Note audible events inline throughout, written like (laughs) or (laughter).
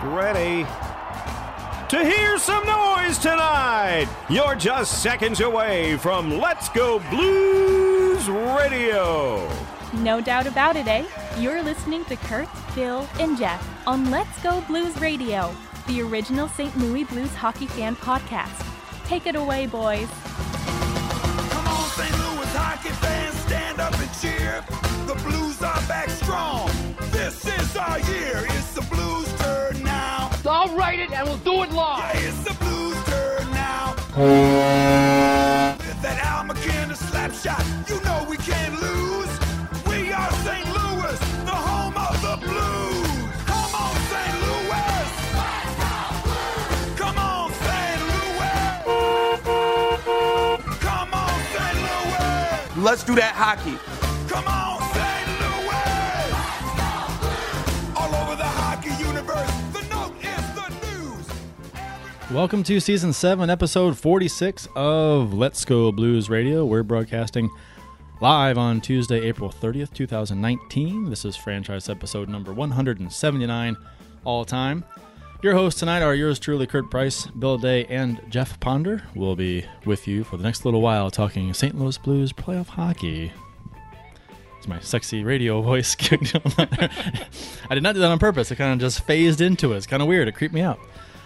Get ready to hear some noise tonight. You're just seconds away from Let's Go Blues Radio. No doubt about it, eh? You're listening to Kurt, Bill, and Jeff on Let's Go Blues Radio, the original St. Louis Blues hockey fan podcast. Take it away, boys. Come on, St. Louis hockey fans, stand up and cheer. The Blues are back strong. This is our year. It's the Blues' turn. I'll write it and we'll do it live. Yeah, it's the Blues' turn now. With that Al MacInnis slap shot, you know we can't lose. We are St. Louis, the home of the Blues. Come on, St. Louis. Come on, St. Louis. Come on, St. Louis. Let's do that hockey. Welcome to season 7, episode 46 of Let's Go Blues Radio. We're broadcasting live on Tuesday, April 30th, 2019. This is franchise episode number 179 all time. Your hosts tonight are yours truly, Kurt Price, Bill Day, and Jeff Ponder. We'll be with you for the next little while talking St. Louis Blues playoff hockey. It's my sexy radio voice. (laughs) (laughs) I did not do that on purpose. It kind of just phased into it. It's kind of weird. It creeped me out.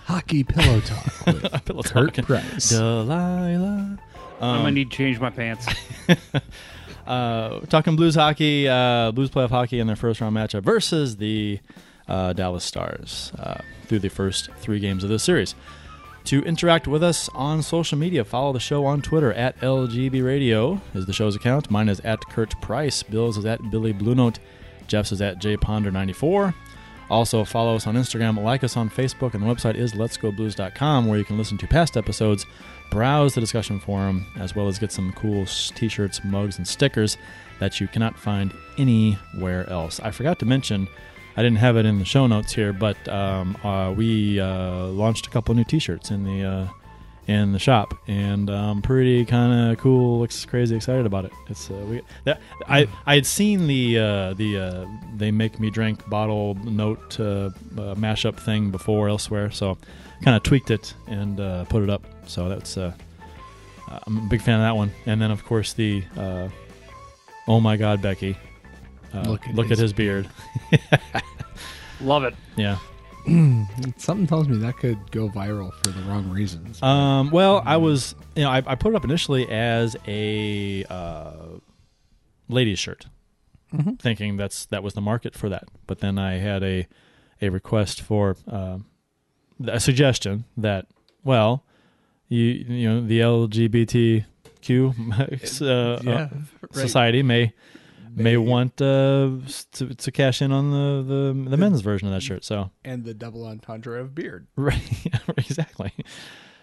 Hockey Pillow Talk (laughs) with Pillow Kurt talking. Price. Delilah. I'm gonna need to change my pants. (laughs) Uh, talking Blues hockey, uh, Blues playoff hockey in their first round matchup versus the uh, Dallas Stars uh, through the first three games of this series. To interact with us on social media, follow the show on Twitter at LGB Radio is the show's account. Mine is at Kurt Price. Bill's is at Billy Blue Note. Jeff's is at JPonder94. Also, follow us on Instagram, like us on Facebook, and the website is letsgoblues.com where you can listen to past episodes, browse the discussion forum, as well as get some cool t shirts, mugs, and stickers that you cannot find anywhere else. I forgot to mention, I didn't have it in the show notes here, but um, uh, we uh, launched a couple new t shirts in the. Uh, in the shop, and I'm pretty kind of cool, looks crazy excited about it. It's uh, we that I I had seen the uh, the uh, they make me drink bottle note uh, uh, mashup thing before elsewhere, so kind of tweaked it and uh, put it up. So that's uh, I'm a big fan of that one. And then of course the uh, oh my god Becky, uh, Look look, at at, his his beard. (laughs) Love it. yeah. Something tells me that could go viral for the wrong reasons. Um, well, I was, you know, I, I put it up initially as a uh, ladies' shirt, thinking that's that was the market for that. But then I had a a request for uh, a suggestion that, well, you you know, the LGBTQ (laughs) uh, Yeah, uh, right. society may may want uh, to, to cash in on the, the the men's version of that shirt. So and the double entendre of beard. (laughs) Right, (laughs) exactly.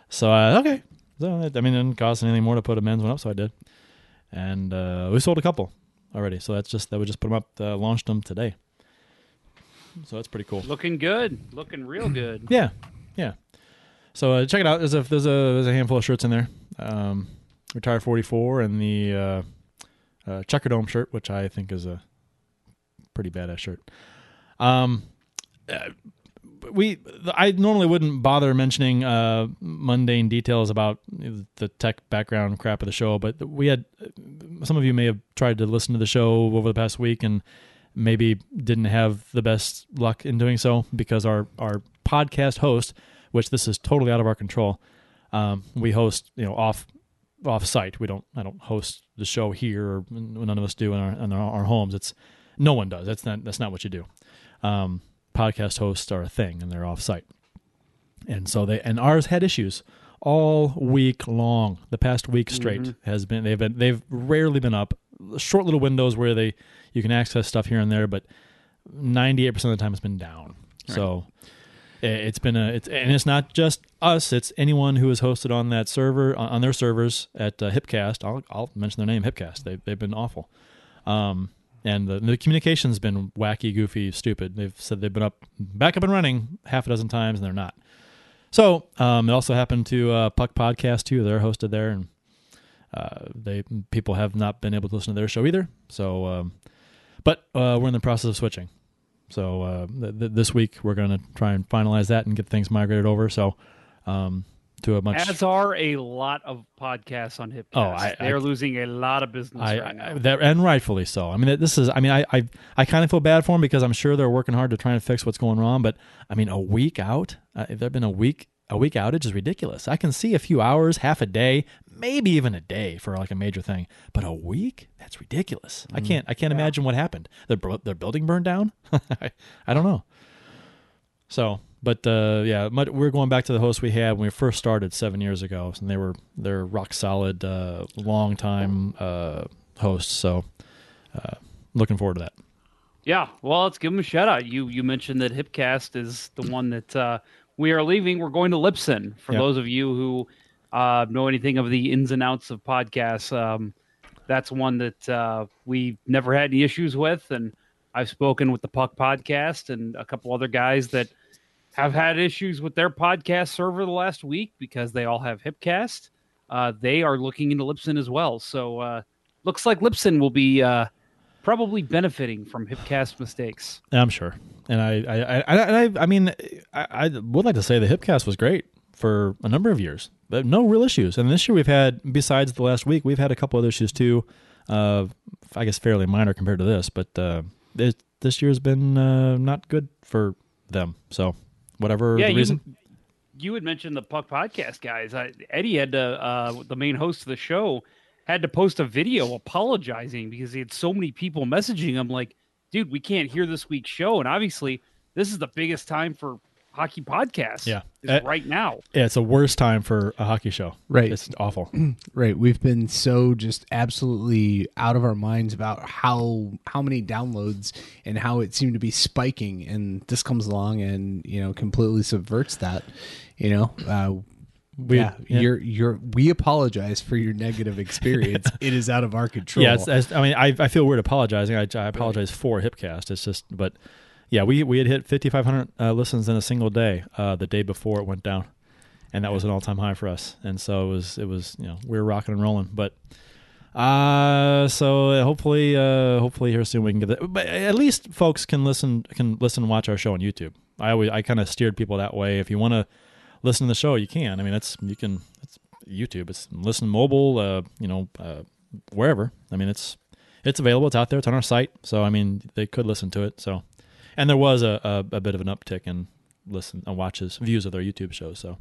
So uh, okay, so I mean, it didn't cost anything more to put a men's one up, so I did, and uh, we sold a couple already. So that's just that we just put them up, uh, launched them today. So that's pretty cool. Looking good. Looking real (clears throat) good. Yeah, yeah. So uh, check it out. There's a there's a there's a handful of shirts in there. Um, Retire 44 and the uh, Checkerdome shirt, which I think is a pretty badass shirt. Um, uh, we I normally wouldn't bother mentioning uh, mundane details about the tech background crap of the show, but we had some of you may have tried to listen to the show over the past week and maybe didn't have the best luck in doing so because our our podcast host, which this is totally out of our control, um, we host you know off off site. We don't I don't host the show here, or none of us do in our in our, homes. It's no one does. That's not that's not what you do. Um, podcast hosts are a thing, and they're off site, and so they and ours had issues all week long. The past week straight has been they've been they've rarely been up. Short little windows where they you can access stuff here and there, but ninety eight percent of the time it's been down. So i- it's been a it's and it's not just us. It's anyone who is hosted on that server on, on their servers at uh, Hipcast. I'll I'll mention their name, Hipcast. They they've been awful. Um, and the, the communication's been wacky, goofy, stupid. They've said they've been up, back up and running half a dozen times, and they're not. So um, it also happened to uh, Puck Podcast too. They're hosted there, and uh, they people have not been able to listen to their show either. So, um, but uh, we're in the process of switching. So uh, th- th- this week we're going to try and finalize that and get things migrated over. So um, to a much As are a lot of podcasts on Hipcast. Oh, I- They're I- losing a lot of business I, right now. That, and rightfully so. I mean, this is. I mean, I I, I kind of feel bad for them because I'm sure they're working hard to try and fix what's going wrong. But I mean, a week out, uh, there've been a week a week outage is ridiculous. I can see a few hours, half a day, maybe even a day for like a major thing, but a week that's ridiculous. I can't I can't imagine what happened. Their their building burned down. (laughs) I, I don't know. So, but uh, yeah, mu- we're going back to the hosts we had when we first started seven years ago, and they were they're rock solid, uh, long time uh, hosts. So, uh, looking forward to that. Yeah, well, let's give them a shout out. You you mentioned that Hipcast is the one that uh, we are leaving. We're going to Libsyn. For Yeah. those of you who uh, know anything of the ins and outs of podcasts, um, that's one that uh, we never had any issues with. And I've spoken with the Puck Podcast and a couple other guys that have had issues with their podcast server the last week because they all have Hipcast. Uh, they are looking into Libsyn as well. So uh, looks like Libsyn will be. Uh, probably benefiting from Hipcast mistakes. I'm sure, and I I I I, I, mean I, I would like to say the Hipcast was great for a number of years, but no real issues. And this year we've had, besides the last week, we've had a couple other issues too. Uh, I guess fairly minor compared to this, but uh, this this year's been uh, not good for them. So whatever yeah, the you, reason. you had mentioned the Puck Podcast guys. I, Eddie had to, uh, the main host of the show, had to post a video apologizing because he had so many people messaging him like, dude, we can't hear this week's show. And obviously, this is the biggest time for hockey podcasts. Yeah. is Uh, right now. Yeah, it's the worst time for a hockey show. Right. It's awful. (clears throat) Right. We've been so just absolutely out of our minds about how how many downloads and how it seemed to be spiking and this comes along and, you know, completely subverts that. You know, uh We, yeah, you're you're we apologize for your negative experience. (laughs) It is out of our control. Yeah, it's, it's, I mean, I, I feel weird apologizing. I, I apologize for Hipcast. It's just, but yeah, we we had hit 5,500 uh, listens in a single day uh, the day before it went down, and that was an all time high for us. And so it was it was you know we were rocking and rolling. But uh, so hopefully uh, hopefully here soon we can get that. But at least folks can listen can listen and watch our show on YouTube. I always I kind of steered people that way. If you want to listen to the show, you can. I mean, it's you can it's YouTube. It's listen mobile. Uh, you know, uh, wherever. I mean, it's it's available. It's out there. It's on our site. So I mean, they could listen to it. So, and there was a a, a bit of an uptick in listen and watches views of their YouTube shows. So,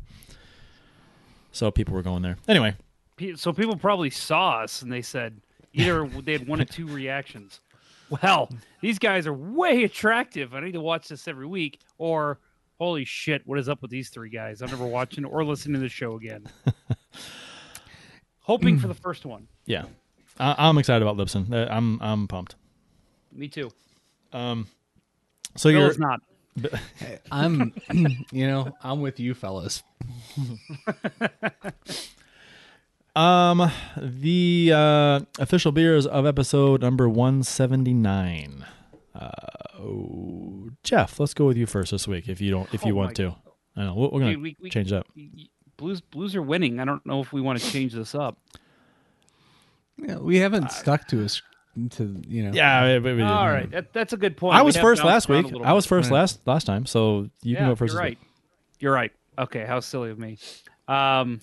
so people were going there. Anyway, So people probably saw us and they said either they had one or two (laughs) reactions. Well, these guys are way attractive. I need to watch this every week. Or holy shit, what is up with these three guys? I'm never watching or listening to the show again. (laughs) Hoping for the first one. yeah, I, I'm excited about Libsyn. Uh, I'm I'm pumped. Me too. Um, So Bill you're is not. (laughs) I'm (clears throat) you know, I'm with you fellas. (laughs) um the uh, official beers of episode number 179. Uh, oh, Jeff, let's go with you first this week if you don't if you Oh want my- to. I know we're, we're gonna Dude, we- we- change that. Blues Blues are winning. I don't know if we want to change this up. Yeah, we haven't stuck to us to you know. Yeah, we- we- we All did. right, that, that's a good point. I was have first last week. I was first Right. last last time, so you can yeah, go first. You're right. week. You're right. Okay, how silly of me. Um,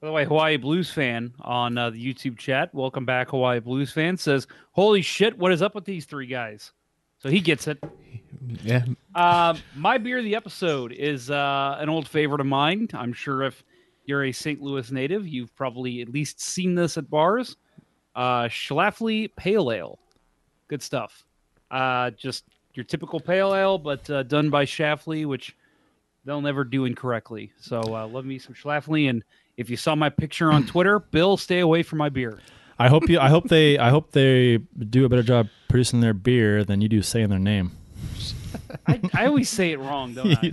by the way, Hawaii Blues fan on uh, the YouTube chat. Welcome back, Hawaii Blues fan says, "Holy shit, what is up with these three guys?" So he gets it. Yeah. Um, my beer of the episode is uh, an old favorite of mine. I'm sure if you're a St. Louis native, you've probably at least seen this at bars. Uh, Schlafly Pale Ale, good stuff. Uh, just your typical pale ale, but uh, done by Schlafly, which they'll never do incorrectly. So uh, love me some Schlafly, and if you saw my picture on Twitter, Bill, stay away from my beer. I hope you. I hope they. I hope they do a better job producing their beer than you do saying their name. I, I always say it wrong, don't (laughs) I?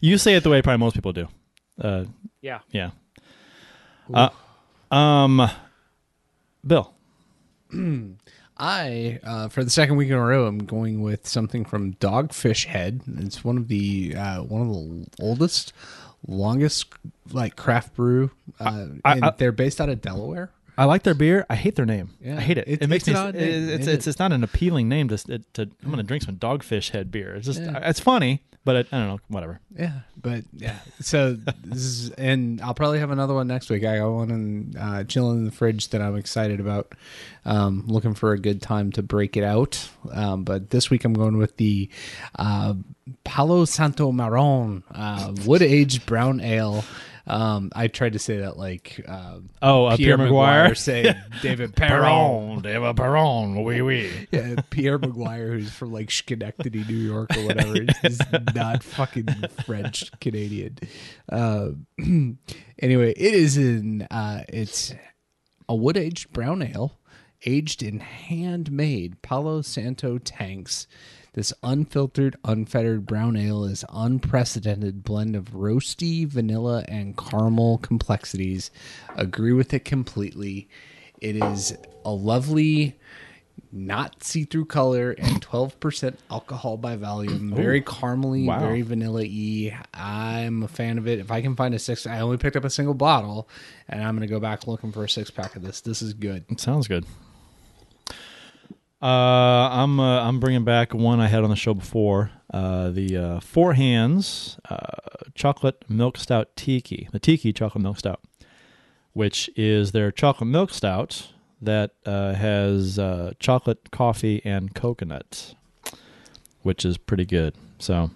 you, say, it the way probably most people do. Uh, Yeah. yeah. Uh, um, Bill. (clears throat) I, uh, for the second week in a row, I'm going with something from Dogfish Head. It's one of the uh, one of the oldest, longest like craft brew. Uh, I- and I- they're based out of Delaware. I like their beer. I hate their name. Yeah. I hate it. It- It, makes it's me. it- it's, it's it's not an appealing name to. to, to I'm gonna drink some Dogfish Head beer. It's just Yeah. it's funny, but it, I don't know. Whatever. Yeah, but yeah. So this is, and I'll probably have another one next week. I got one in, uh, chilling in the fridge that I'm excited about. Um, looking for a good time to break it out. Um, but this week I'm going with the uh, Palo Santo Marron uh, wood aged brown ale. Um, I tried to say that like uh, Oh, uh, Pierre McGuire. (laughs) say (laughs) David Perron. David Perron. Oui, oui. Yeah, Pierre McGuire, who's from like Schenectady, New York, or whatever. (laughs) He's not fucking French Canadian. Uh, (clears throat) anyway, it is in. Uh, it's a wood aged brown ale, aged in handmade Palo Santo tanks. This unfiltered, unfettered brown ale is unprecedented blend of roasty, vanilla, and caramel complexities. Agree with it completely. It is a lovely not see-through color and 12% alcohol by volume (clears throat) very caramely Wow. very vanilla-y i'm a fan of it if i can find a six i only picked up a single bottle and i'm gonna go back looking for a six pack of this this is good it Sounds good. Uh, I'm uh, I'm bringing back one I had on the show before. Uh, the uh, Four Hands uh, Chocolate Milk Stout Tiki, the Tiki Chocolate Milk Stout, which is their chocolate milk stout that uh, has chocolate, coffee, and coconut, which is pretty good. So,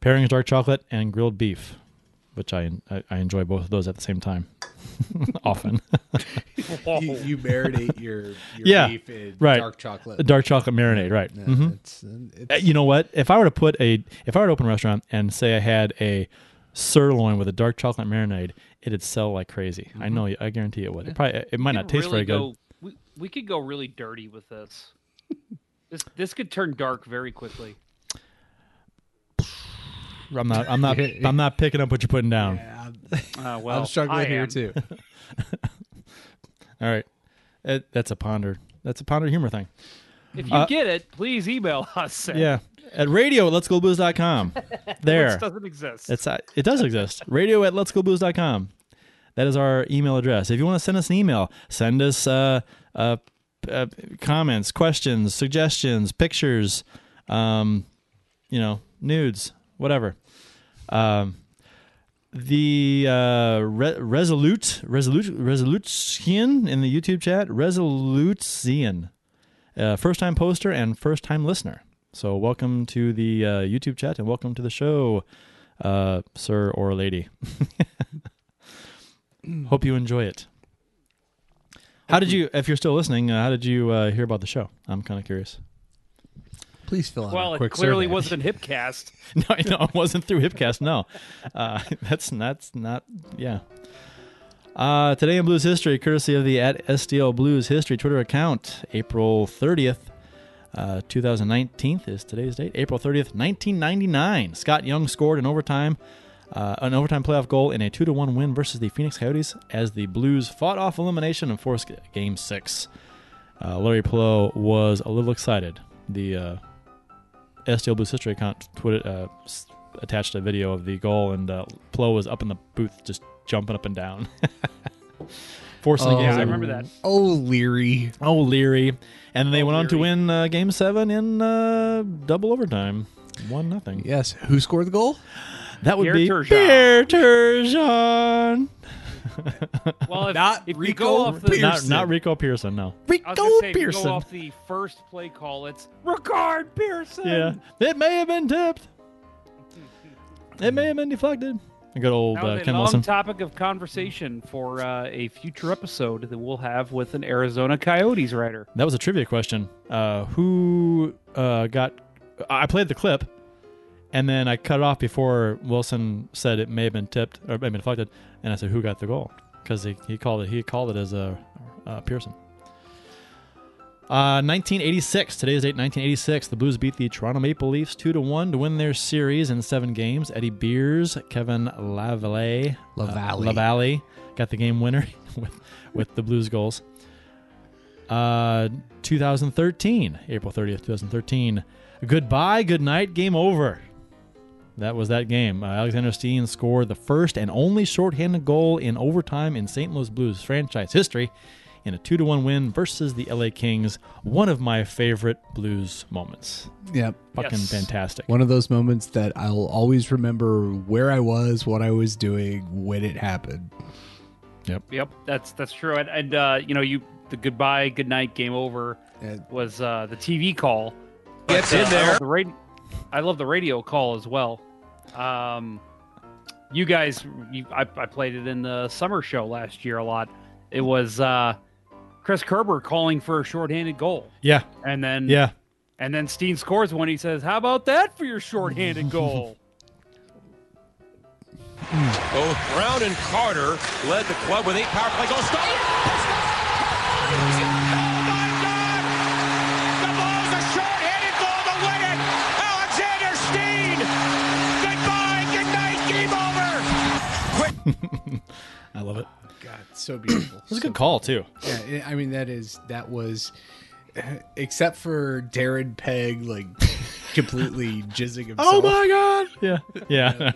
pairing is dark chocolate and grilled beef, which I I, I enjoy both of those at the same time, (laughs) often. (laughs) you, you marinate your, your Yeah, beef in right. dark chocolate dark chocolate marinade, right? Yeah, Mhm. it's, uh, Uh, it's, You know what? If I were to put a, if I were to open a restaurant and say I had a sirloin with a dark chocolate marinade, it'd sell like crazy. I know. I guarantee it would. It probably, it might not could taste very really good. go- We, we could go really dirty with this. this this could turn dark very quickly. I'm not. I'm not. (laughs) I'm not picking up what you're putting down. yeah, Uh, (laughs) well, i'm struggling I here am. too (laughs) All right. It, that's a ponder. That's a ponder humor thing. If you Uh, get it, please email us. at- Yeah. At radio at let's There. This doesn't exist. It's uh, it does exist. Radio at let's go blues.com. That is our email address. If you want to send us an email, send us uh, uh, uh, comments, questions, suggestions, pictures, um, you know, nudes, whatever. Um, the uh, re- resolute resolute resolution in the YouTube chat resolutian, uh, first time poster and first time listener. So welcome to the uh, YouTube chat and welcome to the show, uh, sir or lady. (laughs) Hope you enjoy it. How did you, if you're still listening, uh, how did you uh, hear about the show? I'm kind of curious. Please fill out well, it clearly survey. wasn't in Hipcast. (laughs) No, no, it wasn't through Hipcast. No, uh, (laughs) that's that's not. Yeah. Uh, today in Blues history, courtesy of the at STL Blues History Twitter account, April 30th, uh, 2019 is today's date. April 30th, 1999. Scott Young scored an overtime, uh, an overtime playoff goal in a two to one win versus the Phoenix Coyotes as the Blues fought off elimination and forced Game Six. Uh, Larry Pillow was a little excited. The uh, STL Blues History account Twitter uh, s- attached a video of the goal, and uh, Plo was up in the booth just jumping up and down, (laughs) forcing Oh. the Yeah. I remember that. oh leary Oh, Leary, and they Oh, went on to win uh, Game Seven in uh, double overtime, one nothing. yes who scored the goal That would Pierre be Turgeon. Pierre Turgeon. (laughs) Well, if, Not if Rico go off the, Pearson. Not not Rico Pearson. No, I was Rico gonna say, if you Pearson. go off the first play call, it's Ricard Persson. yeah, it may have been tipped. It may have been deflected. A good old That was uh, a Ken long Wilson. topic of conversation for uh, a future episode that we'll have with an Arizona Coyotes writer. That was a trivia question. Uh, who uh, got? I played the clip, and then I cut it off before Wilson said it may have been tipped or may have been deflected, and I said who got the goal because he, he called it he called it as a uh, Pearson. Uh, 1986. Today's date. 1986. The Blues beat the Toronto Maple Leafs two to one to win their series in seven games. Eddie Beers, Kevin Lavallee, Lavalle. uh, Lavalle got the game winner (laughs) with with the Blues goals. Uh, 2013, April 30th, 2013. Goodbye, good night, game over. That was that game. Uh, Alexander Steen scored the first and only shorthanded goal in overtime in St. Louis Blues franchise history in a 2 to 1 win versus the LA Kings. One of my favorite Blues moments. Yep. Fucking Yes. fantastic. One of those moments that I'll always remember where I was, what I was doing when it happened. Yep, Yep. that's that's true. And, and uh, you know, you the goodbye, good night, game over Yeah. was uh, the TV call. Gets But, in uh, there. love the radio. I love the radio call as well. Um, you guys, you, I, I played it in the summer show last year a lot. It was uh, Chris Kerber calling for a shorthanded goal, Yeah. and then Yeah. and then Steen scores one. He says, "How about that for your shorthanded goal?" Both Brown and Carter led the club with eight power play goals. Stop! Oh (laughs) I love it. God, so beautiful. It was a good call, too. Yeah, I mean that is that was, eh, except for Darren Pang like (laughs) completely jizzing himself. Oh my God. Yeah. (laughs) Yeah.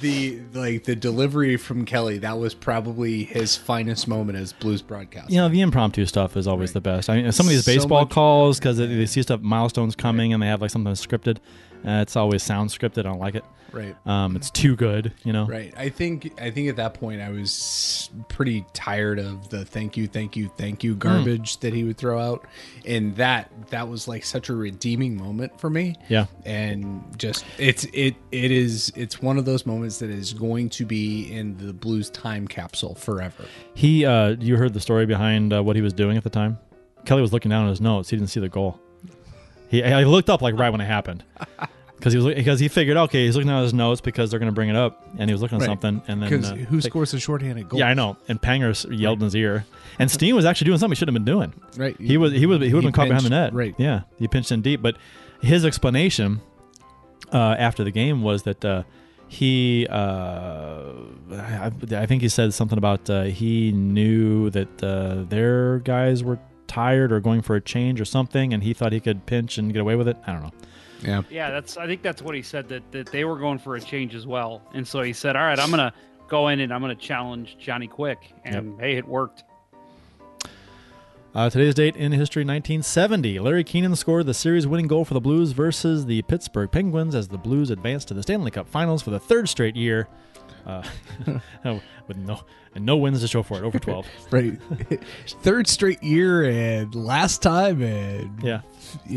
The like the delivery from Kelly that was probably his finest moment as Blues broadcast. You know, the impromptu stuff is always the best. I mean, some of these So baseball much- calls, because they see stuff, milestones coming, and they have like something scripted. Uh, it's always sound scripted. I don't like it. right. Um, it's too good, you know. Right. I think I think at that point I was pretty tired of the thank you, thank you, thank you garbage that he would throw out. And that that was like such a redeeming moment for me. Yeah. And just it's it it is it's one of those moments that is going to be in the blues time capsule forever. He, uh, you heard the story behind uh, what he was doing at the time. Kelly was looking down at his notes. He didn't see the goal. He, he looked up like right when it happened. (laughs) Because he was because he figured okay he's looking at his notes because they're going to bring it up and he was looking at Right. something and then Because uh, who like- scores a shorthanded goal? yeah I know and Panger s- yelled in his ear and Steen was actually doing something he shouldn't have been doing Right. he was he was he would have been caught behind the pinched- net Right. yeah he pinched in deep but his explanation uh, after the game was that uh, he uh, I, I think he said something about uh, he knew that uh, their guys were tired or going for a change or something and he thought he could pinch and get away with it I don't know Yeah. Yeah, that's. I think that's what he said that that they were going for a change as well, and so he said, "All right, I'm gonna go in and I'm gonna challenge Johnny Quick," and hey, it worked. Uh, today's date in history 1970. Larry Keenan scored the series winning goal for the Blues versus the Pittsburgh Penguins as the Blues advanced to the Stanley Cup finals for the third straight year. Uh, (laughs) with no and no wins to show for it, over 12. (laughs) Right. (laughs) Third straight year and last time and Yeah.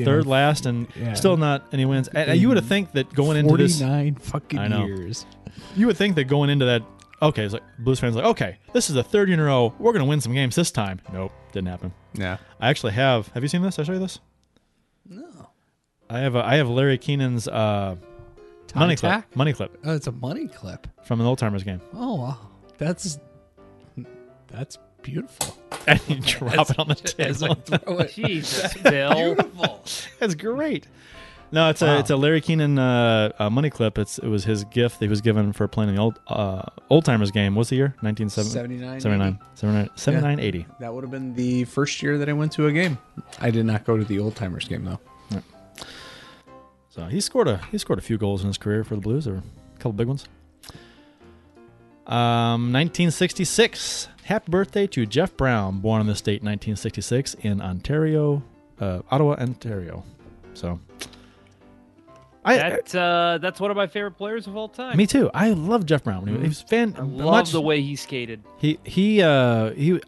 Third know, last and yeah. still not any wins. And, and you would have think that going into this 49 fucking I know. years. you would think that going into that okay, it's like Blues fans like, okay, this is the third year in a row. We're going to win some games this time. Nope, didn't happen. Yeah. I actually have. Have you seen this? I show you this. No. I have. A, I have Larry Keenan's uh, money clip. Money clip Oh, it's a money clip. from an old timers game, Oh wow, that's that's beautiful. (laughs) and you drop it on the (laughs) As I table. throw it. (laughs) Jesus, Bill. Beautiful. That's great. No, it's a it's a Larry Keenan uh, uh, money clip. It's it was his gift that he was given for playing the old uh, old timers game. What's the year? 1979. 79, 79, 79, 79 80. That would have been the first year that I went to a game. I did not go to the old timers game though. So he scored a he scored a few goals in his career for the Blues, or a couple big ones. Um, 1966. Happy birthday to Jeff Brown, born in this state, 1966, in Ontario, uh, Ottawa, Ontario. So, I, That uh, that's one of my favorite players of all time. me too. I love Jeff Brown. He was- He was fan. I love much- the way he skated. he he uh he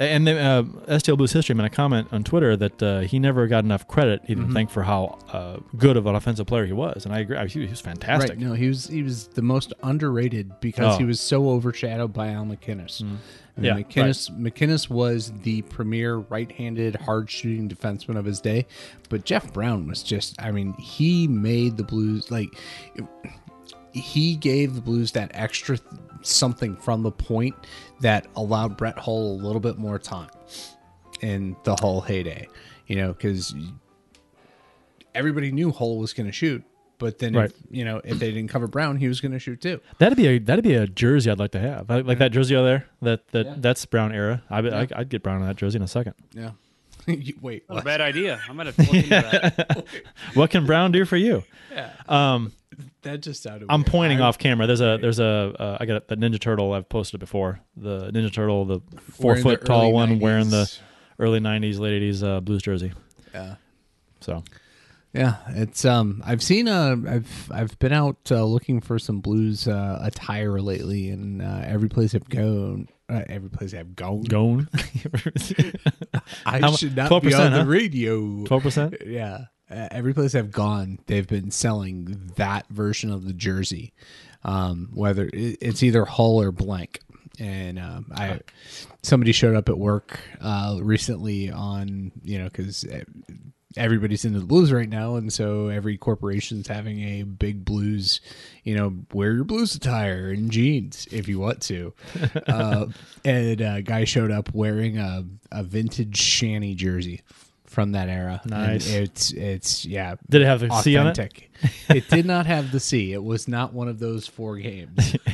and then uh, STL Blues history made a comment on Twitter that uh, he never got enough credit. He didn't think for how uh, good of an offensive player he was, and I agree. He, he was fantastic. Right. No, he was he was the most underrated because Oh. he was so overshadowed by Al MacInnis. I mean, Yeah, MacInnis MacInnis was the premier right-handed hard shooting defenseman of his day, but Jeff Brown was just I mean, he made the Blues like he gave the Blues that extra th- something from the point that allowed Brett Hull a little bit more time in the Hull heyday. You know, because everybody knew Hull was going to shoot, but then Right. if, you know if they didn't cover Brown, he was going to shoot too. That'd be a that'd be a jersey I'd like to have. Like, like that jersey over there. That that that's Brown era. I, would I, I'd get Brown on that jersey in a second. Yeah. (laughs) You- Wait, Not a what? bad idea. I'm gonna look into that. (laughs) What can Brown do for you? Yeah. Um, That just sounded. I'm weird. pointing I- off camera. There's a there's a uh, I got a, the Ninja Turtle. I've posted before. The Ninja Turtle, the four Wearing the foot tall early one, wearing the early '90s, late '80s uh, Blues jersey. Yeah. So Yeah, it's um. I've seen uh. I've I've been out uh, looking for some blues uh, attire lately, and uh, every place I've gone, uh, every place I've gone, gone (laughs) (laughs) I How should not be 12%, on the radio. twelve percent. (laughs) Yeah. Uh, every place I've gone, they've been selling that version of the jersey. Um, whether it- it's either Hull or blank. And um, I, somebody showed up at work uh, recently on you know because everybody's into the blues right now, and so every corporation's having a big blues. You know, wear your blues attire and jeans if you want to. (laughs) uh, and a guy showed up wearing a, a vintage shanty jersey from that era. And Nice. it's it's yeah. Did it have a C on it? it did not have the C. It was not one of those four games. (laughs)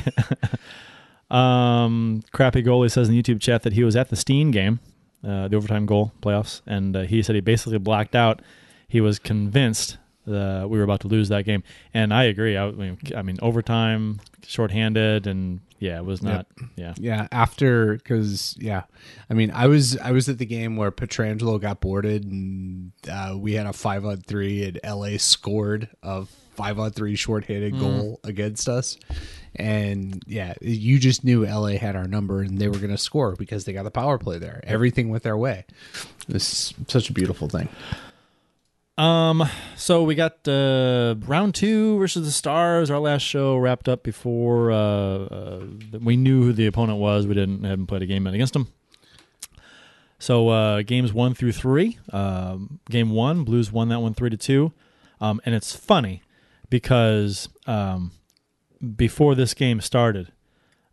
Um, crappy goalie says in the YouTube chat that he was at the Steen game, uh, the overtime goal playoffs, and uh, he said he basically blacked out. He was convinced uh, we were about to lose that game, and I agree. I, mean, I mean, overtime, shorthanded, and yeah, it was not. Yeah, Yeah, after because yeah, I mean, I was I was at the game where Pietrangelo got boarded, and uh, we had a five on three, and LA scored a five on three short-handed goal against us, and yeah, you just knew LA had our number, and they were going to score because they got the power play there. Everything went their way. This is such a beautiful thing. Um, so we got uh, round two versus the Stars. Our last show wrapped up before uh, uh, we knew who the opponent was. We didn't haven't played a game against them. So uh, games one through three. Um, game one, Blues won that one three to two. Um, and it's funny because um, before this game started,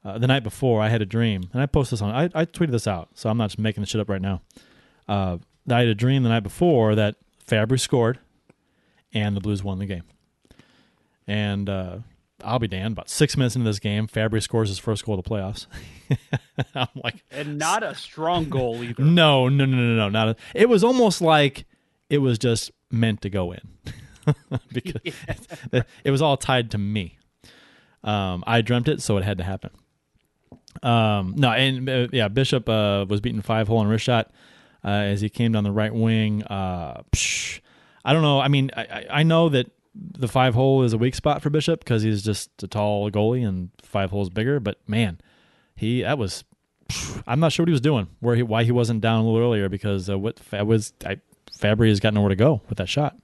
uh, the night before, I had a dream, and I posted this on. I, I tweeted this out, so I'm not just making this shit up right now. Uh, I had a dream the night before that Fabbri scored, and the Blues won the game. And uh, I'll be damned. About six minutes into this game, Fabbri scores his first goal of the playoffs. (laughs) I'm like, and not a strong goal either. (laughs) no, no, no, no, no, not. A, it was almost like it was just meant to go in (laughs) because it was all tied to me. Um, I dreamt it, so it had to happen. Um, no, and uh, yeah, Bishop uh, was beaten five hole in wrist shot uh, as he came down the right wing. Uh, psh, I don't know. I mean, I, I- know that the five hole is a weak spot for Bishop because he's just a tall goalie and five holes bigger. But man, he that was. psh, I'm not sure what he was doing. Where he why he wasn't down a little earlier because uh, what was. I, Fabbri has got nowhere to go with that shot.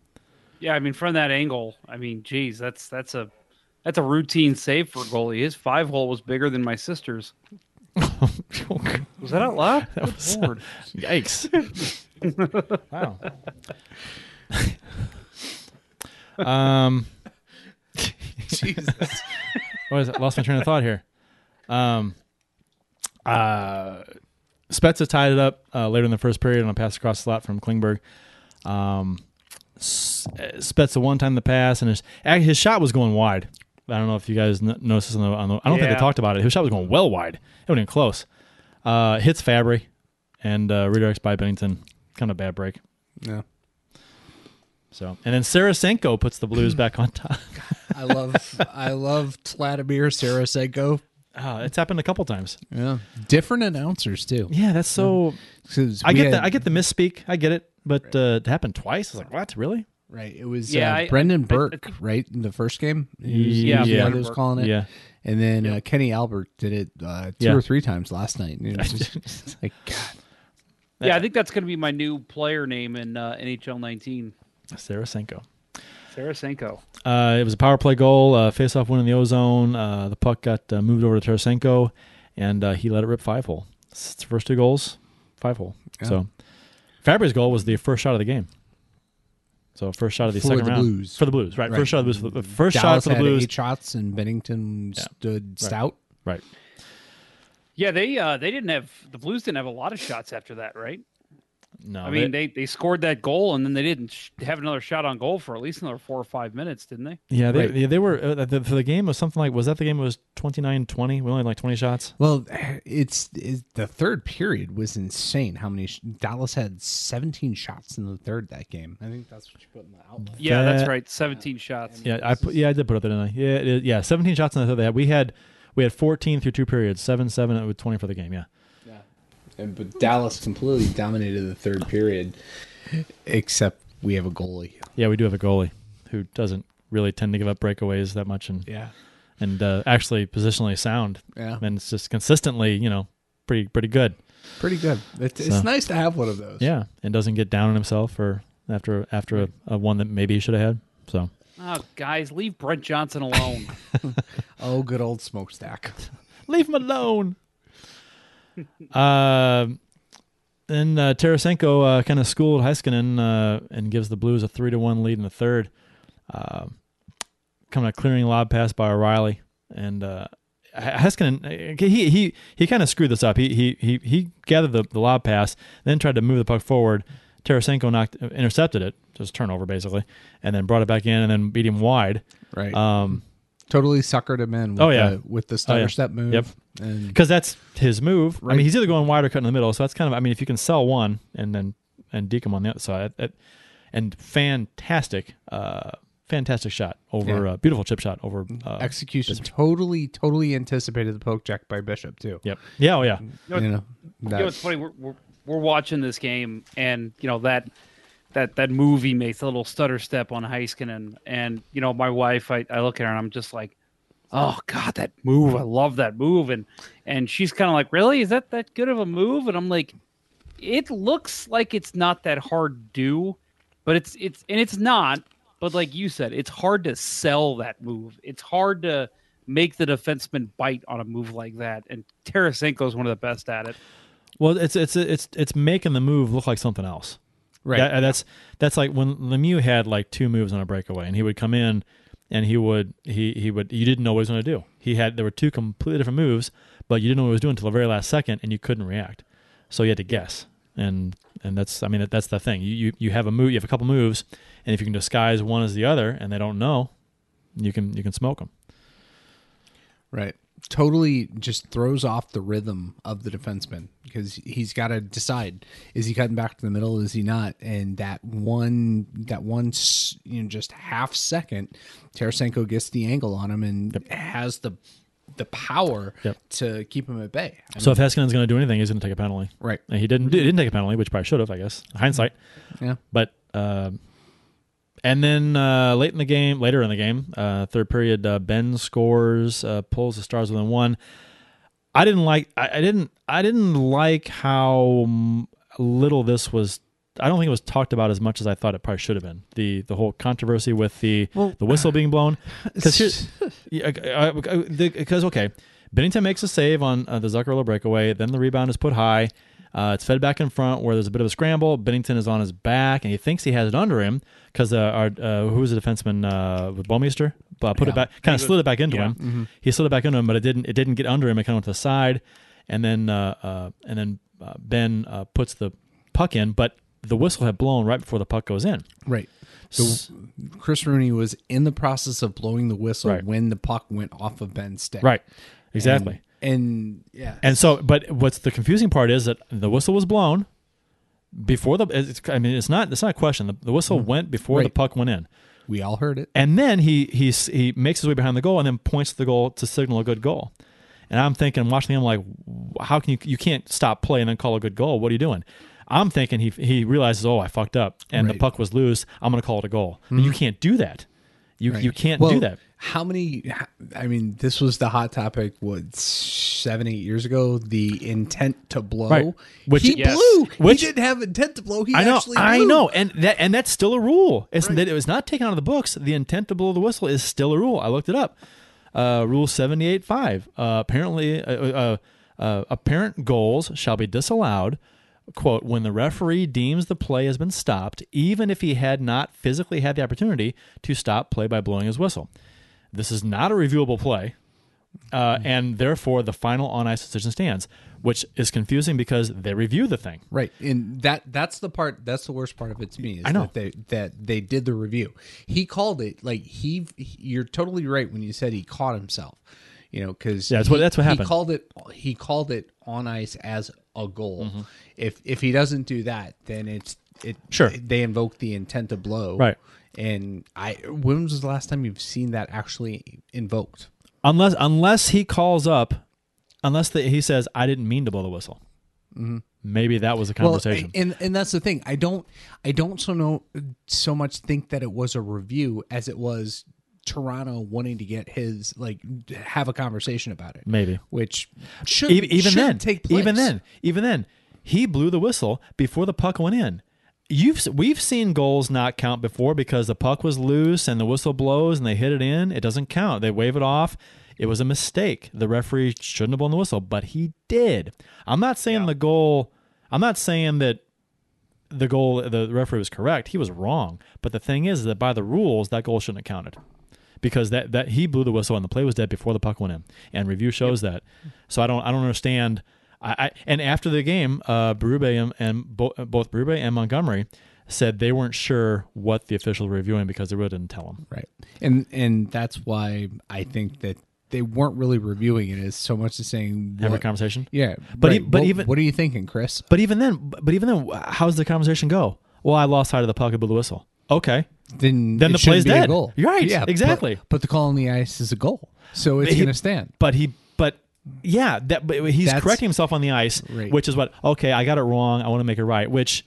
Yeah, I mean from that angle, I mean, geez, that's that's a that's a routine save for a goalie. His five hole was bigger than my sister's. (laughs) Was that out loud? Good was- Lord. Yikes! (laughs) wow. (laughs) um. Jesus. what is it? Lost my train of thought here. Um, uh, Spezza tied it up uh, later in the first period on a pass across the slot from Klingberg. Um, uh, Spezza one time the pass, and his his shot was going wide. I don't know if you guys n- noticed this on the, on the. I don't think Yeah. they talked about it. His shot was going well wide. It wasn't even close. Uh, hits Fabbri, and uh, redirects by Binnington. Kind of bad break. Yeah. So, and then Sarasenko puts the Blues back on top. (laughs) I love I love Vladimir Sarasenko. Oh, it's happened a couple times. Yeah, different announcers too. Yeah, that's so. 'Cause I we get had- that. I get the misspeak. I get it. But uh, it happened twice. I was like, what? Really? Right. It was Yeah, uh, I- Brendan I- I Burke, think- right, in the first game. He was, Yeah, was yeah. one that was calling it. Yeah. And then uh, Kenny Albert did it uh, two Yeah. or three times last night. And it was just (laughs) like, God. Yeah, I think that's going to be my new player name in uh, NHL 19. Sarasenko. Sarasenko. Uh, it was a power play goal, uh, face-off win in the ozone. Uh, the puck got uh, moved over to Tarasenko, and uh, he let it rip five hole. It's the first two goals, five hole. So, Fabbri's goal was the first shot of the game. So first shot of the For second the round Blues. for the Blues, right? Right. First shot of the Blues. The first Dallas shot for the had Blues, eight shots, and Binnington stood stout. right? Yeah, they uh, they didn't have the Blues didn't have a lot of shots after that, right? No, I mean, they, they scored that goal and then they didn't sh- have another shot on goal for at least another four or five minutes, didn't they? yeah, they, Right. yeah, they were uh, the, for the game was something like was that the game was 29-20? We only had like twenty shots. Well, it's, it's the third period was insane. How many sh- Dallas had 17 shots in the third that game? I think that's what you put in the outline. Yeah, that's right. 17 shots. Yeah, I put, yeah I did put it there. Didn't I? Yeah, it is- yeah, seventeen shots in the third. They had. We had we had fourteen through two periods, seven seven with twenty for the game. Yeah. And, but Dallas completely dominated the third period, except we have a goalie. Yeah, we do have a goalie who doesn't really tend to give up breakaways that much, and Yeah. and uh, actually positionally sound, Yeah. and it's just consistently, you know, pretty pretty good. Pretty good. It's, it's nice to have one of those. Yeah, and doesn't get down on himself or after after a, a one that maybe he should have had. So Oh, guys, leave Brent Johnson alone. (laughs) Oh, good old smokestack. (laughs) leave him alone. Uh, then uh, Tarasenko uh, kind of schooled Heiskanen uh, and gives the Blues a three to one lead in the third. Uh, coming a clearing lob pass by O'Reilly and uh, Heiskanen uh, he he he kind of screwed this up. He he he he gathered the, the lob pass, then tried to move the puck forward. Tarasenko knocked intercepted it, just turnover basically, and then brought it back in and then beat him wide. Right. Um, totally suckered him in. With Oh, yeah. the, with the stutter yeah. step move. Yep. Because that's his move. I mean, he's either going wide or cutting in the middle. So that's kind of. I mean, if you can sell one and then and deke him on the other side, that, and fantastic, uh, fantastic shot over Yeah. uh, beautiful chip shot over. Uh, execution totally, totally anticipated the poke check by Bishop too. Yep. Yeah. Oh yeah. know- You know, you know, it's funny. We're, we're we're watching this game, and you know that that that movie makes a little stutter step on Heiskanen, and you know my wife. I, I look at her and I'm just like, oh god, that move! I love that move, and and she's kind of like, really? Is that that good of a move? And I'm like, it looks like it's not that hard to do, but it's it's and it's not. But like you said, it's hard to sell that move. It's hard to make the defenseman bite on a move like that. And Tarasenko is one of the best at it. Well, it's it's it's it's making the move look like something else. Right. That- uh, that's that's like when Lemieux had like two moves on a breakaway, and he would come in, and he would he he would you didn't know what he was going to do. He had there were two completely different moves, but you didn't know what he was doing until the very last second, and you couldn't react, so you had to guess. And and that's I mean that's the thing. You you you have a move, you have a couple moves, and if you can disguise one as the other, and they don't know, you can you can smoke them. Right. Totally just throws off the rhythm of the defenseman because he's got to decide is he cutting back to the middle is he not and that one that one you know just half second Tarasenko gets the angle on him and has the the power Yep. to keep him at bay. I So if Heiskanen's going to do anything, he's going to take a penalty. Right. And he didn't. He didn't take a penalty, which probably should have, I guess. Hindsight. Yeah. But um and then uh, late in the game, later in the game, uh, third period, uh, Benn scores, uh, pulls the Stars within one. I didn't like. I, I didn't. I didn't like how little this was. I don't think it was talked about as much as I thought it probably should have been. The the whole controversy with the Well, the whistle being blown (laughs) because because okay, Binnington makes a save on uh, the Zuccarello breakaway. Then the rebound is put high. Uh, it's fed back in front where there's a bit of a scramble. Binnington is on his back and he thinks he has it under him because uh, our uh, who was the defenseman uh, with Bouwmeester uh, put it back, kind of slid it back into yeah. him. He slid it back into him, but it didn't. It didn't get under him. It kind of went to the side, and then uh, uh, and then uh, Benn uh, puts the puck in, but the whistle had blown right before the puck goes in. Right. So Chris Rooney was in the process of blowing the whistle Right. when the puck went off of Benn's stick. Right. Exactly. And, and yeah. And so, but what's the confusing part is that the whistle was blown before the. It's, I mean, it's not. It's not a question. The, the whistle mm-hmm. went before the puck went in, we all heard it. and then he he he makes his way behind the goal and then points the goal to signal a good goal. And I'm thinking, watching him like, how can you you can't stop play and then call a good goal? What are you doing? I'm thinking he he realizes, oh, I fucked up, and the puck was loose. I'm going to call it a goal. And you mm-hmm. can't do that. You Right. you can't Well, do that. How many? I mean, this was the hot topic. What seven, eight years ago? The intent to blow. Right. Which- he Yes. blew. Which- he didn't have intent to blow. He I know, actually. I know, and that and that's still a rule. It's that it was not taken out of the books. The intent to blow the whistle is still a rule. I looked it up. Uh, rule seventy eight five. Uh, apparently, uh, uh, uh, apparent goals shall be disallowed. Quote: When the referee deems the play has been stopped, even if he had not physically had the opportunity to stop play by blowing his whistle. This is not a reviewable play. uh, and therefore the final on ice decision stands, which is confusing because they review the thing. Right, and that that's the part that's the worst part of it to me. Is I know. that they that they did the review. He called it like he. You're totally right when you said he caught himself. You know, because Yeah, that's what- that's what happened. He called it. He called it on ice as a goal. Mm-hmm. If if he doesn't do that, then it's it. Sure. they invoke the intent to blow. Right. And I, when was the last time you've seen that actually invoked? Unless unless he calls up, unless the, he says I didn't mean to blow the whistle. Maybe that was a conversation. Mm-hmm. Well, and and that's the thing. I don't I don't so know so much think that it was a review as it was Toronto wanting to get his like have a conversation about it. Maybe. Which should even, even should then, take place. even then, even then, he blew the whistle before the puck went in. You've we've seen goals not count before because the puck was loose and the whistle blows and they hit it in. It doesn't count. They wave it off. It was a mistake. The referee shouldn't have blown the whistle, but he did. I'm not saying the goal. I'm not saying that the goal the referee was correct. He was wrong. But the thing is that by the rules, that goal shouldn't have counted because that, that he blew the whistle and the play was dead before the puck went in, and review shows that. So I don't I don't understand. I, I and after the game, uh, Berube and, and bo- both Berube and Montgomery said they weren't sure what the officials were reviewing because they really didn't tell them. right. And and that's why I think that they weren't really reviewing it as so much as saying Have a conversation. Yeah, But right. e- but What- even- what are you thinking, Chris? But even then, but even then, how's the conversation go? Well, I lost sight of the puck blew the whistle. Okay, Then Then the play's dead. You're right, Yeah, exactly. But, the call on the ice is a goal, so it's going to stand. But he, yeah, that but he's That's- correcting himself on the ice, Right. which is what. Okay, I got it wrong. I want to make it right. Which,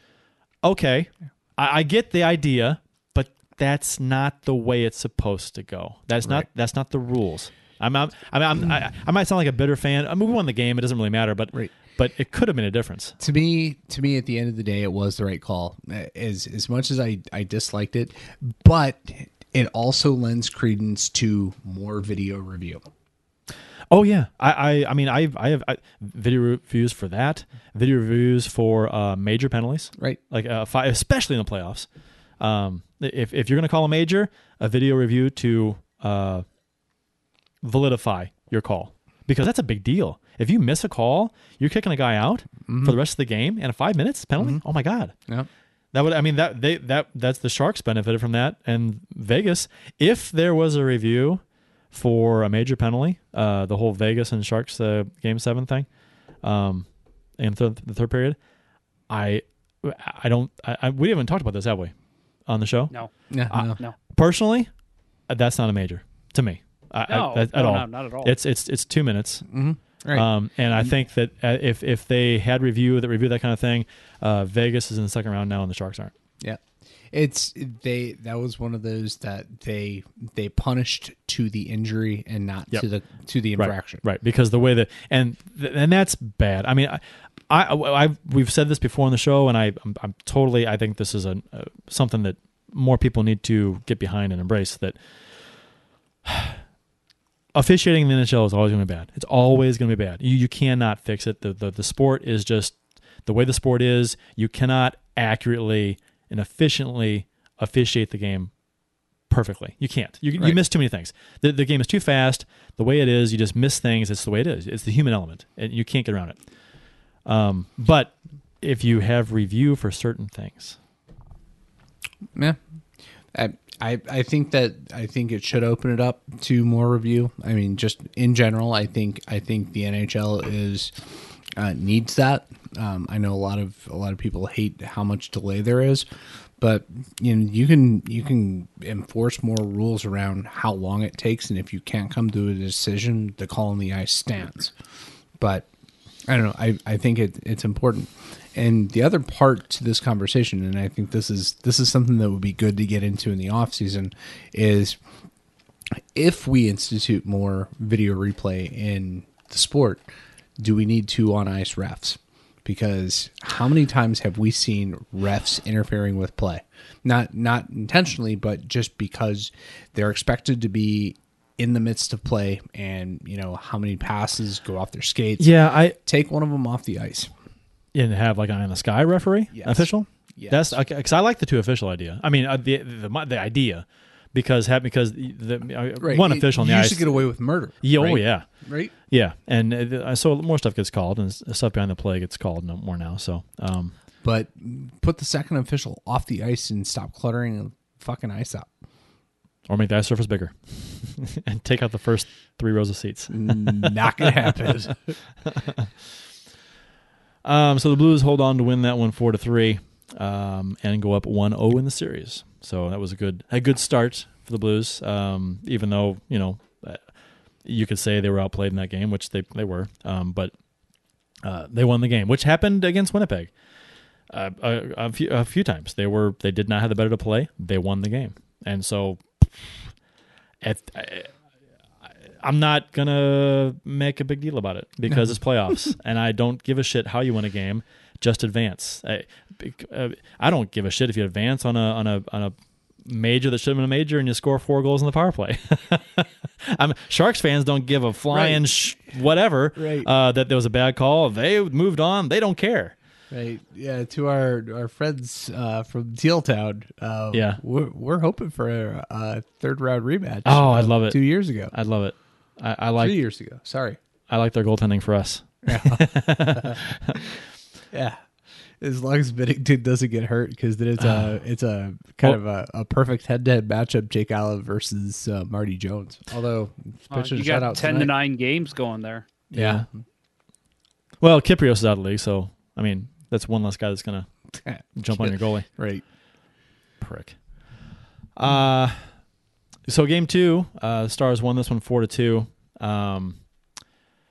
okay, I, I get the idea, but that's not the way it's supposed to go. That's not that's not the rules. I'm, I'm, I'm, I'm I, I might sound like a bitter fan. I mean, we won the game. It doesn't really matter, but Right. but it could have been a difference. to me to me at the end of the day it was the right call as as much as i i disliked it but it also lends credence to more video review Oh yeah, I I, I mean I I have I, video reviews for that. Video reviews for uh, major penalties. right like uh, fi especially in the playoffs. Um, if if you're going to call a major, a video review to uh, validify your call because that's a big deal. If you miss a call, you're kicking a guy out for the rest of the game and a five minutes penalty. Oh my god, yeah that would I mean that they that that's the Sharks benefited from that and Vegas. If there was a review for a major penalty, uh, the whole Vegas and Sharks uh, game seven thing, um, in th- the third period, I I don't I, I we haven't talked about this have we on the show? No, yeah Uh, no. no, Personally, uh, that's not a major to me. I, I- No, at, no, at all. no, not at all. It's it's it's two minutes. right Um, and I think that uh, if if they had review that review that kind of thing, uh, Vegas is in the second round now, and the Sharks aren't. yeah it's they that was one of those that they they punished to the injury and not Yep. to the to the Right, infraction right? Because the way that and th- and that's bad. I mean, I, I I've we've said this before on the show, and I I'm, I'm totally I think this is a uh, something that more people need to get behind and embrace that. (sighs) Officiating in the NHL is always going to be bad. It's always going to be bad. You you cannot fix it. The, the the sport is just the way the sport is. You cannot accurately and efficiently officiate the game perfectly. You can't. You, you miss too many things. The, the game is too fast. The way it is, you just miss things. It's the way it is. It's the human element, and you can't get around it. Um, but if you have review for certain things, Yeah. I, I I think that I think it should open it up to more review. I mean, just in general, I think I think the NHL is uh, needs that. Um, I know a lot of a lot of people hate how much delay there is, but you know you can you can enforce more rules around how long it takes, and if you can't come to a decision, the call on the ice stands. But I don't know. I, I think it, it's important. And the other part to this conversation, and I think this is this is something that would be good to get into in the off season, is if we institute more video replay in the sport, do we need two on ice refs? Because how many times have we seen refs interfering with play? Not not intentionally, but just because they're expected to be in the midst of play and you know how many passes go off their skates. yeah, I Take one of them off the ice. and have like an eye in the sky referee Yes. official. Yes. That's okay because I like the two official idea. I mean, uh, the, the the idea, because because the, the uh, Right. one official on the you ice. used to get away with murder. yeah, oh yeah, Right. yeah, and uh, so more stuff gets called, and stuff behind the play gets called no more now. So um, But put the second official off the ice and stop cluttering the fucking ice up. or make the ice surface bigger, (laughs) and take out the first three rows of seats. Not gonna happen. (laughs) Um, so the Blues hold on to win that one four to three, um, and go up 1-0 in the series. So that was a good a good start for the Blues. Um, even though you know uh, you could say they were outplayed in that game, which they they were, um, but uh, they won the game, which happened against Winnipeg. Uh, a, a few a few times they were they did not have the better to play. They won the game, and so at, I, I'm not gonna make a big deal about it because it's (laughs) playoffs, and I don't give a shit how you win a game. Just advance. I, uh, I don't give a shit if you advance on a on a on a major that should have been a major and you score four goals in the power play. (laughs) I'm Sharks fans don't give a flying Right. sh- whatever Right. uh, that there was a bad call. They moved on. They don't care. Right. Yeah. To our our friends uh, from Teal Town. Uh, Yeah. We're, we're hoping for a, a third round rematch. Oh, I'd love it. Two years ago. I'd love it. I, I like years ago. Sorry. I like their goaltending for us. (laughs) (laughs) Yeah. As long as Binnington (laughs) doesn't get hurt, because then it's a (sighs) it's a kind Well- of a, a perfect head to head matchup. Jake Allen versus uh, Marty Jones. Although Uh, pitching you got shutout ten to tonight. nine games going there. Yeah. Well, Kiprios is out of the league, so I mean that's one less guy that's gonna (laughs) jump on your goalie. Right. Prick. Uh so game two, uh Stars won this one four to two. Um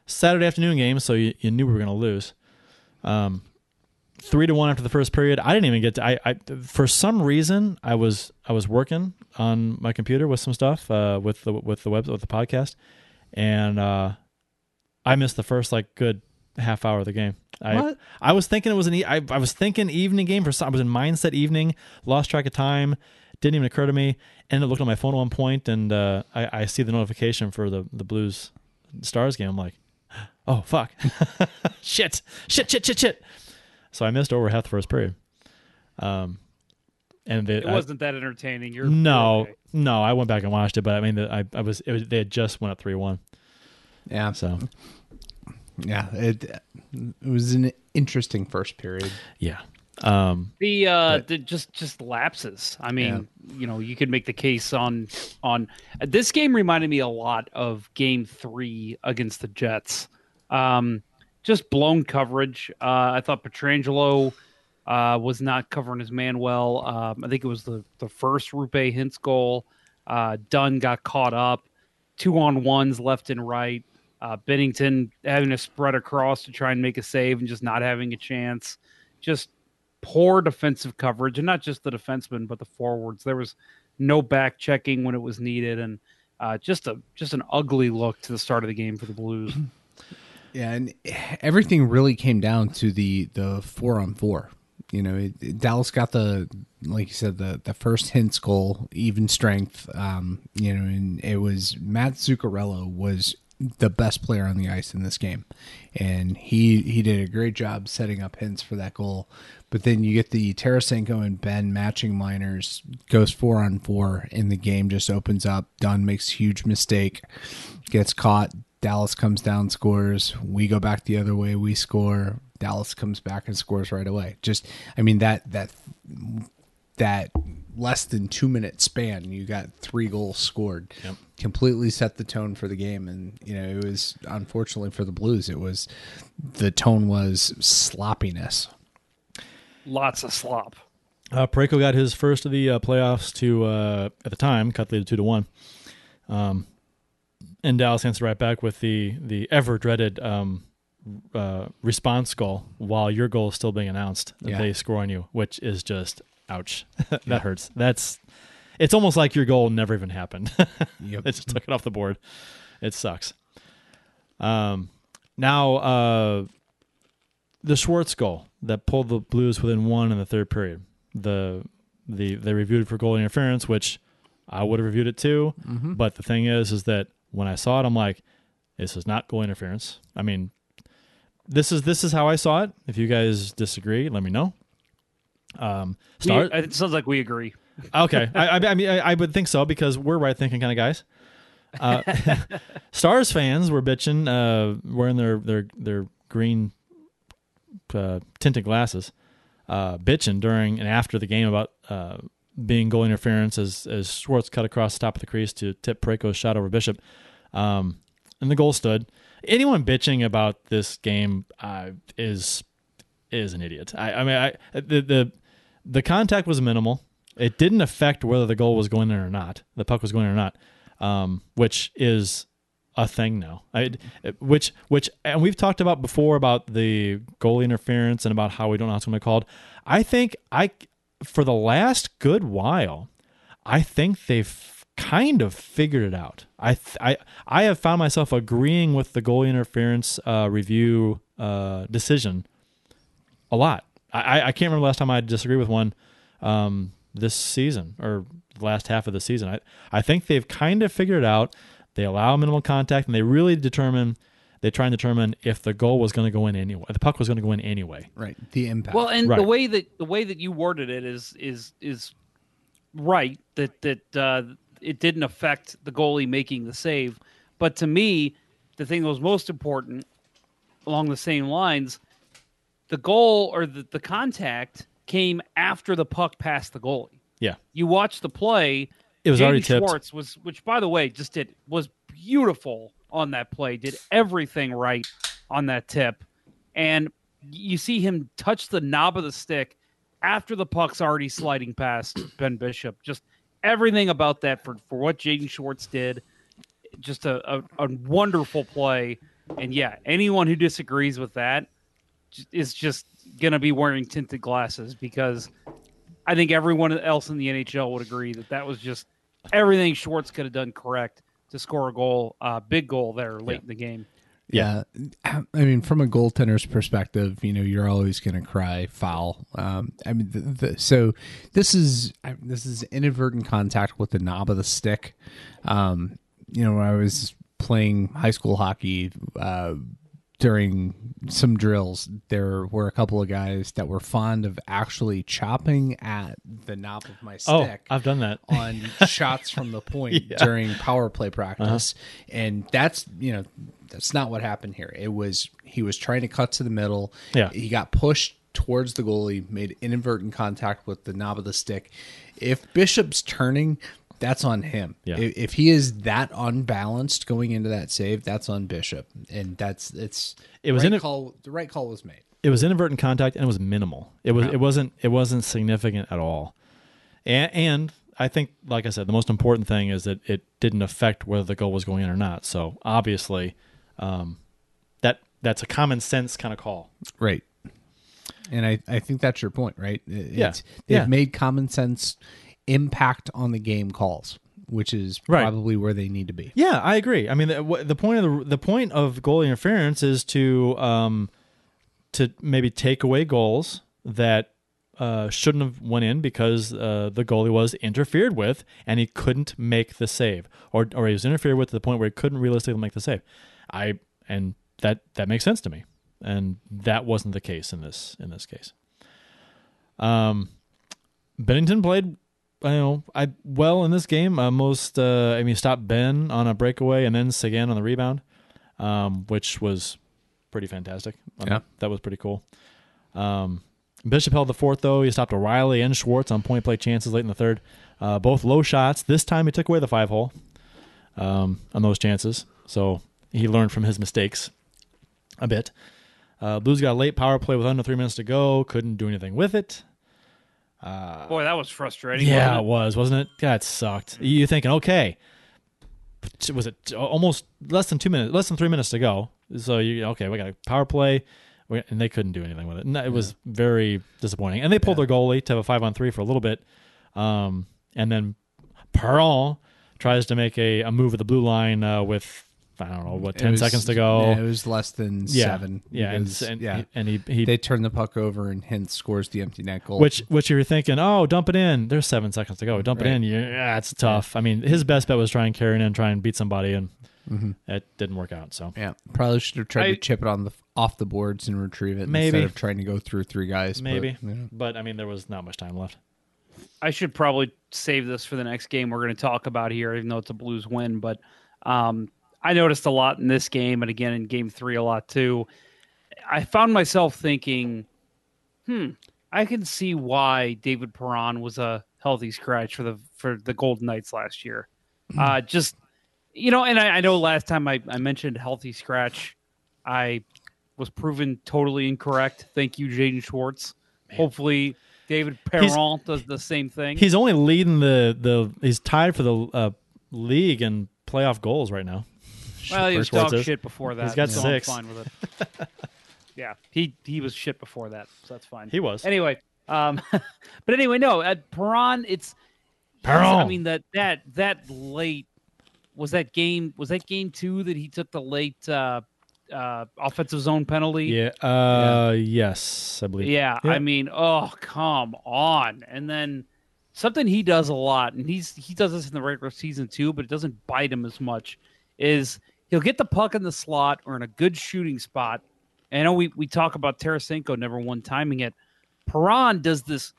Saturday afternoon game, so you, you knew we were gonna lose. Um three to one after the first period. I didn't even get to I, I for some reason I was I was working on my computer with some stuff, uh with the with the web with the podcast, and uh I missed the first like good half hour of the game. I What? I was thinking it was an e- I, I was thinking evening game for some. I was in mindset evening, lost track of time, didn't even occur to me. Ended up looking at my phone at one point, and uh, I, I see the notification for the the Blues Stars game. I'm like, (gasps) oh fuck, (laughs) shit, shit, shit, shit, shit. So I missed over half the first period. Um, and they, It wasn't that entertaining. You're no, okay. no. I went back and watched it, but I mean, the, I I was, it was they had just went up three one. Yeah. So Yeah. It it was an interesting first period. yeah. Um, The uh, But- the just just lapses. I mean, you know, you could make the case on on this game reminded me a lot of Game Three against the Jets. Um, just blown coverage. Uh, I thought Pietrangelo uh, was not covering his man well. Um, I think it was the the first Roope Hintz goal. Uh, Dunn got caught up. Two on ones left and right. Uh, Binnington having to spread across to try and make a save and just not having a chance. Just poor defensive coverage, and not just the defensemen, but the forwards. There was no back checking when it was needed, and uh, just a just an ugly look to the start of the game for the Blues. (clears throat) Yeah, and everything really came down to the the four on four. You know, it, it- Dallas got the like you said the the first Hintz goal, even strength. Um, you know, and it was Matt Zuccarello was the best player on the ice in this game, and he he did a great job setting up Hintz for that goal. But then you get the Tarasenko and Benn matching minors, goes four on four, and the game just opens up. Dunn makes huge mistake, gets caught. Dallas comes down, scores. We go back the other way. We score. Dallas comes back and scores right away. Just, I mean that that that less than two minute span, you got three goals scored. Completely set the tone for the game, and you know it was unfortunately for the Blues. It was the tone was sloppiness. Lots of slop. Uh, Parayko got his first of the uh, playoffs to uh, at the time cut the lead to two to one. Um, and Dallas answered right back with the the ever dreaded um, uh, response goal while your goal is still being announced. Yeah. They score on you, which is just ouch. (laughs) that hurts. That's it's almost like your goal never even happened. (laughs) Yep. they just took it off the board. It sucks. Um, now uh, the Schwartz goal that pulled the Blues within one in the third period. The the they reviewed it for goal interference, which I would have reviewed it too. But the thing is, is that when I saw it, I'm like, this is not goal interference. I mean, this is this is how I saw it. If you guys disagree, let me know. Um, We- it sounds like we agree. okay, I, I, I (laughs) mean, I, I would think so because we're right thinking kind of guys. Uh, (laughs) Stars fans were bitching, uh, wearing their their their green uh, tinted glasses, uh, bitching during and after the game about uh, being goal interference as as Schwartz cut across the top of the crease to tip Parayko's shot over Bishop, um, and the goal stood. Anyone bitching about this game uh, is is an idiot. I, I mean, I the the the contact was minimal. It didn't affect whether the goal was going in or not. The puck was going in or not, um, which is a thing now. I, which which and we've talked about before about the goalie interference and about how we don't know how it's going to be called. I think I for the last good while, I think they've kind of figured it out. I th- I I have found myself agreeing with the goalie interference uh, review uh, decision a lot. I, I can't remember the last time I disagreed with one um, this season or the last half of the season. I, I think they've kind of figured it out. They allow minimal contact and they really determine, they try and determine if the goal was going to go in anyway. The puck was going to go in anyway. Right. The impact. Well, and the way that the way that you worded it is is is right that that uh, it didn't affect the goalie making the save, but to me, the thing that was most important along the same lines, the goal or the, the contact came after the puck passed the goalie. Yeah. You watch the play. It was Jamie already tipped. Schwartz was, which by the way, just did was beautiful on that play. Did everything right on that tip, and you see him touch the knob of the stick after the puck's already sliding past (clears throat) Ben Bishop. Just everything about that for for what Jaden Schwartz did, just a, a, a wonderful play. And yeah, anyone who disagrees with that is just gonna be wearing tinted glasses because I think everyone else in the NHL would agree that that was just everything Schwartz could have done correct to score a goal, uh, big goal there late in the game. Yeah. (clears throat) I mean, from a goaltender's perspective, you know, you're always going to cry foul. Um, I mean, the, the, so this is I, this is inadvertent contact with the knob of the stick. Um, you know, when I was playing high school hockey uh, during some drills, there were a couple of guys that were fond of actually chopping at the knob of my stick. Oh, stick I've done that. on (laughs) shots from the point during power play practice. Uh-huh. And that's, you know, that's not what happened here. It was he was trying to cut to the middle. Yeah. He got pushed towards the goalie, made inadvertent contact with the knob of the stick. If Bishop's turning, that's on him. Yeah. If, if he is that unbalanced going into that save, that's on Bishop. And that's it's It was right in a- call the right call was made. it was inadvertent contact and it was minimal. It was it wasn't it wasn't significant at all. And and I think like I said, the most important thing is that it didn't affect whether the goal was going in or not. So obviously, um, that that's a common sense kind of call. Right. And I, I think that's your point, right? It- Yeah. They've Yeah. made common sense impact on the game calls, which is Right. probably where they need to be. Yeah, I agree. I mean, the, the point of the the point of goal interference is to um, to maybe take away goals that uh, shouldn't have went in because uh, the goalie was interfered with and he couldn't make the save, or or he was interfered with to the point where he couldn't realistically make the save. I and that that makes sense to me, and that wasn't the case in this in this case. Um, Binnington played, you know, I well in this game. Uh, most, uh, I mean, stopped Benn on a breakaway and then Seguin on the rebound, um, which was pretty fantastic. Um, Yeah. that was pretty cool. Um, Bishop held the fourth though. He stopped O'Reilly and Schwartz on point play chances late in the third. Uh, both low shots. This time he took away the five hole um, on those chances, so he learned from his mistakes a bit. Uh, Blues got a late power play with under three minutes to go. Couldn't do anything with it. Boy, that was frustrating. Yeah, wasn't it was, wasn't it? That sucked. You're thinking, okay, was it almost less than two minutes, less than three minutes to go? So you okay? We got a power play, and they couldn't do anything with it. And it was very disappointing. And they pulled their goalie to have a five on three for a little bit, um, and then Perron tries to make a, a move at the blue line uh, with I don't know what ten was- seconds to go. yeah, it was less than Yeah, seven. yeah, and, because, and, yeah. and he he they turn the puck over and Hintz scores the empty net goal. Which, which you're thinking, oh, dump it in. There's seven seconds to go. Dump it in. Yeah, it's tough. I mean, his best bet was try and carry it in, try and beat somebody, and It didn't work out. So Yeah, probably should have tried I- to chip it on the off the boards and retrieve it Maybe. instead of trying to go through three guys. but, maybe, you know. but I mean, there was not much time left. I should probably save this for the next game we're going to talk about here, even though it's a Blues win. But um, I noticed a lot in this game, and again in Game Three a lot too. I found myself thinking, "Hmm, I can see why David Perron was a healthy scratch for the for the Golden Knights last year." Uh, just you know, and I, I know last time I, I mentioned healthy scratch, I was proven totally incorrect. Thank you, Jaden Schwartz. Hopefully, David Perron does the same thing. He's only leading the the. He's tied for the uh, league and playoff goals right now. Well, he was dog shit before that. He's got so six. I'm fine with it. (laughs) yeah, he he was shit before that, so that's fine. He was. Anyway, um, (laughs) but anyway, no, at Perron, it's Perron. I mean that that that late was that game was that game two that he took the late uh, uh, offensive zone penalty. Yeah. Uh. Yes, I believe. Yeah, I mean, oh come on! And then something he does a lot, and he's he does this in the regular season too, but it doesn't bite him as much. Is he'll get the puck in the slot or in a good shooting spot. And I know we we talk about Tarasenko never one timing it. Perron does this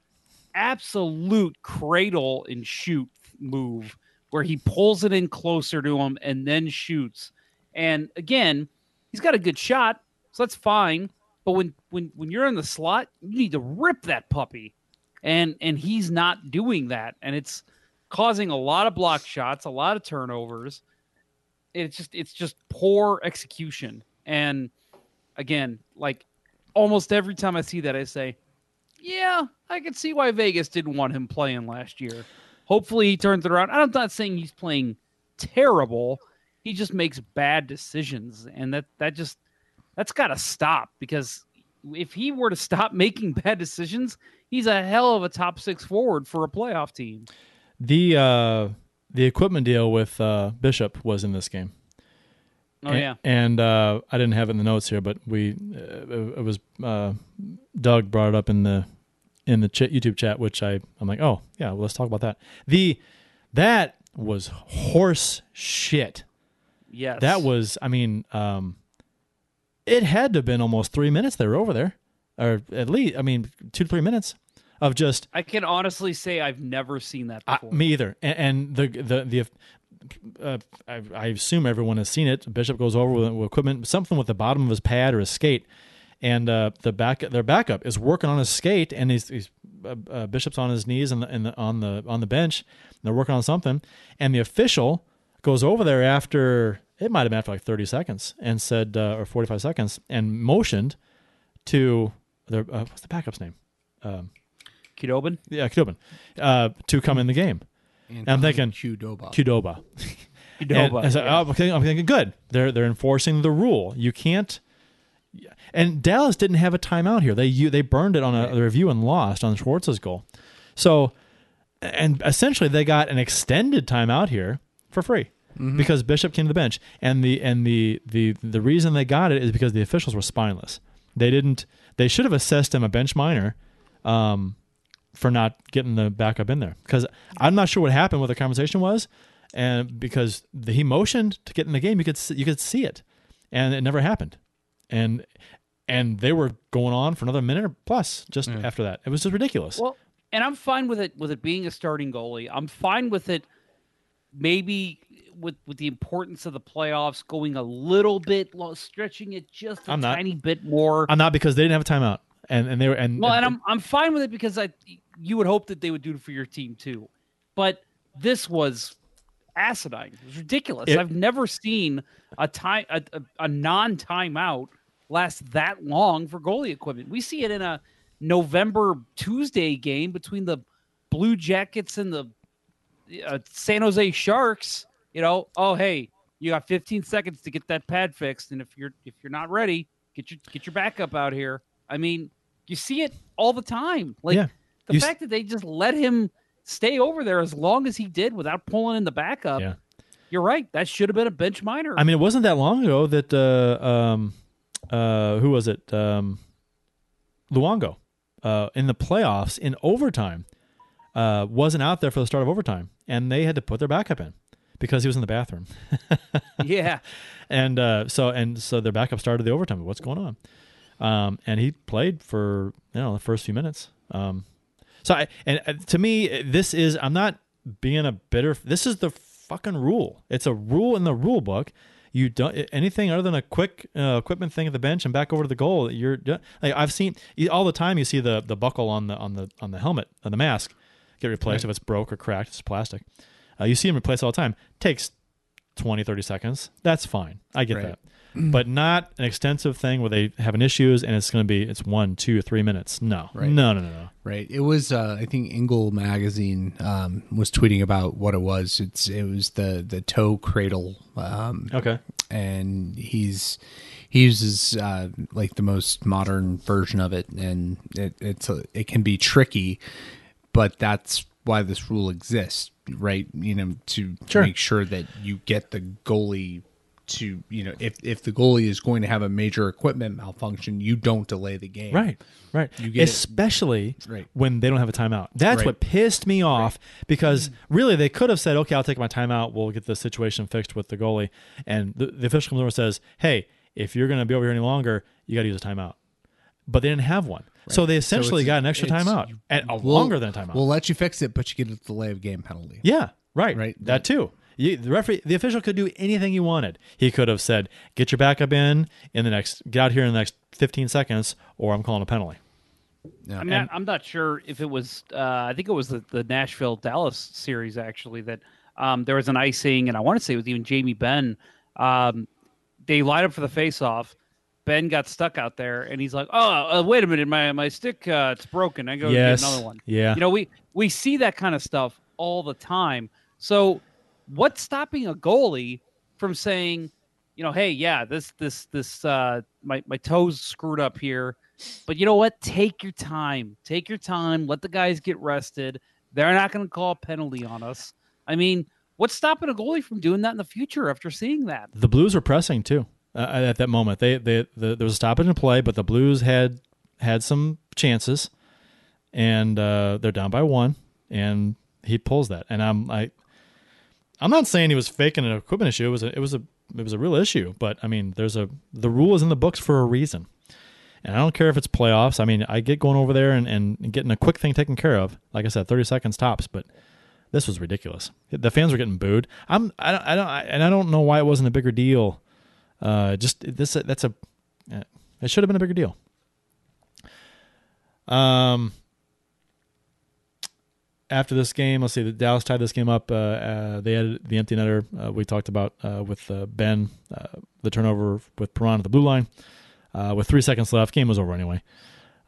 absolute cradle and shoot move where he pulls it in closer to him and then shoots. And again, he's got a good shot, so that's fine. But when when when you're in the slot, you need to rip that puppy, and and he's not doing that, and it's causing a lot of block shots, a lot of turnovers. It's just it's just poor execution, and again, like almost every time I see that, I say, yeah, I can see why Vegas didn't want him playing last year. Hopefully, he turns it around. I'm not saying he's playing terrible. He just makes bad decisions, and that that just that's got to stop because if he were to stop (laughs) making bad decisions, he's a hell of a top six forward for a playoff team. The uh the equipment deal with uh Bishop was in this game. Oh A- yeah, And uh, I didn't have it in the notes here, but we uh, it was uh, Doug brought it up in the in the ch- YouTube chat, which I I'm like, oh yeah, well, let's talk about that. The that was horse shit. yes, That was, I mean, um, it had to have been almost three minutes they were over there, or at least, I mean, two to three minutes of just I can honestly say I've never seen that I, before. me either. And, and the the the uh, I, I assume everyone has seen it. Bishop goes over with, with equipment, something with the bottom of his pad or his skate, and uh, the back their backup is working on his skate, and he's, he's uh, uh, Bishop's on his knees and the, on the on the bench. And they're working on something, and the official goes over there after it might have been after like thirty seconds, and said uh, or forty five seconds, and motioned to their uh, what's the backup's name? Kidobin? Yeah, Khudobin, uh, to come in the game. And I'm thinking- Qdoba. Qdoba. (laughs) And Kidoba. I said, yeah. oh, okay, I'm thinking, good. They're they're enforcing the rule. You can't. And Dallas didn't have a timeout here. They you, they burned it on a, a review and lost on Schwartz's goal. So, and essentially they got an extended timeout here for free because Bishop came to the bench. And the and the the the reason they got it is because the officials were spineless. They didn't. They should have assessed him a bench minor. Um, for not getting the backup in there because I'm not sure what happened, what the conversation was, and because the, he motioned to get in the game, you could see, you could see it, and it never happened, and and they were going on for another minute or plus just after that. It was just ridiculous. Well, and I'm fine with it with it being a starting goalie. I'm fine with it maybe with with the importance of the playoffs going a little bit low, stretching it just a I'm not. tiny bit more. I'm not because they didn't have a timeout, and and they were and well, and I'm I'm fine with it because I you would hope that they would do it for your team too. But this was asinine. It was ridiculous. It- I've never seen a time a, a, a non timeout last that long for goalie equipment. We see it in a November Tuesday game between the Blue Jackets and the uh, San Jose Sharks. You know, oh hey, you got 15 seconds to get that pad fixed, and if you're if you're not ready, get your get your backup out here. I mean, you see it all the time. Like Yeah. The You fact that they just let him stay over there as long as he did without pulling in the backup. Yeah. You're right. That should have been a bench minor. I mean, it wasn't that long ago that uh, um, uh, who was it? Um, Luongo uh, in the playoffs in overtime uh, wasn't out there for the start of overtime, and they had to put their backup in because he was in the bathroom. (laughs) yeah. and uh, so and so their backup started the overtime. What's going on? Um, and he played for you know the first few minutes. Um, so I, and uh, to me, this is I'm not being a bitter. This is the fucking rule. It's a rule in the rule book. You don't anything other than a quick uh, equipment thing at the bench and back over to the goal. You're like I've seen all the time. You see the the buckle on the on the on the helmet on the mask get replaced if it's broke or cracked. It's plastic. Uh, you see them replaced all the time. Takes 20, 30 seconds. That's fine. I get Right. that. But not an extensive thing where they have an issues and it's going to be it's one, two, three minutes. No, Right. no, no, no, no. Right. It was uh, I think InGoal magazine um, was tweeting about what it was. It's it was the the toe cradle. Um, Okay. and he's he uses uh, like the most modern version of it, and it, it's a, it can be tricky, but that's why this rule exists, right? You know, to Sure. make sure that you get the goalie to you know if if the goalie is going to have a major equipment malfunction, you don't delay the game. Right, right. You get. Especially Right. when they don't have a timeout. That's Right. what pissed me off because really they could have said, "Okay, I'll take my timeout. We'll get the situation fixed with the goalie." And the, the official comes over and says, "Hey, if you're going to be over here any longer, you got to use a timeout." But they didn't have one, so they essentially it's- got an extra timeout and a We'll- longer than a timeout. We'll let you fix it, but you get a delay of game penalty. Yeah, right. Right. That too. You, the referee, the official could do anything he wanted. He could have said, "Get your backup in in the next, get out here in the next 15 seconds, or I'm calling a penalty." I'm not, I'm not sure if it was. Uh, I think it was the, the Nashville Dallas series actually that um, there was an icing, and I want to say it was even Jamie Benn. Um, they lined up for the face-off. Benn got stuck out there, and he's like, "Oh, uh, wait a minute, my my stick, uh, it's broken. I go Yes. get another one." Yeah. you know, we we see that kind of stuff all the time. So, what's stopping a goalie from saying, you know, hey, yeah, this this this uh, my my toes screwed up here, but you know what? Take your time. Take your time. Let the guys get rested. They're not going to call a penalty on us. I mean, what's stopping a goalie from doing that in the future after seeing that? The Blues were pressing too uh, at that moment. They, they, the, there was a stoppage in play, but the Blues had had some chances, and uh, they're down by one, and he pulls that. And I'm I, I'm not saying he was faking an equipment issue. It was a, it was a it was a real issue. But I mean, there's a the rule is in the books for a reason. And I don't care if it's playoffs. I mean, I get going over there and, and getting a quick thing taken care of. Like I said, 30 seconds tops. But this was ridiculous. The fans were getting booed. I'm I don't I don't I, and I don't know why it wasn't a bigger deal. Uh, just this that's a uh, it should have been a bigger deal. Um. After this game, let's see. The Dallas tied this game up. Uh, uh, they had the empty netter uh, we talked about uh, with uh, Benn, uh, the turnover with Perron at the blue line. Uh, with three seconds left, game was over anyway.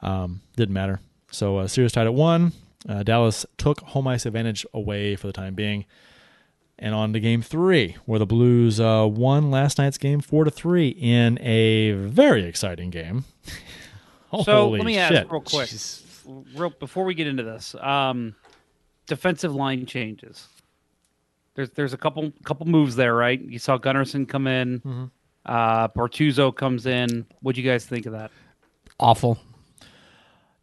Um, didn't matter. So uh, series tied at one. Uh, Dallas took home ice advantage away for the time being, and on to game three, where the Blues uh, won last night's game four to three in a very exciting game. (laughs) So Holy let me shit. ask real quick, real before we get into this. Um, defensive line changes. There's there's a couple couple moves there, right? You saw Gunnarsson come in. Mm-hmm. Uh, Bortuzzo comes in. What'd you guys think of that? Awful.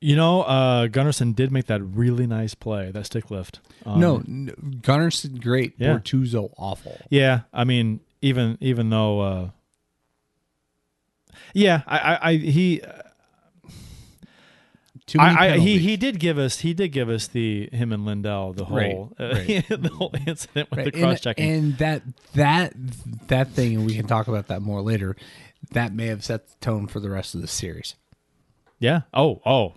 You know, uh, Gunnarsson did make that really nice play, that stick lift. Um, no, n- Gunnarsson great. Yeah. Bortuzzo awful. Yeah, I mean, even even though, uh, yeah, I, I, I he, Too many I, I, he he did give us he did give us the him and Lindell the Right, whole uh, right. (laughs) the whole incident with Right, the cross checking. And, and that that that thing, and we can talk about that more later. That may have set the tone for the rest of the series. Yeah. Oh, oh.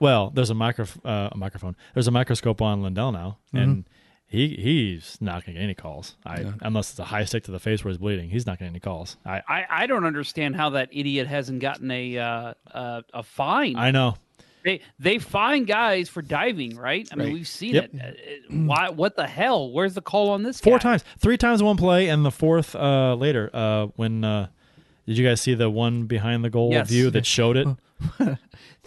Well, there's a micro uh, a microphone. There's a microscope on Lindell now, and he he's not going to get any calls. I unless it's a high stick to the face where he's bleeding. He's not getting any calls. I I, I don't understand how that idiot hasn't gotten a uh, uh, a fine. I know. They they fine guys for diving, right? I mean, Right. we've seen Yep. it. Uh, uh, Why? What the hell? Where's the call on this? Four guy? times, three times in one play, and the fourth uh, later. Uh, when uh, did you guys see the one behind the goal Yes. view that showed it? (laughs)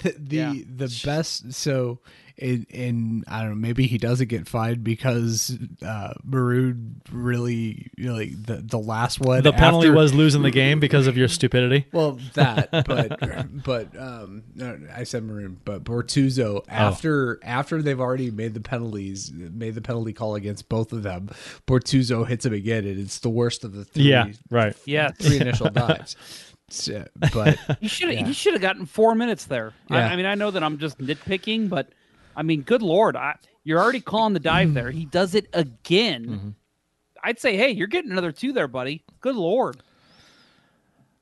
The the, Yeah. the best. So and, and I don't know, maybe he doesn't get fined because uh, Maroon really you know, like the the last one. The penalty after- was losing the game because of your stupidity. well that, (laughs) but but um, no, I said Maroon, but Bortuzzo after after they've already made the penalties, made the penalty call against both of them. Bortuzzo hits him again, and it's the worst of the three. Yeah, right. (laughs) yeah three initial dives. So, but (laughs) He should have. Yeah. He should have gotten four minutes there. I, I mean, I know that I'm just nitpicking, but I mean, good lord, I, you're already calling the dive there. He does it again. Mm-hmm. I'd say, hey, you're getting another two there, buddy. Good lord,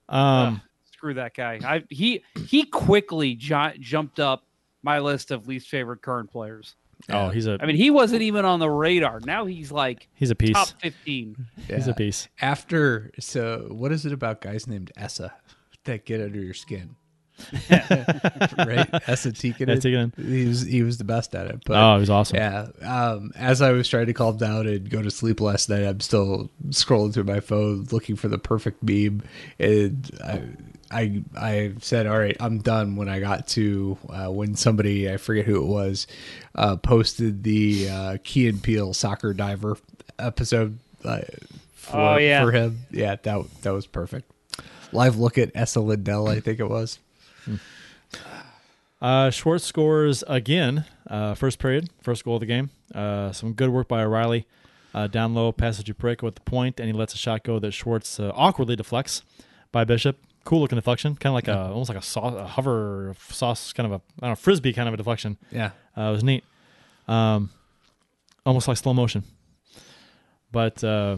Um, screw that guy. I he he quickly ju- jumped up my list of least favorite current players. oh, he's a I mean, he wasn't even on the radar. Now he's like he's a piece. top fifteen. He's a piece. after, so what is it about guys named Esa that get under your skin? (laughs) right, Esa Tikkanen. Yeah, Tikkanen. He was he was the best at it. But Oh, he was awesome. Yeah. Um, as I was trying to calm down and go to sleep last night, I'm still scrolling through my phone looking for the perfect meme. And I, I, I said, all right, I'm done when I got to uh, when somebody, I forget who it was, uh, posted the uh, Key and Peele soccer diver episode. Uh, for, Oh, yeah. for him. Yeah, that that was perfect. Live look at Esa Lindell, I think it was. Uh, Schwartz scores again. Uh, first period, first goal of the game. Uh, some good work by O'Reilly. Uh, down low, passes to Parayko at the point, and he lets a shot go that Schwartz uh, awkwardly deflects by Bishop. Cool looking deflection, kind of like a almost like a, sau- a hover sauce, kind of a I don't know, frisbee kind of a deflection. Yeah. Uh, it was neat. Um, almost like slow motion. But uh,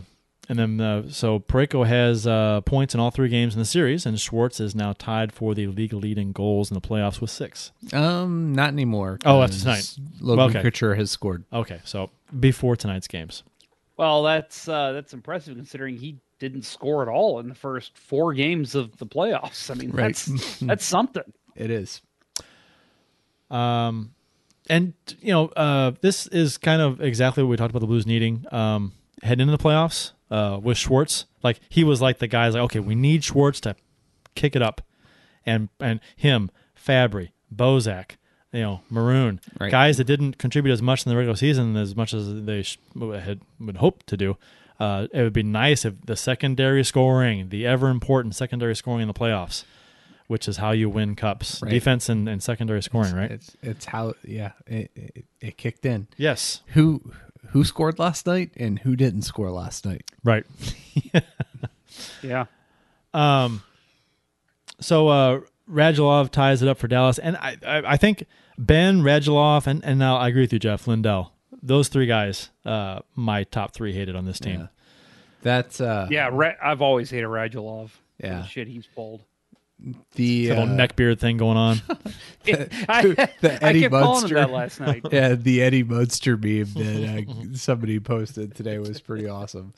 and then uh, so Parayko has uh, points in all three games in the series, and Schwartz is now tied for the league lead in goals in the playoffs with six. Um, not anymore. Oh, after 'cause tonight. Logan Okay. Couture has scored. Okay, so before tonight's games. Well, that's uh, that's impressive considering he didn't score at all in the first four games of the playoffs. I mean, Right. that's that's something. (laughs) It is. Um, and you know, uh, this is kind of exactly what we talked about the Blues needing um, heading into the playoffs uh, with Schwartz. Like he was like the guys like, okay, we need Schwartz to kick it up, and and him, Fabbri, Bozak, you know, Maroon, Right. guys that didn't contribute as much in the regular season as much as they sh- had would hope to do. Uh, it would be nice if the secondary scoring, the ever important secondary scoring in the playoffs, which is how you win cups, Right. defense and, and secondary scoring, right? It's it's how yeah it, it, it kicked in. Yes. Who who scored last night and who didn't score last night? Right. (laughs) Yeah. Um. So uh, Radulov ties it up for Dallas, and I, I, I think Benn Radulov and and now I agree with you, Jeff Lindell. Those three guys, uh, my top three hated on this team. Yeah. That's uh Yeah, Ra- I've always hated Radulov. Yeah. the shit he's pulled. the The uh, little neckbeard thing going on. (laughs) (laughs) I, the I Eddie kept calling him Munster. that last night. (laughs) yeah the Eddie Munster meme that uh, (laughs) somebody posted today was pretty awesome.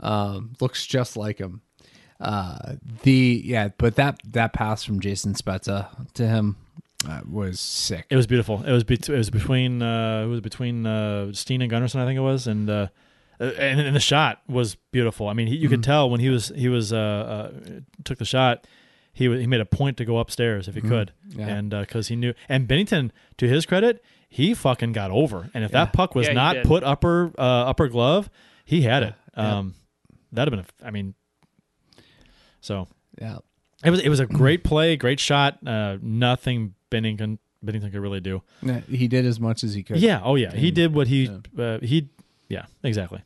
Um, looks just like him. Uh, the yeah, but that that pass from Jason Spezza to him uh, was sick. It was beautiful. It was be- it was between uh, it was between uh, Steen and Gunnarsson, I think it was, and uh, uh, and, and the shot was beautiful. I mean, he, you could tell when he was he was uh, uh, took the shot, he he made a point to go upstairs if he could, Yeah. and because he knew. And Binnington, to his credit, he fucking got over. And if that puck was Yeah, not put upper uh, upper glove, he had it. Um, that'd have been. A, I mean, so yeah, it was it was a great play, great shot. Uh, nothing Binnington Binnington could really do. Yeah, he did as much as he could. Yeah. Oh yeah. He did what he uh, he. Yeah. Exactly.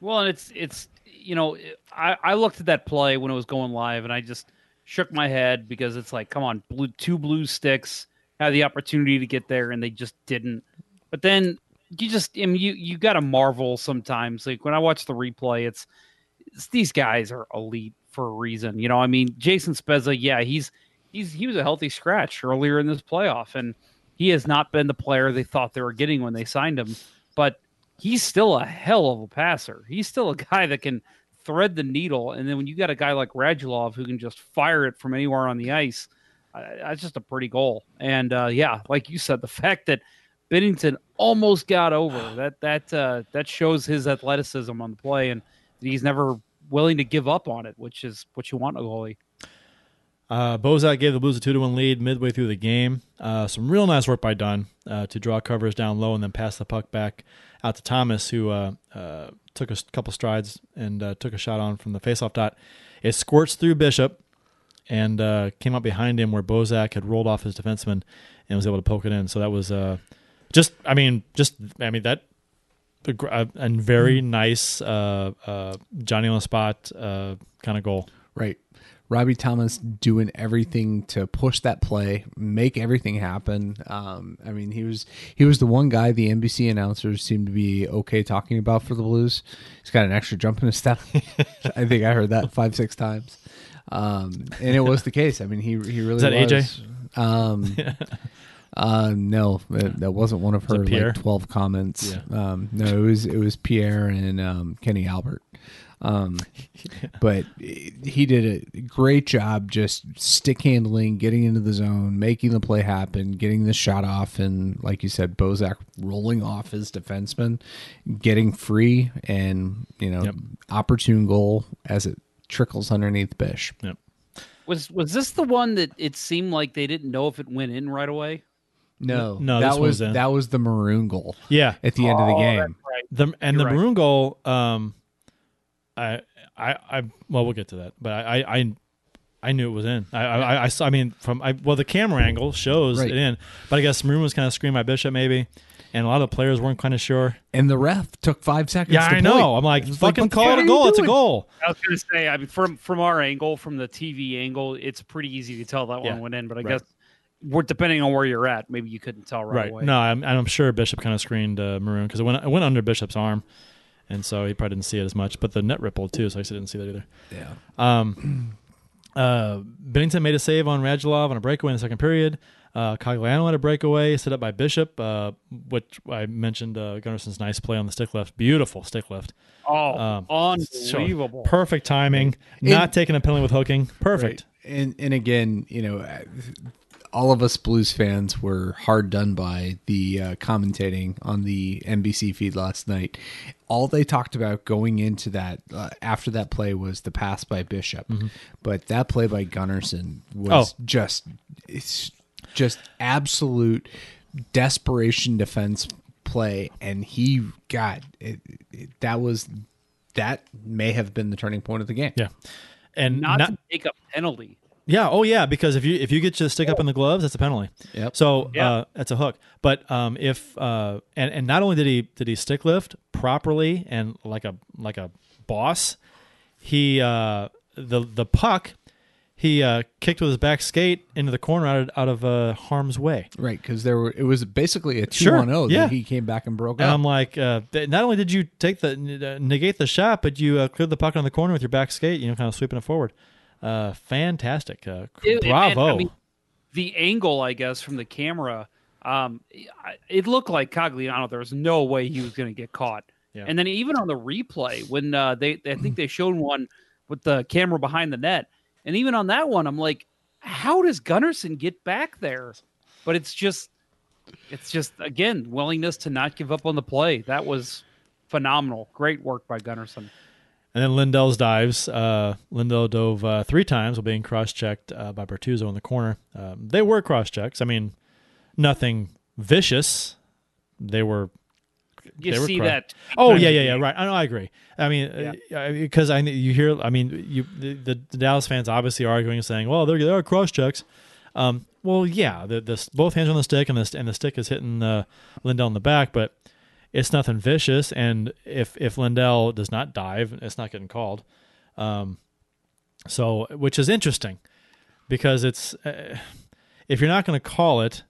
Well, and it's it's you know I I looked at that play when it was going live and I just shook my head because it's like come on blue two blue sticks had the opportunity to get there and they just didn't. But then you just I mean you you got to marvel sometimes like when I watch the replay it's, it's these guys are elite for a reason. You know I mean Jason Spezza yeah he's he's he was a healthy scratch earlier in this playoff and he has not been the player they thought they were getting when they signed him but he's still a hell of a passer. He's still a guy that can thread the needle. And then when you got a guy like Radulov who can just fire it from anywhere on the ice, uh, that's just a pretty goal. And uh, yeah, like you said, (laughs) the fact that Binnington almost got over (sighs) that that uh, that shows his athleticism on the play and that he's never willing to give up on it, which is what you want a goalie. Uh, Bozak gave the Blues a two to one lead midway through the game. Uh, some real nice work by Dunn uh, to draw covers down low and then pass the puck back out to Thomas, who uh, uh, took a couple strides and uh, took a shot on from the faceoff dot. It squirts through Bishop and uh, came up behind him where Bozak had rolled off his defenseman and was able to poke it in. So that was uh, just, I mean, just, I mean that. A, gr- a, a very nice uh, uh, Johnny on the spot uh, kind of goal. Right. Robbie Thomas doing everything to push that play, make everything happen. Um, I mean, he was he was the one guy the NBC announcers seemed to be okay talking about for the Blues. He's got an extra jump in his step. (laughs) I think I heard that five six times, um, and it was the case. I mean, he he really Is that AJ? Um, (laughs) uh, no, that that wasn't one of her like twelve comments. Yeah. Um, no, it was it was Pierre and um, Kenny Albert. Um, (laughs) but he did a great job just stick handling, getting into the zone, making the play happen, getting the shot off, and like you said, Bozak rolling off his defenseman, getting free, and you know, Yep. opportune goal as it trickles underneath Bish. Yep. Was was this the one that it seemed like they didn't know if it went in right away? No, No, that was was in. that was the maroon goal Yeah. at the end of the Oh, game. that's right. The and You're the right. maroon goal, um, I, I, I, well, we'll get to that, but I, I, I, I knew it was in. I, I, I, saw, I mean, from I, well, the camera angle shows Right. it in, but I guess maroon was kind of screaming by Bishop maybe, and a lot of the players weren't kind of sure. And the ref took five seconds. Yeah, to I know. I'm like, fucking what the call it a you goal. It's a goal. I was going to say, I mean, from from our angle, from the TV angle, it's pretty easy to tell that Yeah. one went in. But I Right. guess we're depending on where you're at, maybe you couldn't tell right, Right. away. No, I'm, I'm sure Bishop kind of screened uh, maroon because it went, it went under Bishop's arm, and so he probably didn't see it as much. But the net rippled too, so I guess I didn't see that either. Yeah. Um, uh, Binnington made a save on Radulov on a breakaway in the second period. Uh, Cogliano had a breakaway set up by Bishop, uh, which I mentioned. Uh, Gunnarsson's nice play on the stick lift, beautiful stick lift, Oh, Um, unbelievable! perfect timing, not taking a penalty with hooking, perfect. And and again, you know, uh, all of us Blues fans were hard done by the uh, commentating on the NBC feed last night. All they talked about going into that uh, after that play was the pass by Bishop, but that play by Gunnarsson was Oh. just it's just absolute desperation defense play, and he got it, it, that was that may have been the turning point of the game. Yeah, and Not, not, to take a penalty. Yeah, oh yeah, because if you if you get to stick up in the gloves, that's a penalty. Yep. So Yeah. uh, that's a hook. But um, if uh, and and not only did he did he stick lift properly and like a like a boss, he uh, the the puck he uh, kicked with his back skate into the corner out of, out of uh, harm's way. Right, because there were it was basically a two Sure, on zero yeah. that he came back and broke And up. I'm like, uh, th- not only did you take the uh, negate the shot, but you uh, cleared the puck on the corner with your back skate. You know, kind of sweeping it forward. Uh, fantastic. Uh, It- bravo. and, I mean, the angle, I guess, from the camera, um, it looked like Cogliano. There was no way he was going to get caught. Yeah. And then even on the replay, when uh, they, I think they showed one with the camera behind the net, and even on that one, I'm like, how does Gunnarsson get back there? But it's just, it's just again willingness to not give up on the play. That was phenomenal. Great work by Gunnarsson. And then Lindell's dives. Uh, Lindell dove uh, three times while being cross checked uh, by Bortuzzo in the corner. Um, they were cross checks. I mean, nothing vicious. They were. You they see cro- that? Oh yeah, yeah, yeah. Right. I know. I agree. I mean, because I you hear. I mean, you the, the, Dallas fans obviously arguing and saying, "Well, they're they are cross checks." Um, well, yeah, the, the both hands on the stick and the and the stick is hitting uh, Lindell in the back, but it's nothing vicious. And if if Lindell does not dive, it's not getting called. Um, so which is interesting because it's uh, if you're not going to call it,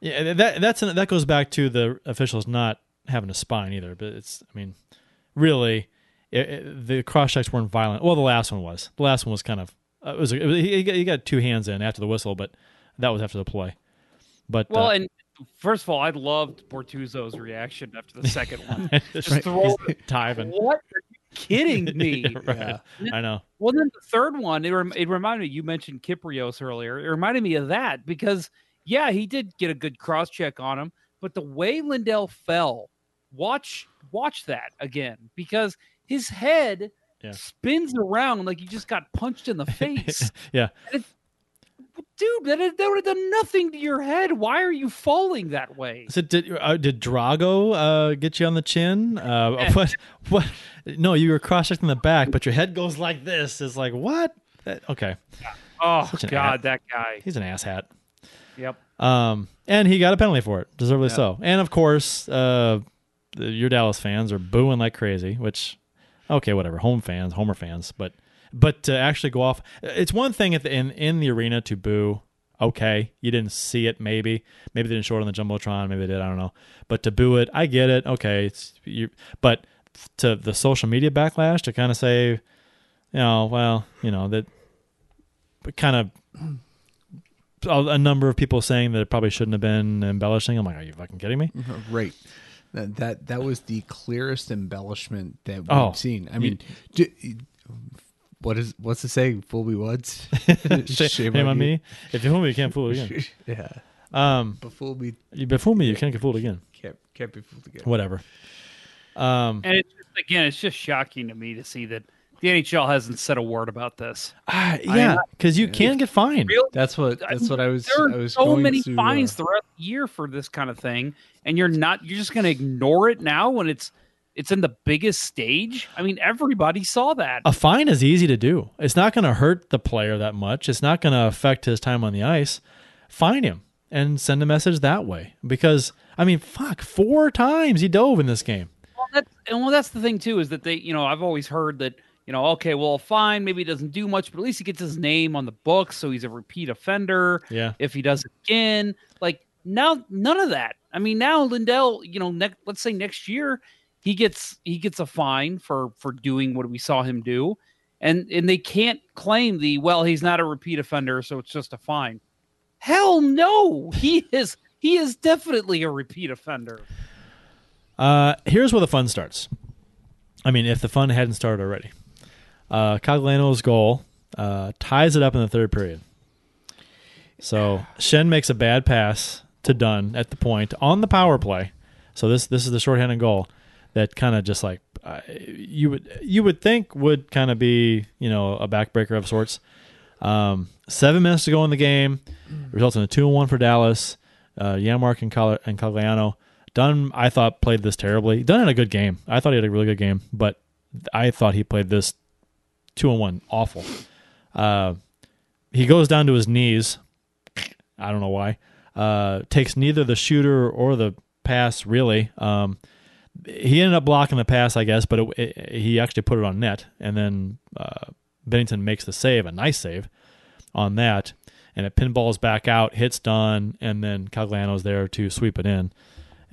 yeah, that that's that goes back to the officials not having a spine either. But it's I mean, really, it, it- the cross checks weren't violent. Well, the last one was. The last one was kind of uh, it was, it was he, got, he got two hands in after the whistle, but that was after the play. But Well, uh, and first of all, I loved Bortuzzo's reaction after the second one. (laughs) just Just throw it. diving. What? Are you kidding (laughs) me? right. I know. Well, then the third one, it, rem- it reminded me, you mentioned Kypreos earlier. It reminded me of that because, yeah, he did get a good cross check on him, but the way Lindell fell, watch watch that again because his head Yeah. spins around like he just got punched in the (laughs) face. Yeah. And, it, dude, that, that would have done nothing to your head. Why are you falling that way? So did uh, did Drago uh, get you on the chin? Uh, (laughs) what what? No, you were cross checked in the back, but your head goes like this. It's like what? That- okay, Oh God, ass. that guy. he's an asshat. Yep. Um, and he got a penalty for it, deservedly so. And of course, uh, the- your Dallas fans are booing like crazy. Which, okay, whatever. Home fans, Homer fans, but but to actually go off, it's one thing at the, in in the arena to boo. Okay, you didn't see it. Maybe maybe they didn't show it on the jumbotron. Maybe they did. I don't know. But to boo it, I get it. Okay, it's you. But to the social media backlash to kind of say, you know, well, you know that, kind of a, number of people saying that it probably shouldn't have been embellishing. I'm like, are you fucking kidding me? Uh-huh, right. That, that that was the clearest embellishment that oh. we've Oh, seen. I mean, d- what is what's the saying? Fool me once, (laughs) (laughs) Shame, shame, on you. me. If you fool me, you can't fool again. (laughs) yeah, Um, but fool me you fool me, you can't get fooled again. can't can't be fooled again. Whatever. Um, And it's just, again, it's just shocking to me to see that the NHL hasn't said a word about this. ah, yeah, because you can get fined. Real, That's what that's what I was. there I are was so going many to, uh, fines throughout the year for this kind of thing, and you're not. You're just going to ignore it now when it's it's in the biggest stage. I mean, everybody saw that. A fine is easy to do. It's not going to hurt the player that much. It's not going to affect his time on the ice. Fine him and send a message that way. Because I mean, fuck, four times he dove in this game. Well, that's, and well, that's the thing too is that they, you know, I've always heard that, you know, okay, well, fine, maybe he doesn't do much, but at least he gets his name on the book, so he's a repeat offender. Yeah. If he does it again, like now, none of that. I mean, now Lindell, you know, next, let's say next year, he gets he gets a fine for for doing what we saw him do, and and they can't claim the well, he's not a repeat offender, so it's just a fine. Hell no, (laughs) he is he is definitely a repeat offender. Uh, here's where the fun starts. I mean, if the fun hadn't started already. Uh, Cogliano's goal uh, ties it up in the third period. So Schenn makes a bad pass to Dunn at the point on the power play. So this this is the shorthanded goal that kind of just like you would you would think would kind of be you know a backbreaker of sorts. Um, seven minutes to go in the game, results in a two and one for Dallas. Uh, and Col- and Cogliano. Dunn, I thought played this terribly. Dunn had a good game. I thought he had a really good game, but I thought he played this two and one awful. Uh, he goes down to his knees. I don't know why. Uh, takes neither the shooter or the pass really. Um, he ended up blocking the pass, I guess, but it, it, he actually put it on net, and then uh, Binnington makes the save, a nice save on that, and it pinballs back out, hits Dunn, and then Cogliano's there to sweep it in.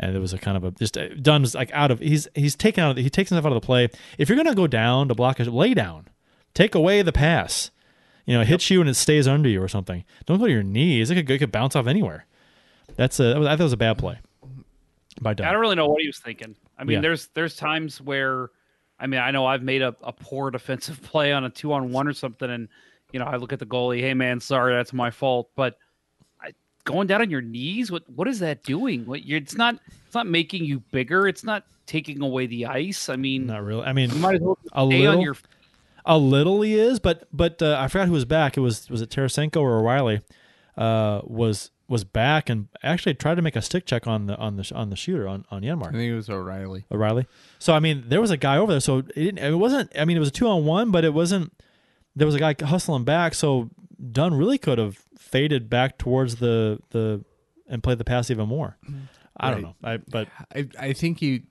And it was a kind of a just uh, Dunn's like out of he's he's taken out of, he takes himself out of the play. If you're gonna go down to block a lay down, take away the pass. You know, it hits you and it stays under you or something. Don't go to your knees. It could, it could bounce off anywhere. That's a that was, I thought it was a bad play by Dunn. I don't really know what he was thinking. I mean, Yeah. there's there's times where, I mean, I know I've made a, a poor (laughs) defensive play on a two on one or something, and you know I look at the goalie, hey man, sorry, that's my fault. But I, going down on your knees, what what is that doing? What you're, it's not it's not making you bigger. It's not taking away the ice. I mean, Not really. I mean, you might as well a little. your. A little he is, but but uh, I forgot who was back. It was was it Tarasenko or O'Reilly? Uh, was was back and actually tried to make a stick check on the on the on the shooter on on I think it was O'Reilly. O'Reilly. So I mean, there was a guy over there. So it didn't. It wasn't. I mean, it was a two on one, but it wasn't. There was a guy hustling back. So Dunn really could have faded back towards the the and played the pass even more. I don't Right. know. I but I I think you.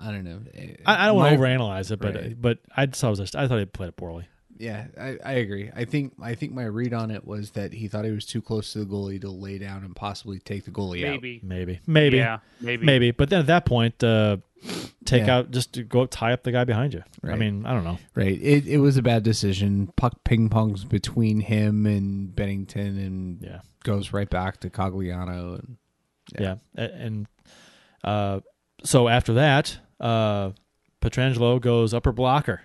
I don't know. I, I don't want to overanalyze it, but Right. but I just I was just, I thought he played it poorly. Yeah, I, I agree. I think I think my read on it was that he thought he was too close to the goalie to lay down and possibly take the goalie out. Maybe, Maybe maybe yeah, maybe, Maybe, but then at that point, uh, take Yeah. out just to go tie up the guy behind you. I mean, I don't know. Right. It it was a bad decision. Puck ping pongs between him and Binnington and Yeah, goes right back to Cogliano and yeah, A- and uh, so after that, uh, Pietrangelo goes upper blocker.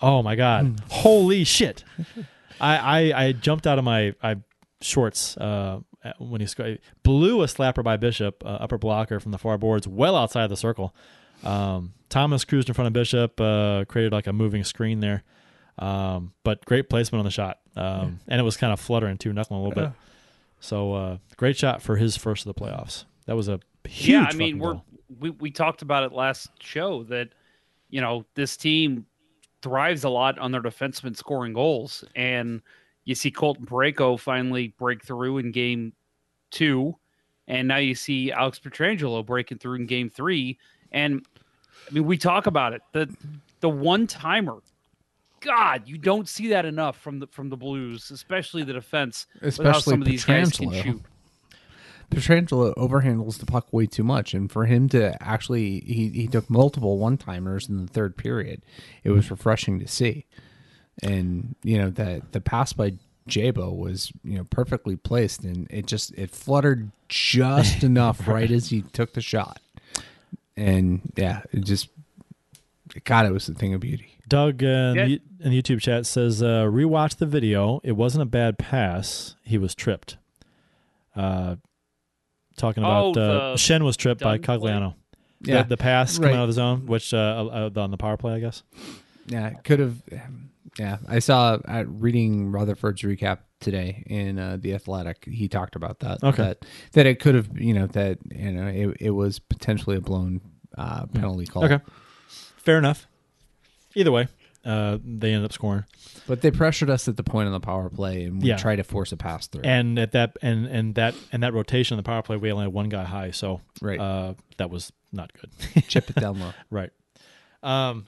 Oh my god! Holy shit! I, I I jumped out of my I shorts uh, when he scored. Blew a slapper by Bishop, uh, upper blocker from the far boards, well outside the circle. Um, Thomas cruised in front of Bishop, uh, created like a moving screen there. Um, but great placement on the shot. um, and it was kind of fluttering too, knuckling a little bit. So uh, great shot for his first of the playoffs. That was a huge. yeah, I mean, we're goal. we, we talked about it last show that you know this team thrives a lot on their defensemen scoring goals, and you see Colton Parayko finally break through in game two, and now you see Alex Pietrangelo breaking through in game three, and I mean we talk about it the the one timer. God, you don't see that enough from the from the Blues, especially the defense. Especially some of these guys can shoot. Pietrangelo overhandles the puck way too much, and for him to actually, he, he took multiple one timers in the third period. It was refreshing to see, and you know that the pass by Jabo was you know perfectly placed, and it just it fluttered just (laughs) enough right as he took the shot, and yeah, it just God, it was a thing of beauty. Doug uh, in, Yeah. the, in the YouTube chat says, uh, "Rewatch the video. It wasn't a bad pass. He was tripped." Uh, talking Oh, about uh, Schenn was tripped by dunk play? Cogliano. Yeah. the, the pass coming out of the zone, which uh, uh, on the power play, I guess. Yeah, could have. Yeah, I saw uh, reading Rutherford's recap today in uh, the Athletic. He talked about that. Okay. that that it could have, you know, that you know, it, it was potentially a blown uh, penalty call. Okay, fair enough. Either way, uh, they ended up scoring. but they pressured us at the point on the power play, and we Yeah. tried to force a pass through. And at that and and that and that rotation on the power play, we only had one guy high, so Right. uh, that was not good. (laughs) chip it down low. (laughs) right. Um.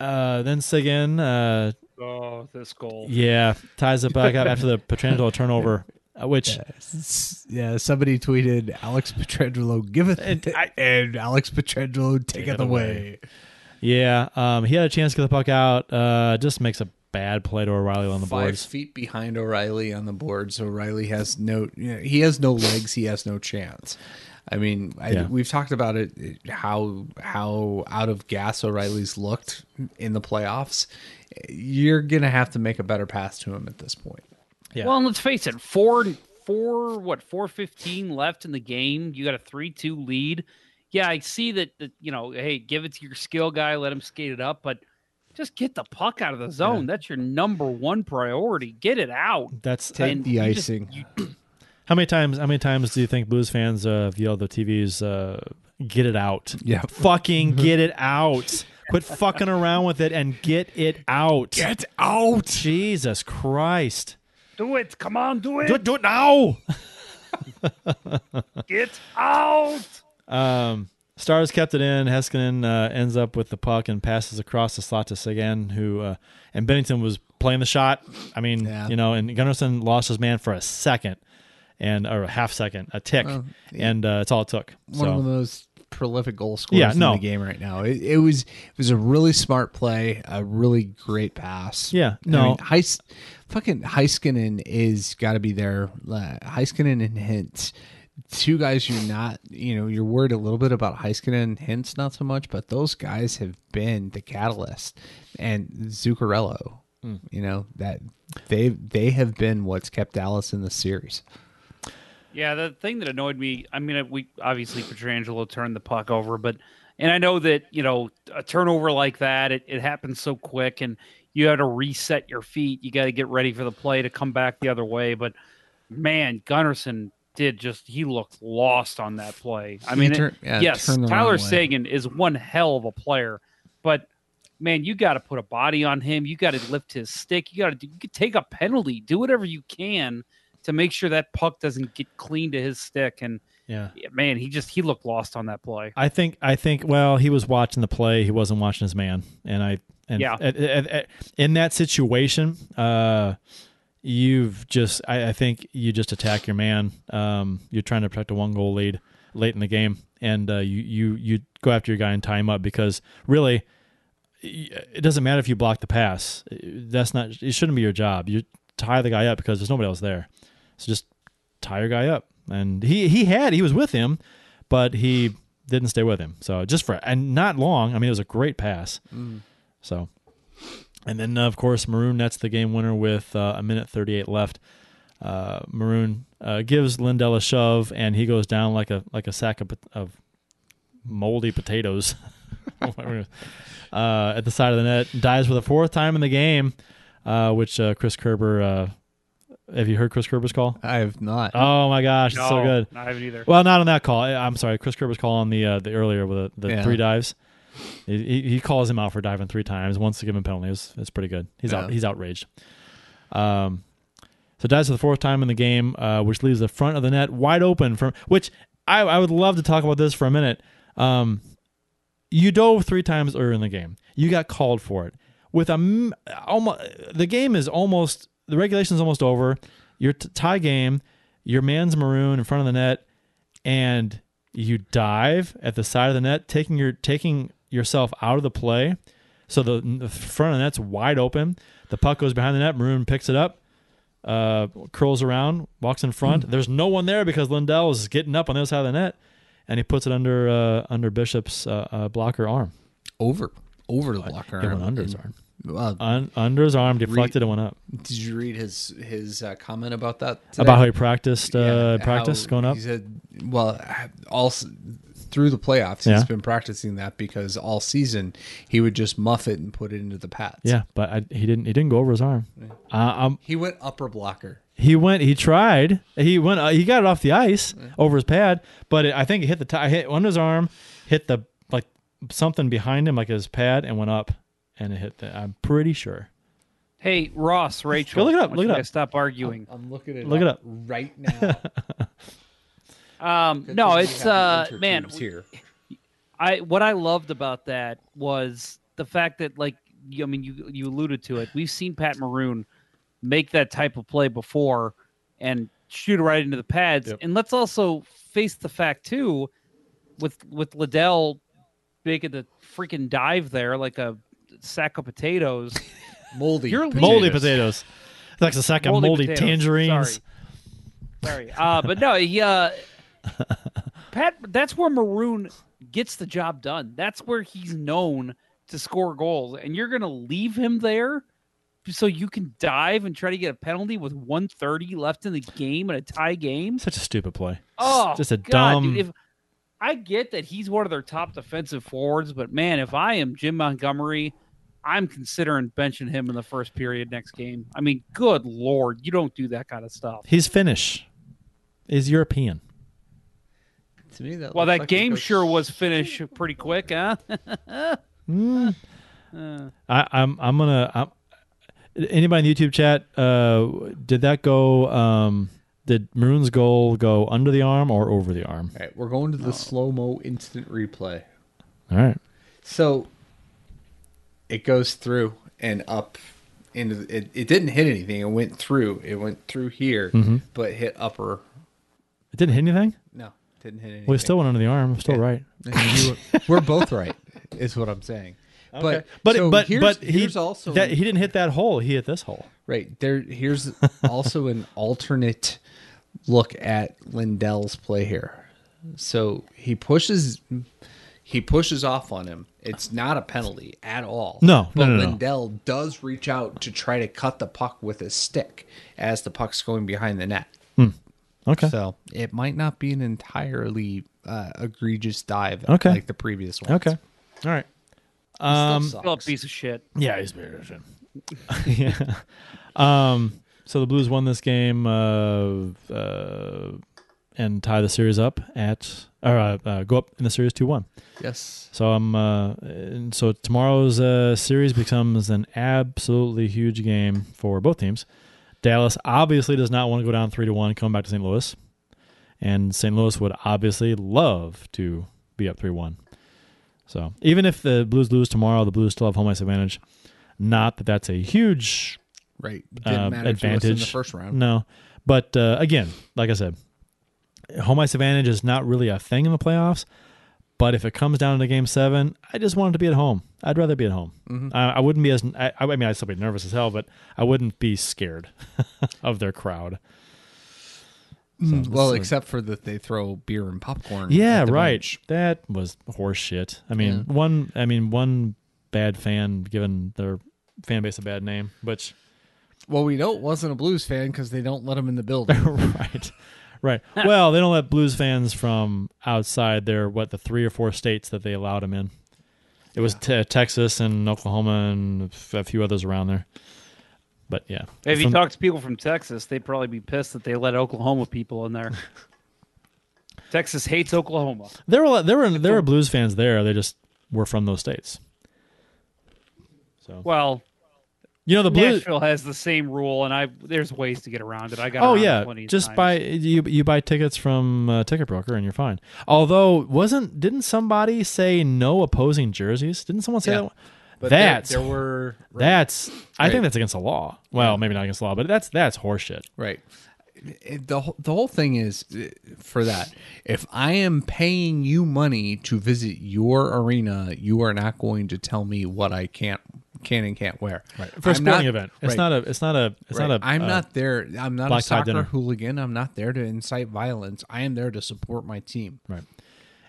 Uh, then Seguin, uh, Oh, this goal. yeah, ties it back up after the Pietrangelo (laughs) turnover, uh, which S- Yeah, somebody tweeted Alex Pietrangelo giveth And and, I- and Alex Pietrangelo taketh it away. Yeah, um, he had a chance to get the puck out. Uh, just makes a bad play to O'Reilly on the Five boards. feet behind O'Reilly on the board, so O'Reilly has no. You know, he has no legs. He has no chance. I mean, I, Yeah. we've talked about it how how out of gas O'Reilly's looked in the playoffs. You're gonna have to make a better pass to him at this point. Yeah. Well, and let's face it, four four what four fifteen left in the game. You got a three two lead. Yeah, I see that, that. You know, hey, give it to your skill guy, let him skate it up, but just get the puck out of the zone. That's your number one priority. Get it out. That's And the you just- icing. you- (clears throat) how many times? How many times do you think Blues fans uh, have yelled at the TVs? Uh, get it out. Yeah. fucking get it out. Quit fucking around with it and get it out. Get out! Jesus Christ. do it. Come on, do it. Do it, do it now. (laughs) Get out. Um, Stars kept it in. Heiskanen uh, ends up with the puck and passes across the slot to Seguin, who uh, and Binnington was playing the shot. I mean, Yeah. you know, and Gunnarsson lost his man for a second and or a half second, a tick, Well, and uh, it's all it took. one of the most prolific goal scorers Yeah, in the game right now. It, it was it was a really smart play, a really great pass. Yeah, I no. mean, Heis, fucking Heiskanen is got to be there. Uh, Heiskanen and Hintz, two guys you're not, you know, you're worried a little bit about Heiskanen and Hintz, not so much, but those guys have been the catalyst, and Zuccarello. Hmm. You know that they they have been what's kept Dallas in the series. Yeah, the thing that annoyed me, I mean, we obviously Pietrangelo turned the puck over, but and I know that you know a turnover like that, it, it happens so quick, and you got to reset your feet. You got to get ready for the play to come back the other way. But man, Gunnarsson did just he looked lost on that play. I He mean, it- tur- yeah, yes, Tyler. Seguin is one hell of a player, but man, you got to put a body on him. You got to lift his stick. You got to you could take a penalty. Do whatever you can to make sure that puck doesn't get clean to his stick. And yeah, yeah, man, he just he looked lost on that play. I think I think well, he was watching the play. He wasn't watching his man, and I and Yeah. at- at- at- in that situation, uh, you've just I, I think you just attack your man. Um, you're trying to protect a one goal lead late in the game, and uh, you you you go after your guy and tie him up because really. It doesn't matter if you block the pass. That's not. It shouldn't be your job. You tie the guy up because there's nobody else there. So just tie your guy up. And he he had he was with him, but he didn't stay with him. So just for and not long. I mean, it was a great pass. So, and then uh, of course Maroon nets the game winner with uh, a minute thirty eight left. Uh, Maroon uh, gives Lindell a shove, and he goes down like a like a sack of, of moldy potatoes (laughs) uh, at the side of the net. Dies for the fourth time in the game. uh, which uh, Chris Kerber. Uh, have you heard Chris Kerber's call? I have not. Oh my gosh, it's so good. I haven't either. Well, not on that call. I- I'm sorry. Chris Kerber's call on the uh, the earlier with the, the Yeah. three dives. He, he- calls him out for diving three times. Once to give him a penalty. It's, it's pretty good. He's out. He's outraged. Um, so dives for the fourth time in the game, uh, which leaves the front of the net wide open. From which I, I would love to talk about this for a minute. Um, you dove three times earlier in the game. You got called for it. With a almost the game is almost the regulation is almost over. Your t- tie game. Your man's maroon in front of the net, and you dive at the side of the net, taking your taking yourself out of the play. So the, the front of the net's wide open. The puck goes behind the net. Maroon picks it up, uh, curls around, walks in front. There's no one there because Lindell is getting up on the other side of the net, and he puts it under uh, under Bishop's uh, uh, blocker arm. over over the blocker. It went arm. under his arm. Uh, Un- under his arm, deflected and went up. did you read his his uh, comment about that? today? About how he practiced, uh, Yeah, practice going up. He said, "Well, all s- through the playoffs, Yeah. he's been practicing that because all season he would just muff it and put it into the pads. Yeah, but I, he didn't. He didn't go over his arm. Uh, um, he went upper blocker. He went. He tried. He went. Uh, he got it off the ice over his pad, but it, I think it hit the tie. Hit under his arm, hit the like something behind him, like his pad, and went up, and it hit. The, I'm pretty sure. Hey, Ross, Rachel. Go look it up, look don't it you up. Stop arguing. I'm looking at it Look it up. right (laughs) now. Um, no, it's have uh, man. intertubes here. I what I loved about that was the fact that like you, I mean you you alluded to it. We've seen Pat Maroon make that type of play before and shoot right into the pads. Yep. And let's also face the fact too, with with Lindell making the freaking dive there like a sack of potatoes. (laughs) moldy. You're leaving- Moldy potatoes. Like a sack of moldy, potatoes. tangerines. Sorry. Sorry. Uh, but no, he uh, Pat. That's where Maroon gets the job done. That's where he's known to score goals, and you're gonna leave him there so you can dive and try to get a penalty with 130 left in the game and a tie game. Such a stupid play. Oh, just a God, dumb. dude, if, I get that he's one of their top defensive forwards, but man, if I am Jim Montgomery, I'm considering benching him in the first period next game. I mean, good lord, you don't do that kind of stuff. His finish is European. To me, that Well, that like game goes- sure was (laughs) finished pretty quick, huh? (laughs) I, I'm. I'm gonna. I'm, anybody in the YouTube chat? Uh, did that go? Um, did Maroon's goal go under the arm or over the arm? All right, we're going to the slow mo instant replay. All right. So it goes through and up into the, it. It didn't hit anything. It went through. It went through here, Mm-hmm. but hit upper. It didn't hit anything. No, didn't hit anything. Well, still went under the arm. I'm still right. (laughs) You were- we're both right. Is what I'm saying. But But so but here's, but he here's also that he didn't hit that hole. He hit this hole. right there. Here's (laughs) also an alternate look at Lindell's play here. So he pushes he pushes off on him. It's not a penalty at all. No, but no, no, no. Lindell does reach out to try to cut the puck with his stick as the puck's going behind the net. Okay. So it might not be an entirely uh, egregious dive Okay. like the previous one. Okay. All right. Um, Still a piece of shit. Yeah, he's very good. (laughs) yeah. Um. So the Blues won this game uh, uh, and tie the series up at or uh, uh, go up in the series two one. Yes. So I'm uh, and so tomorrow's uh, series becomes an absolutely huge game for both teams. Dallas obviously does not want to go down three to one, coming back to St. Louis, and St. Louis would obviously love to be up three one. So even if the Blues lose tomorrow, the Blues still have home ice advantage. Not that that's a huge Right. Uh, advantage in the first round. No, but uh, again, like I said, home ice advantage is not really a thing in the playoffs. But if it comes down to Game Seven, I just want it to be at home. I'd rather be at home. Mm-hmm. I, I wouldn't be as I, I mean I'd still be nervous as hell, but I wouldn't be scared (laughs) of their crowd. Mm, well, so- except for that they throw beer and popcorn. Yeah, right. bench. That was horse shit. I mean, one. I mean, one bad fan giving their fan base a bad name, which Well, we know it wasn't a Blues fan because they don't let him in the (laughs) building. right, right. (laughs) Well, they don't let blues fans from outside their what the three or four states that they allowed them in. It was te- Texas and Oklahoma and a few others around there. But yeah, If you From- talk to people from Texas, they'd probably be pissed that they let Oklahoma people in there. (laughs) Texas hates Oklahoma. there were there were there were Blues fans there. They just were from those states. So Well, you know the Blues. Nashville has the same rule, and I there's ways to get around it. I got Oh yeah, just times. buy you you buy tickets from uh, Ticket Broker and you're fine. Although wasn't didn't somebody say no opposing jerseys? Didn't someone say Yeah. that? But there- that's there, were that's I Right. think that's against the law. Well, maybe not against the law, but that's that's horseshit. Right. It- the whole- the whole thing is uh, for that. If I am paying you money to visit your arena, you are not going to tell me what I can't can and can't wear. Right. For a I'm sporting not- event, it's right, not a it's not a it's right. not a. I'm uh, not there. I'm not a soccer hooligan. I'm not there to incite violence. I am there to support my team. Right.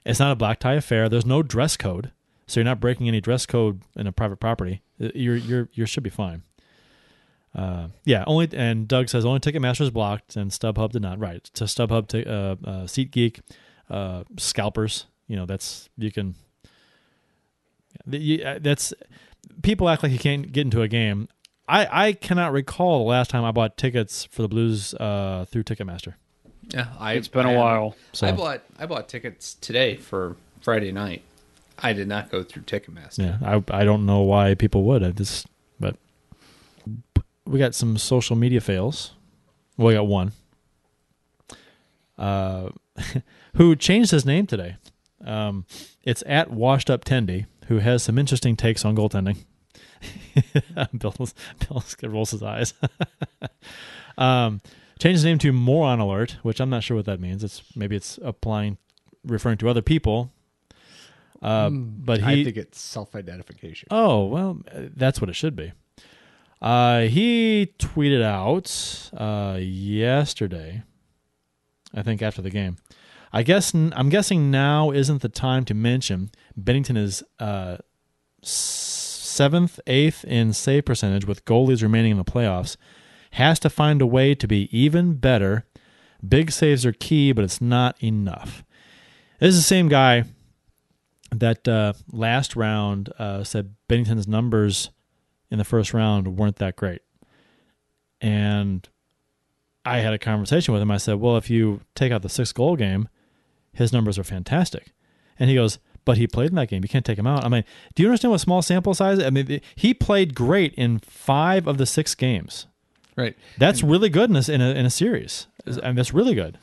It's not a black tie affair. There's no dress code, so you're not breaking any dress code in a private property. Uh, You're you're you should be fine. Uh, yeah, only and Doug says only Ticketmaster is blocked and StubHub did not. Right, to StubHub, to, uh, uh, SeatGeek, uh, scalpers. You know that's you can. you- uh, That's people act like you can't get into a game. I I cannot recall the last time I bought tickets for the Blues uh, through Ticketmaster. Yeah, I, It's been a while. So I bought I bought tickets today for Friday night. I did not go through Ticketmaster. Yeah, I I don't know why people would. I just but we got some social media fails. Well, we got one. Uh, (laughs) who changed his name today? Um, it's at Washed Up Tendy, who has some interesting takes on goaltending. (laughs) Bill, rolls his eyes. (laughs) um, changed his name to Moron Alert, which I'm not sure what that means. It's maybe it's applying, referring to other people. Uh, but he, I think it's self-identification. Oh well, that's what it should be. Uh, he tweeted out uh, yesterday, I think after the game. I guess I'm guessing now isn't the time to mention Binnington is uh, seventh, eighth in save percentage with goalies remaining in the playoffs. Has to find a way to be even better. Big saves are key, but it's not enough. This is the same guy that uh, last round uh, said Binnington's numbers in the first round weren't that great. And I had a conversation with him. I said, Well, if you take out the six goal game, his numbers are fantastic. And he goes, But he played in that game. You can't take him out. I mean, do you understand what small sample size? I mean, he played great in five of the six games. Right. That's really good in a, in a, in a series. And that's really good.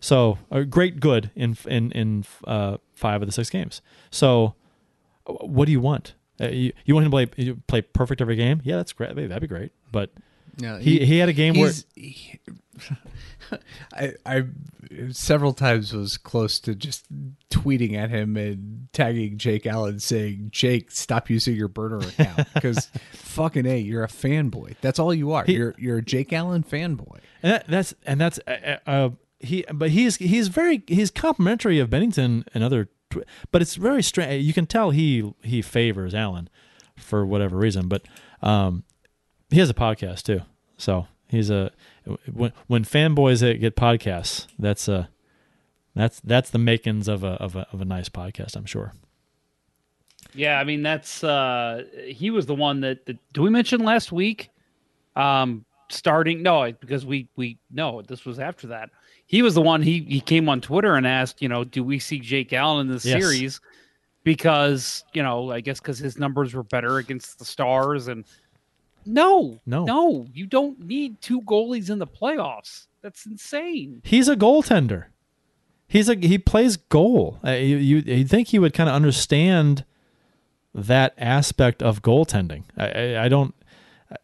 So great good in in in uh, five of the six games. So what do you want? Uh, you, you want him to play play perfect every game? Yeah, that's great. That'd be great. But Yeah, he he had a game where he- (laughs) I, I several times was close to just tweeting at him and tagging Jake Allen saying, "Jake, stop using your burner account (laughs) because fucking a, you're a fanboy. That's all you are. He- you're you're a Jake Allen fanboy." and that, that's and that's uh, uh, he. But he's he's very he's complimentary of Binnington and other. Tw- but it's very strange. You can tell he he favors Allen for whatever reason. But um, he has a podcast too. So he's a when when fanboys get podcasts, that's a that's that's the makings of a of a of a nice podcast. I'm sure. Yeah, I mean that's uh he was the one that, that do we mention last week? Um starting no, because we we no, this was after that. He was the one he he came on Twitter and asked, you know, do we see Jake Allen in this Yes. series? Because, you know, I guess because his numbers were better against the stars and no, No. no, you don't need two goalies in the playoffs. That's insane. He's a goaltender. He's a he plays goal. Uh, you you you think he would kind of understand that aspect of goaltending? I I, I don't. I,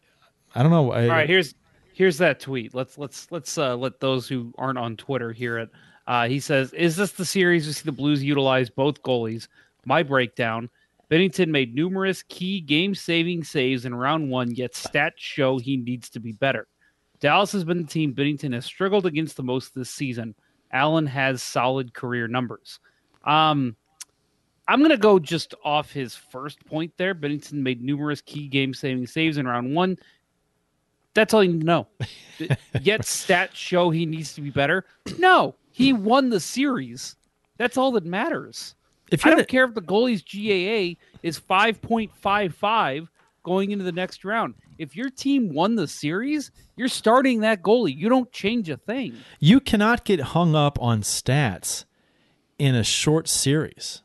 I don't know. I, All right, here's here's that tweet. Let's let's let's uh, let those who aren't on Twitter hear it. Uh, he says, "Is this the series we see the Blues utilize both goalies?" My breakdown: Binnington made numerous key game-saving saves in round one, yet stats show he needs to be better. Dallas has been the team Binnington has struggled against the most this season. Allen has solid career numbers. Um, I'm going to go just off his first point there. Binnington made numerous key game-saving saves in round one. That's all you need to know. (laughs) Yet stats show he needs to be better. No, he won the series. That's all that matters. If I you're don't care if the goalie's GAA is 5.55. going into the next round. If your team won the series, you're starting that goalie. You don't change a thing. You cannot get hung up on stats in a short series.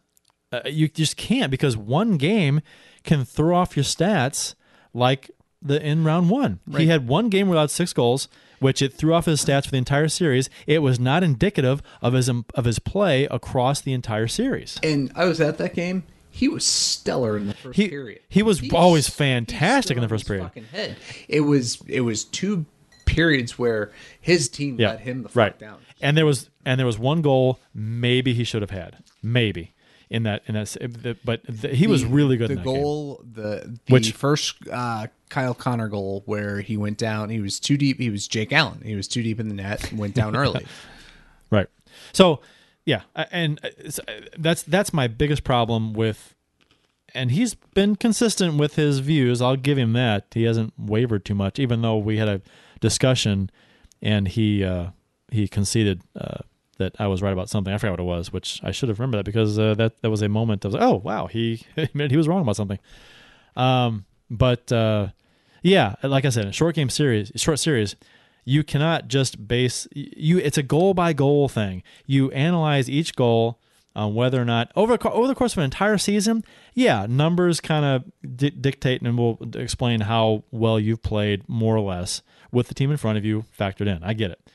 Uh, you just can't because one game can throw off your stats like the in round one. He had one game without six goals, which it threw off his stats for the entire series. It was not indicative of his um, of his play across the entire series. And I was at that game. He was stellar in the first He- period. he was He always fantastic in the first period. It was it was two periods where his team Yeah, let him the fuck right. down. And there was and there was one goal maybe he should have had maybe in that in that but th- he was really good. The that game. goal, the the Which- first uh, Kyle Connor goal where he went down. He was too deep. He was Jake Allen. He was too deep in the net and went down early. (laughs) Right. So, yeah, and uh, uh, that's that's my biggest problem with and he's been consistent with his views. I'll give him that. He hasn't wavered too much even though we had a discussion and he uh he conceded uh that I was right about something. I forgot what it was, which I should have remembered that because uh, that that was a moment of oh wow he (laughs) he was wrong about something. Um, but uh, yeah, like I said, short game series, short series, you cannot just base you. It's a goal by goal thing. You analyze each goal on whether or not over over the course of an entire season. Yeah, numbers kind of di- dictate and will explain how well you've played, more or less, with the team in front of you factored in. I get it,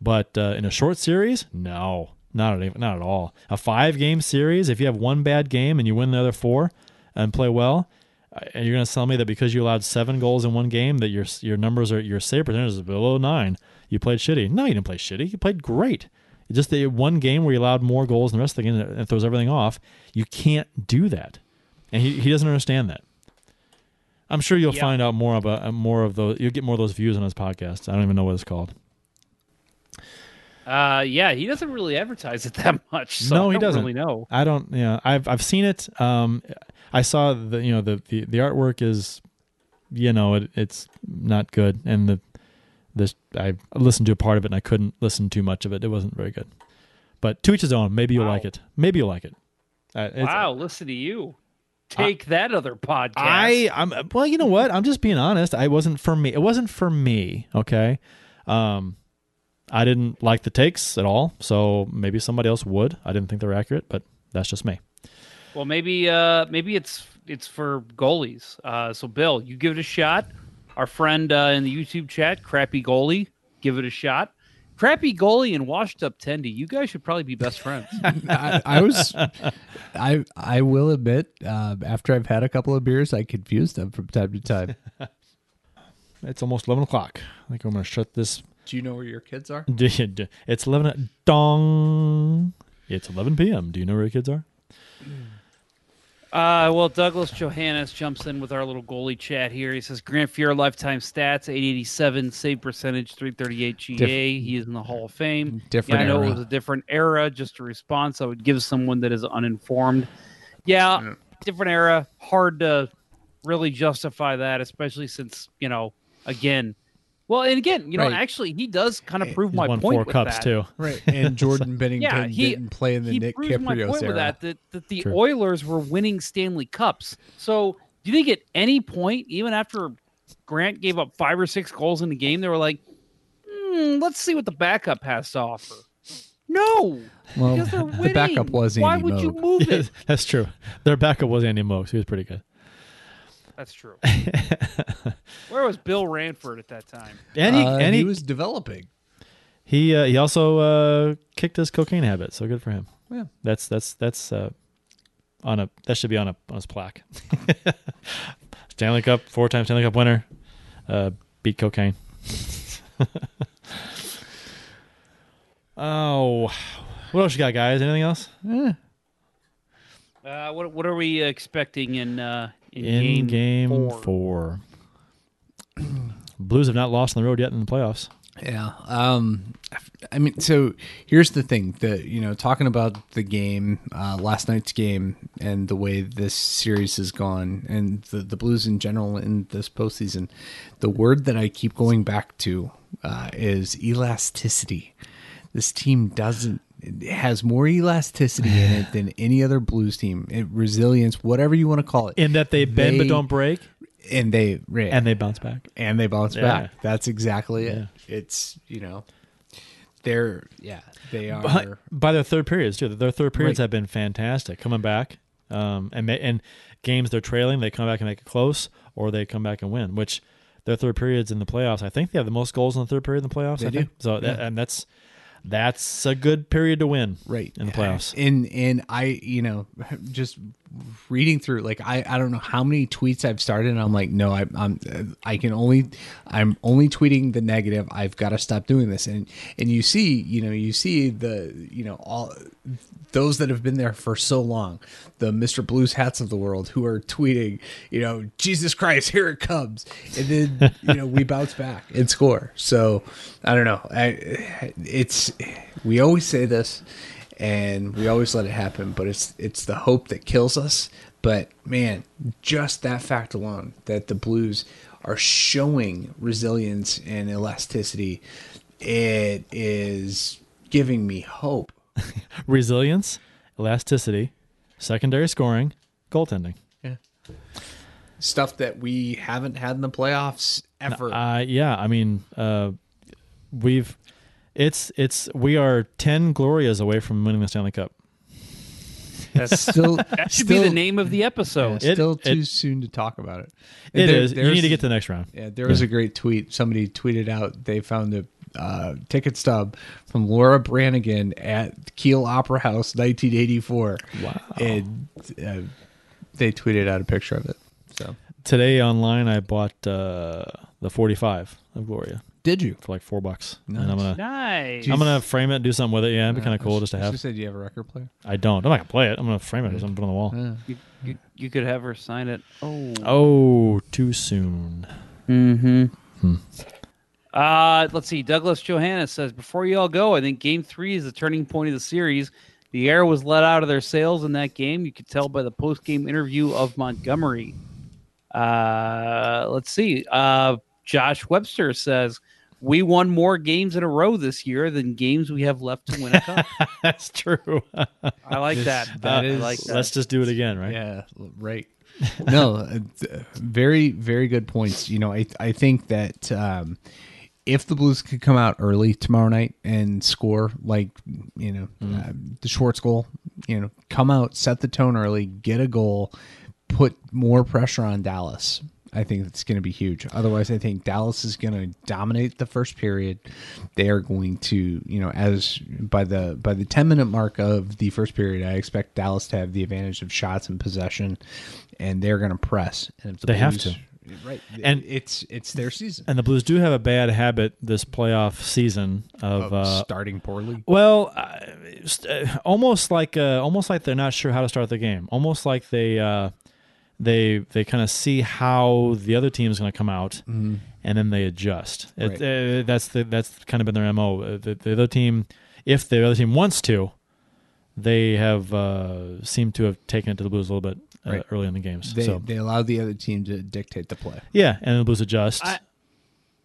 but uh, in a short series, no, not at, not at all. A five game series, if you have one bad game and you win the other four and play well, uh, and you're going to tell me that because you allowed seven goals in one game that your your numbers are your save percentage is below nine, you played shitty. No, you didn't play shitty. You played great. It's just the one game where you allowed more goals than the rest of the game and it throws everything off. You can't do that, and he, he doesn't understand that. I'm sure you'll Yeah. find out more about uh, more of those. You'll get more of those views on his podcast. I don't even know what it's called. Uh, yeah, he doesn't really advertise it (laughs) that much. So no, I he don't doesn't. really know. I don't. Yeah, I've I've seen it. Um, I saw the you know the the, the artwork is, you know, it, it's not good, and the this I listened to a part of it and I couldn't listen too much of it. It wasn't very good. But to each his own. Maybe you'll Wow. like it. Maybe you'll like it. Uh, Wow, listen to you. Take that other podcast. I I'm well, you know what? I'm just being honest. I wasn't for me. It wasn't for me. Okay. Um, I didn't like the takes at all. So maybe somebody else would. I didn't think they were accurate, but that's just me. Well, maybe uh, maybe it's it's for goalies. Uh, so Bill, you give it a shot. Our friend uh, in the YouTube chat, Crappy Goalie, give it a shot. Crappy Goalie and Washed Up Tendy, you guys should probably be best friends. (laughs) I, I was, I I will admit, uh, after I've had a couple of beers, I confuse them from time to time. (laughs) It's almost eleven o'clock. I think I'm gonna shut this. Do you know where your kids are? (laughs) It's eleven. Dong. It's eleven p.m. Do you know where your kids are? Uh, well, Douglas Johannes jumps in with our little goalie chat here. He says Grant Fuhr lifetime stats: 887 save percentage, 338 GA. he is in the Hall of Fame. Different yeah, I know era. it was a different era. Just a response I would give someone that is uninformed. Yeah, different era. Hard to really justify that, especially since you know, again, well, and again, you know, Right. actually, he does kind of prove He's my won point four with cups that. too. Right. And (laughs) Jordan Binnington Yeah, he didn't play in the he Nick proves my Kypreos point era. with that, that that the True. Oilers were winning Stanley Cups. So do you think at any point, even after Grant gave up five or six goals in the game, they were like, hmm, "Let's see what the backup has to offer." No, Well, because they're the winning. backup was Why Andy would you Moog. move it? (laughs) That's true. Their backup was Andy Moakes. He was pretty good. That's true. (laughs) Where was Bill Ranford at that time? And he Uh, and he he was developing. he uh, he also uh, kicked his cocaine habit. So good for him. Yeah. That's that's that's uh, on a that should be on a on his plaque. (laughs) Stanley Cup four time Stanley Cup winner. Uh, beat cocaine. (laughs) oh, what else you got, guys? Anything else? Uh, what what are we expecting in uh, in, In game, four? four. Blues have not lost on the road yet in the playoffs. Yeah. Um I mean so here's the thing that you know talking about the game uh last night's game and the way this series has gone and the the Blues in general in this postseason the word that I keep going back to uh is elasticity. This team doesn't it has more elasticity in it than any other Blues team. It, resilience, whatever you want to call it. In that they bend but don't break. and they ran. and they bounce back. and they bounce Yeah. back. That's exactly it. It's you know, they're yeah they are. By, by their third periods too. Their third periods Right. have been fantastic. Coming back, um, and and games they're trailing, they come back and make it close, or they come back and win. Which their third periods in the playoffs, I think they have the most goals in the third period in the playoffs. They I think do. so. That, and that's that's a good period to win. right in the playoffs. and and i you know (laughs) just reading through like i i don't know how many tweets i've started and i'm like no I, i'm i can only i'm only tweeting the negative. I've got to stop doing this. And and you see you know you see the you know all those that have been there for so long the mr blues hats of the world who are tweeting you know jesus christ here it comes. And then you know we (laughs) bounce back and score. So i don't know. I, it's we always say this and we always let it happen but it's it's the hope that kills us but man just that fact alone that the blues are showing resilience and elasticity it is giving me hope (laughs) Resilience, elasticity, secondary scoring, goaltending. Yeah. Stuff that we haven't had in the playoffs ever Uh, yeah, I mean, uh, we've it's it's we are ten Glorias away from winning the Stanley Cup. That's (laughs) still (laughs) that should be the name of the episode. It- still too it- soon to talk about it It There- is. You need to get to the next round. Yeah, there was a great tweet. Somebody tweeted out they found a uh, ticket stub from Laura Branigan at Kiel Opera House, 1984. Wow! And uh, they tweeted out a picture of it. So Today online, I bought uh, the 45 of Gloria did you? for like four bucks, Nice. and I'm gonna Nice. I'm gonna frame it, and do something with it. Yeah, it'd be kind of cool just to have. should said, do you have a record player? I don't. I'm not gonna play it. I'm gonna frame it or something, put it on the wall. You, you, you could have her sign it. Oh. Oh, too soon. Mm-hmm. Uh, let's see. Douglas Johannes says, before you all go, I think game three is the turning point of the series. The air was let out of their sails in that game. You could tell by the post game interview of Montgomery. Uh, let's see. Uh, Josh Webster says, we won more games in a row this year than games we have left to win a cup. (laughs) That's true. I like that. that I is- like that. Let's just do it again, right? Yeah, right. (laughs) no, uh, very very good points. You know, I I think that um, if the Blues could come out early tomorrow night and score like you know uh, the Schwartz goal, you know, come out, set the tone early, get a goal, put more pressure on Dallas. I think it's going to be huge. Otherwise, I think Dallas is going to dominate the first period. They are going to, you know, as by the by the ten minute mark of the first period, I expect Dallas to have the advantage of shots and possession, and they're going to press. And if the They have to. right? And- it's it's their season And the Blues do have a bad habit this playoff season of, of uh, starting poorly. Well, uh, uh, almost like uh, almost like they're not sure how to start the game. Almost like they uh, they they kind of see how the other team is going to come out, and then they adjust. It, uh, that's the that's kind of been their mo. Uh, The, the other team, if the other team wants to, they have uh, seemed to have taken it to the Blues a little bit uh, Right. early in the games. They so they allowed the other team to dictate the play. yeah, and the Blues adjust. I-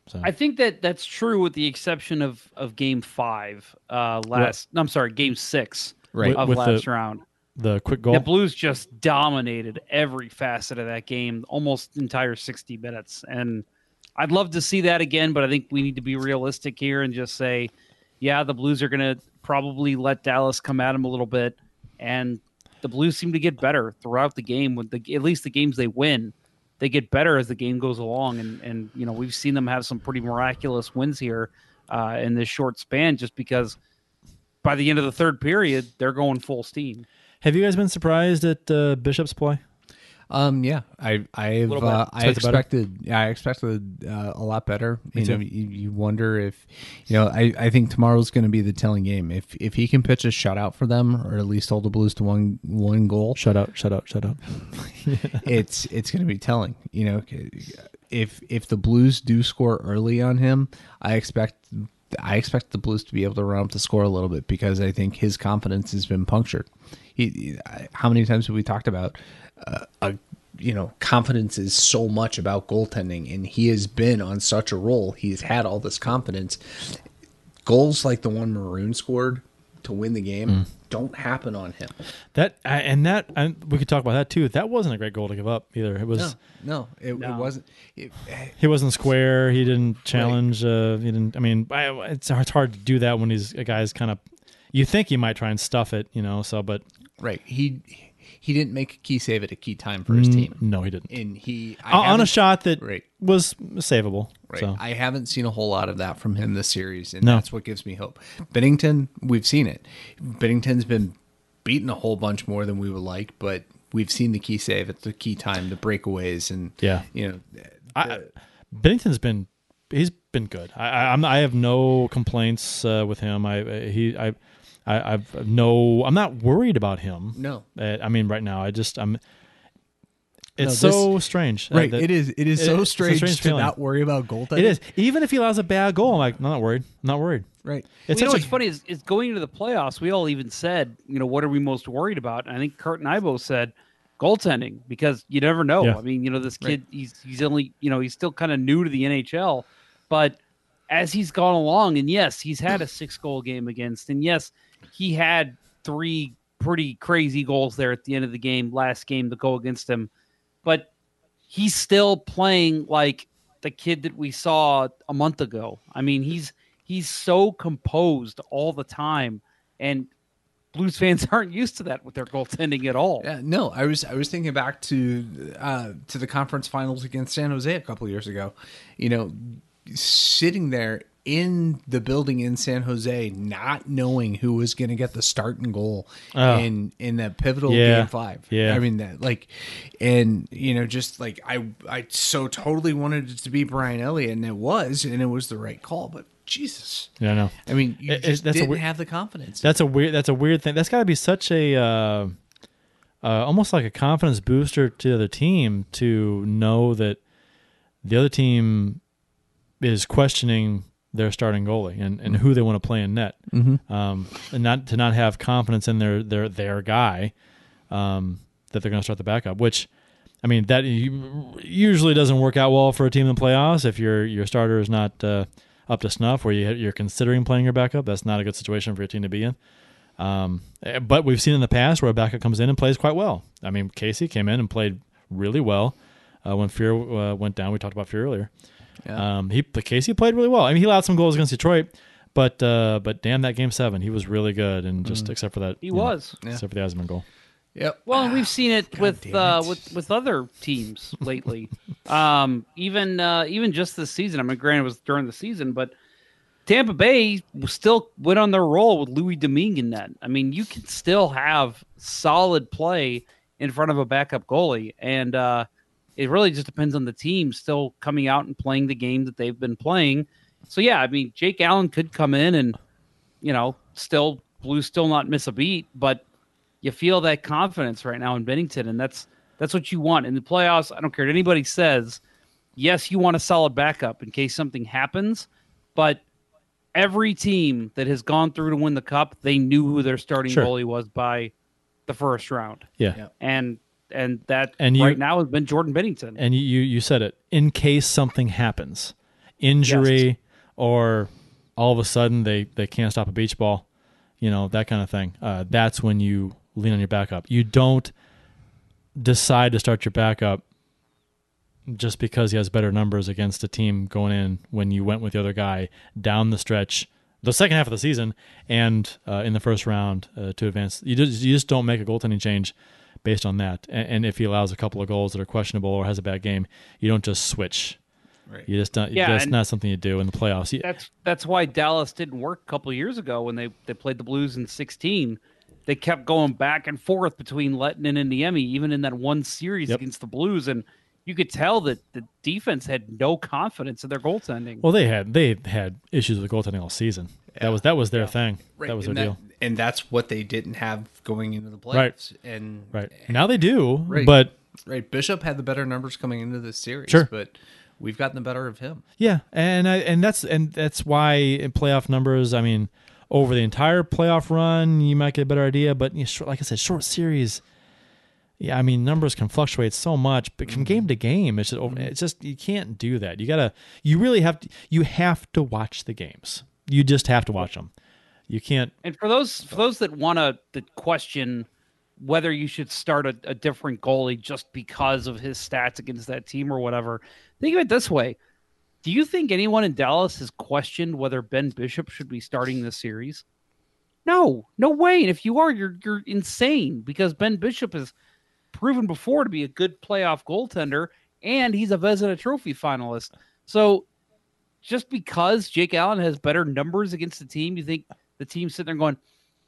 so I think that that's true with the exception of, of game five, uh, last, no, I'm sorry, game six Right. of With the- last round. The quick goal. The Blues just dominated every facet of that game, almost entire 60 minutes. And I'd love to see that again, but I think we need to be realistic here and just say, yeah, the Blues are going to probably let Dallas come at them a little bit. And the Blues seem to get better throughout the game. With the, at least the games they win, they get better as the game goes along. And, and you know, we've seen them have some pretty miraculous wins here uh, in this short span just because by the end of the third period, they're going full steam. Have you guys been surprised at uh, Bishop's play? Um, yeah, I I've uh, I Expected yeah, I expected uh, a lot better. Me you know, you, you wonder if you know I, I think tomorrow's going to be the telling game. If if he can pitch a shutout for them or at least hold the Blues to one one goal, Shut out! Shut out! Shut out! (laughs) it's it's going to be telling. You know, if if the Blues do score early on him, I expect I expect the Blues to be able to run up the score a little bit because I think his confidence has been punctured. He, he- how many times have we talked about uh, a you know confidence is so much about goaltending, and he has been on such a roll. He's had all this confidence. Goals like the one Maroon scored to win the game Mm. don't happen on him. That and that and we could talk about that too. That wasn't a great goal to give up either. It was No, no, it, No. it wasn't. It, he wasn't square. He didn't challenge. Uh, he didn't. I mean, I, it's it's hard to do that when he's a guy's kind of. You think he might try and stuff it, you know. So, but right, he he didn't make a key save at a key time for his team, no, he didn't. and he I On- a shot that Right. was savable. Right. So I haven't seen a whole lot of that from him this series, and No. that's what gives me hope. Binnington, we've seen it. Binnington's been beaten a whole bunch more than we would like, but we've seen the key save at the key time, the breakaways, and Yeah. you know, I, Binnington's been he's been good. I, I I'm I have no complaints uh, with him. I he I. I, I've no. I'm not worried about him. No. Uh, I mean, right now, I just I'm. It's No, so strange. uh, right? that- it is. It is it- so strange, strange to feeling. not worry about goaltending. It is. Even if he allows a bad goal, I'm like, I'm not worried. I'm not worried. right. It's Well, you know what's a- funny is, is going into the playoffs. We all even said, you know, what are we most worried about? And I think Kurt and I both said goaltending because you never know. Yeah. I mean, you know, this kid, he's he's only, you know, he's still kind of new to the NHL, but as he's gone along, and yes, he's had a six goal game against, and yes, he had three pretty crazy goals there at the end of the game, last game to go against him, but he's still playing like the kid that we saw a month ago. I mean, he's he's so composed all the time, and Blues fans (laughs) aren't used to that with their goaltending at all. Yeah, no, I was I was thinking back to uh, to the conference finals against San Jose a couple years ago. You know, sitting there in the building in San Jose, not knowing who was going to get the start and goal Oh. in in that pivotal Yeah. game five. Yeah. I mean that like, and you know, just like I I so totally wanted it to be Brian Elliott, and it was, and it was the right call. But Jesus, Yeah, I know. I mean, you It- just that's didn't weird- have the confidence. That's a weird. That's a weird thing. That's got to be such a, uh, uh, almost like a confidence booster to the other team to know that the other team is questioning their starting goalie and, and who they want to play in net, mm-hmm. um, and not to not have confidence in their their their guy um, that they're going to start the backup. Which, I mean, that usually doesn't work out well for a team in the playoffs if your your starter is not uh, up to snuff, where you you're considering playing your backup. That's not a good situation for your team to be in. Um, eh, but we've seen in the past where a backup comes in and plays quite well. I mean, Casey came in and played really well uh, when Fuhr uh, went down. We talked about Fuhr earlier. Um, he the Casey played really well. I mean, he allowed some goals against Detroit, but uh, but damn that game seven, he was really good. And just except for that, He you know, was. except for the Yzerman goal. yep. Well, we've seen it with damn uh, with with other teams lately. um, even uh, even just this season. I mean, granted, it was during the season, but Tampa Bay still went on their roll with Louis Domingue in net. I mean, you can still have solid play in front of a backup goalie, and uh, it really just depends on the team still coming out and playing the game that they've been playing. So yeah, I mean, Jake Allen could come in and you know still blue still not miss a beat, but you feel that confidence right now in Binnington, and that's that's what you want in the playoffs. I don't care what anybody says. Yes, you want a solid backup in case something happens, but every team that has gone through to win the cup, they knew who their starting Sure. goalie was by the first round, Yeah. Yeah. and and that And you- right now has been Jordan Binnington. And you, you said it. In case something happens, injury or all of a sudden they they can't stop a beach ball, you know that kind of thing. Uh, that's when you lean on your backup. You don't decide to start your backup just because he has better numbers against a team going in when you went with the other guy down the stretch the second half of the season and uh, in the first round uh, to advance you just, you just don't make a goaltending change based on that and, and if he allows a couple of goals that are questionable or has a bad game you don't just switch Right. you just don't Yeah, that's not something you do in the playoffs You- That's that's why Dallas didn't work a couple of years ago when they, they played the Blues in 16. They kept going back and forth between Lehtonen and Niemi, even in that one series Yep. against the Blues, and you could tell that the defense had no confidence in their goaltending. well they had they had issues with goaltending all season that was that was their thing that was their and deal and that's what they didn't have going into the playoffs. Right. And right now they do Right. but right, Bishop had the better numbers coming into this series, Sure. but we've gotten the better of him. Yeah, and I, and that's and that's why in playoff numbers. I mean, over the entire playoff run, you might get a better idea. But you know, short, like I said, short series. Yeah, I mean numbers can fluctuate so much, but from game mm-hmm. to game, it's just mm-hmm. it's just you can't do that. You gotta, you really have to, you have to watch the games. You just have to watch them. You can't. And for those for those that want to that question whether you should start a, a different goalie just because of his stats against that team or whatever, think of it this way: Do you think anyone in Dallas has questioned whether Ben Bishop should be starting this series? No, no way. And if you are, you're you're insane because Ben Bishop has proven before to be a good playoff goaltender, and he's a Vezina Trophy finalist. So just because Jake Allen has better numbers against the team, you think the team's sitting there going,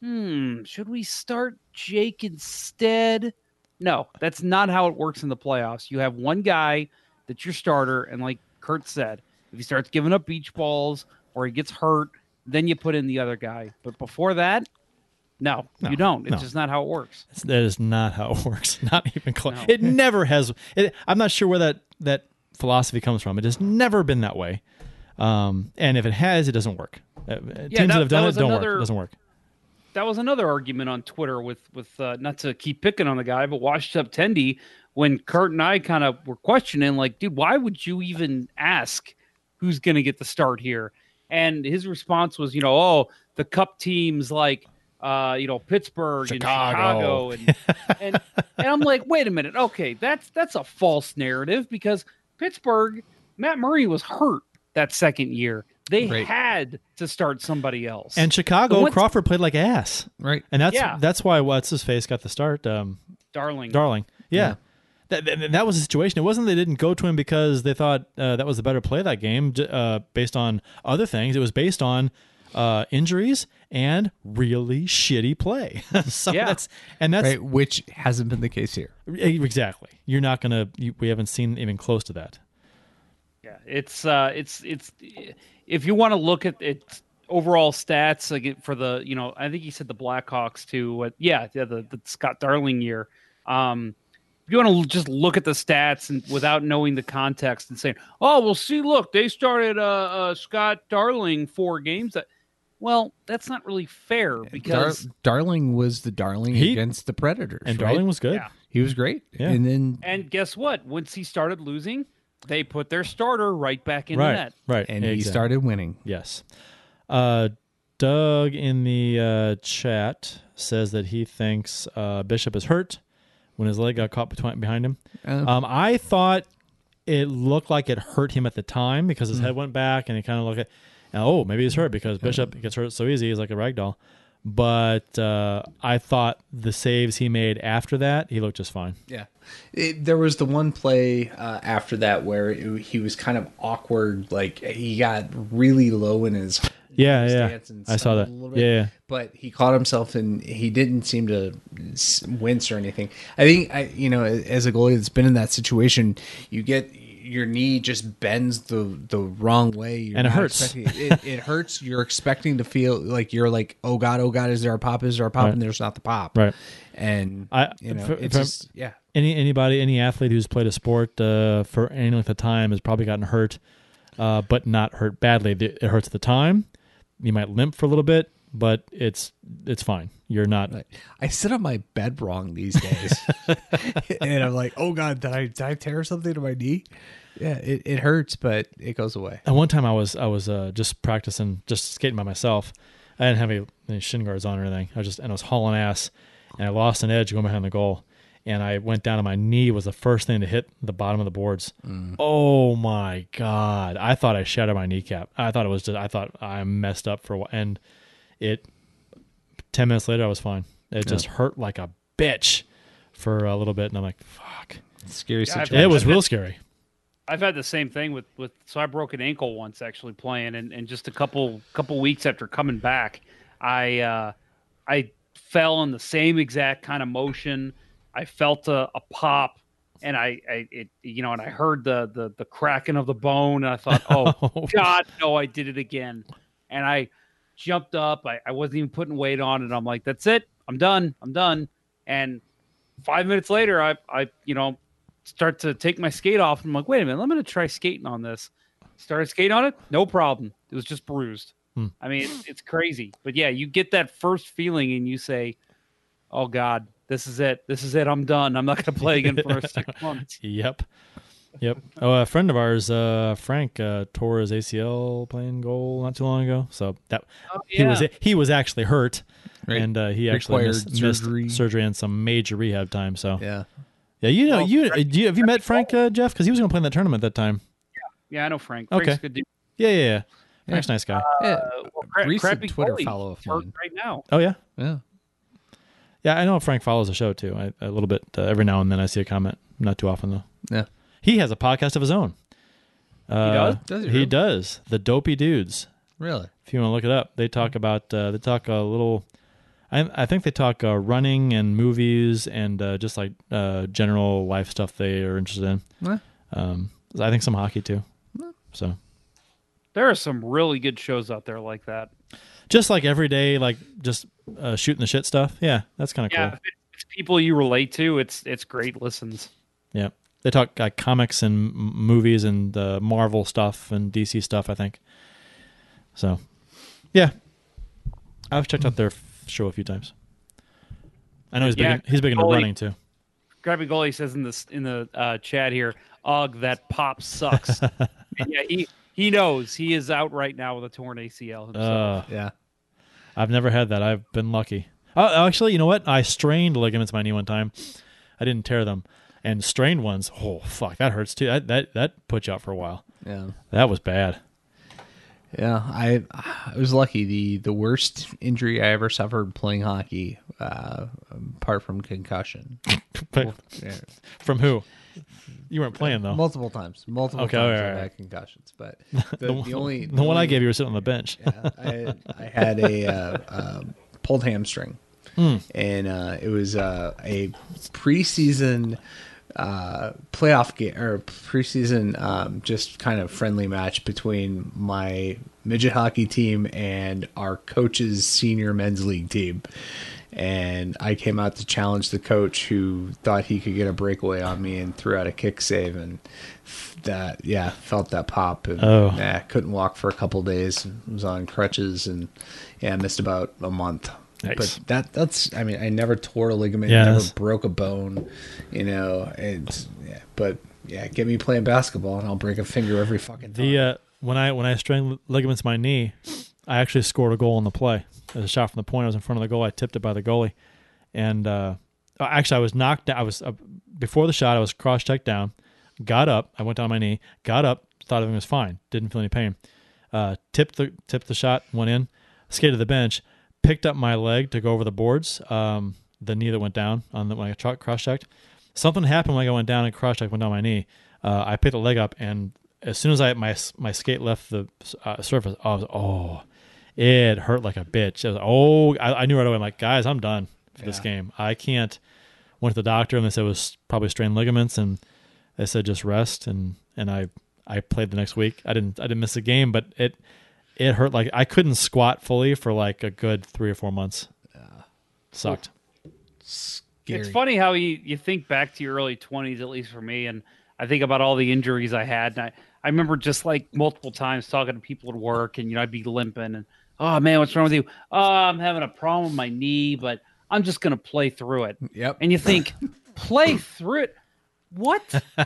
hmm, should we start Jake instead? No, that's not how it works in the playoffs. You have one guy that's your starter, and like Kurt said, if he starts giving up beach balls or he gets hurt, then you put in the other guy. But before that, no, No, you don't. It's no. just not how it works. That is not how it (laughs) works. Not even close. No. It never has. It, I'm not sure where that that philosophy comes from. It has never been that way. Um, and if it has, it doesn't work. Uh, teams that- that have that done it was don't work. another- It doesn't work. that was another argument on Twitter with with uh, not to keep picking on the guy, but Washed Up Tendy when Kurt and I kind of were questioning, like, dude, why would you even ask who's going to get the start here? And his response was, you know, oh, the Cup teams like, uh, you know, Pittsburgh Chicago. and Chicago, (laughs) and and and I'm like, wait a minute, okay, that's that's a false narrative because Pittsburgh, Matt Murray was hurt that second year. They Right. had to start somebody else. And Chicago, What's- Crawford played like ass, Right. and that's Yeah. that's why what's his face got the start. Um, Darling, Darling, yeah. That, that, that was the situation. It wasn't they didn't go to him because they thought uh, that was the better play that game, uh, based on other things. It was based on uh, injuries and really shitty play. (laughs) so Yeah. that's and that's Right. Which hasn't been the case here. exactly. You're not gonna. You, we haven't seen even close to that. Yeah, it's uh, it's it's if you want to look at it overall stats like for the you know I think he said the Blackhawks too. Uh, yeah, yeah, the, the Scott Darling year. Um, if you want to just look at the stats and without knowing the context and saying, oh well, see, look, they started uh, uh Scott Darling four games. That well, that's not really fair Dar- because Darling was the darling He- against the Predators. And right? Darling was good. Yeah. he was great. Yeah. And then and guess what? Once he started losing, they put their starter right back in the right, net. right, and he started winning. Yes. Uh, Doug in the uh, chat says that he thinks uh, Bishop is hurt when his leg got caught between, behind him. Uh, Um, I thought it looked like it hurt him at the time because his head went back and he kind of looked at, and, oh, maybe he's hurt because Bishop gets hurt so easy. He's like a rag doll. But uh, I thought the saves he made after that, he looked just fine. Yeah. It, there was the one play uh, after that where it, he was kind of awkward. Like he got really low in his Yeah, yeah. I saw that. a little bit. Yeah, yeah. But he caught himself and he didn't seem to wince or anything. I think I, you know, as a goalie that's been in that situation, you get your knee just bends the the wrong way, You're And it hurts. It, it hurts. (laughs) You're expecting to feel like you're like, oh god, oh god, is there a pop? Is there a pop? Right. And there's not the pop. Right. And I- you know, for- it for- just yeah. any anybody any athlete who's played a sport uh, for any length of time has probably gotten hurt, uh, but not hurt badly. It it hurts at the time. You might limp for a little bit, but it's it's fine. You're not. Right. I sit on my bed wrong these days, (laughs) (laughs) and I'm like, "Oh God, did I did I tear something to my knee?" Yeah, it, it hurts, but it goes away. At one time, I was I was uh, just practicing, just skating by myself. I didn't have any, any shin guards on or anything. I was just and I was hauling ass, and I lost an edge going behind the goal, and I went down, and my knee was the first thing to hit the bottom of the boards. Oh my god! I thought I shattered my kneecap. I thought it was just. I thought I messed up for a while, and it. Ten minutes later, I was fine. It just hurt like a bitch for a little bit, and I'm like, "Fuck!" Scary Yeah, situation. It was real scary. I've had the same thing with with so I broke an ankle once actually playing and, and just a couple couple weeks after coming back, I uh I fell in the same exact kind of motion. I felt a, a pop and I, I it you know and I heard the the the cracking of the bone and I thought, (laughs) Oh Oh, God, no, I did it again. And I jumped up. I, I wasn't even putting weight on and I'm like, That's it. I'm done. I'm done. And five minutes later I I you know start to take my skate off. And I'm like, wait a minute, I'm going to try skating on this. Started skating on it, no problem. It was just bruised. Hmm. I mean, it's, it's crazy. But yeah, you get that first feeling and you say, oh God, this is it. This is it. I'm done. I'm not going to play again for (laughs) six months. Yep. Yep. Oh, a friend of ours, uh, Frank, uh, tore his ACL playing goal not too long ago. So that he was he was actually hurt, Right. and uh, he actually Required missed, missed surgery. surgery and some major rehab time. So yeah, Yeah. you know, Well, you, Frank- do you have you met Frank uh, Jeff? Because he was going to play in that tournament that time. Yeah, yeah, I know Frank. Okay. Frank's a good dude. Yeah, yeah, yeah. Frank's a nice guy. Yeah. Uh, well, Cra- Recent Twitter Goalie follow of mine. right now. Oh yeah, Yeah. yeah. I know Frank follows the show too. I, a little bit uh, every now and then. I see a comment. Not too often though. Yeah. He has a podcast of his own. Uh, does? Does he he really? does. The Dopey Dudes. Really? if you want to look it up. They talk about uh, they talk a little. I I think they talk uh, running and movies and uh, just like uh, general life stuff they are interested in. Eh. Um, I think some hockey too. So There are some really good shows out there like that. just like everyday, like just uh, shooting the shit stuff. Yeah, that's kind of Yeah, cool. if it's people you relate to, it's it's great listens. Yeah, they talk uh, comics and m- movies and uh, Marvel stuff and DC stuff. I think. So, yeah, I've checked out their f- show a few times. I know he's big. Yeah, in, he's big into Goalie- running too. Crappy Goalie says in this in the uh, chat here, "Ugh, that pop sucks." (laughs) yeah, he he knows he is out right now with a torn ACL himself. Uh, Yeah. I've never had that. I've been lucky. Oh, actually, you know what? I strained ligaments in my knee one time. I didn't tear them, and strained ones. Oh fuck, that hurts too. That that that puts you out for a while. Yeah. That was bad. Yeah, I I was lucky. the The worst injury I ever suffered playing hockey, uh, apart from concussion, (laughs) from who? You weren't playing though. multiple times, multiple Okay, times right, all right. had concussions. But (laughs) the, the, the only the one I gave you was sitting on the bench. yeah, I, I had a uh, um pulled hamstring, Hmm. and uh, it was uh, a preseason uh, playoff game or preseason um, just kind of friendly match between my midget hockey team and our coach's senior men's league team. And I came out to challenge the coach who thought he could get a breakaway on me and threw out a kick save and that yeah felt that pop and Oh. yeah couldn't walk for a couple days was on crutches and yeah missed about a month Nice. but that that's i mean i never tore a ligament Yeah, never broke a bone you know and yeah but yeah get me playing basketball and i'll break a finger every fucking time The uh, when I when I strained ligaments my knee, I actually scored a goal on the play. It was a shot from the point. I was in front of the goal. I tipped it by the goalie, and uh, actually I was knocked down. I was uh, before the shot. I was cross checked down, got up. I went down on my knee, got up, thought everything was fine, didn't feel any pain. Uh, tipped the tipped the shot, went in, skated to the bench, picked up my leg to go over the boards. Um, the knee that went down on the when I cross checked. Something happened when I went down and cross checked went down my knee. Uh, I picked the leg up and as soon as I my my skate left the uh, surface, I was oh, it hurt like a bitch. I was oh, I, I knew right away. I'm like, guys, I'm done for this game. I can't. Went to the doctor and they said it was probably strained ligaments, and they said just rest. And and I I played the next week. I didn't I didn't miss a game, but it it hurt like I couldn't squat fully for like a good three or four months. Sucked. Scary. It's funny how you, you think back to your early 20s, at least for me, and I think about all the injuries I had. And I, I remember just like multiple times talking to people at work, and, you know, I'd be limping, and, oh, man, what's wrong with you? Oh, I'm having a problem with my knee, but I'm just going to play through it. Yep. And you think, (laughs) play through it? What? (laughs)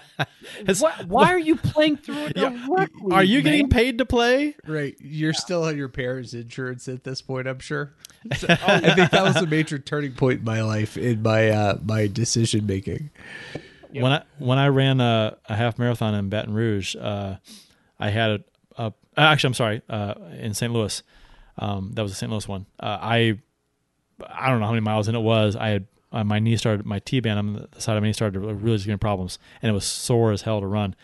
what? Why are you playing through it? (laughs) directly, Are you getting paid to play? Right. You're still on your parents' insurance at this point, I'm sure. (laughs) So, I think that was a major turning point in my life in my uh, my decision making. When I when I ran a, a half marathon in Baton Rouge, uh, I had a, a actually I'm sorry uh, in St. Louis. Um, that was the St. Louis one. Uh, I I don't know how many miles in it was. I had uh, my knee started my T band on the side of my knee started really getting problems, and it was sore as hell to run.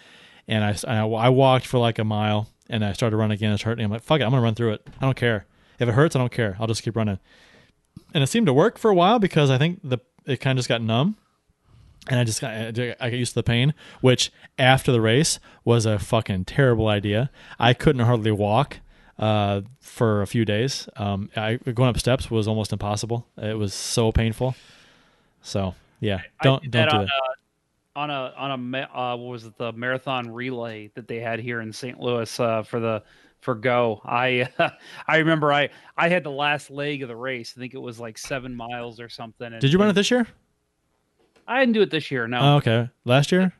And I, I I walked for like a mile, and I started to run again. It's hurting. I'm like, fuck it, I'm gonna run through it. I don't care if it hurts. I don't care. I'll just keep running. And it seemed to work for a while because I think the it kind of just got numb and I just got I got used to the pain, which after the race was a fucking terrible idea. I couldn't hardly walk uh, for a few days. Um, I, going up steps was almost impossible. It was so painful. So yeah, don't don't that do on it. A, on a on a ma- uh, what was it the marathon relay that they had here in St. Louis uh, for the for Go. I (laughs) I remember I I had the last leg of the race. I think it was like seven miles or something. and- Did you run it this year? I didn't do it this year. No. Oh, okay, last year.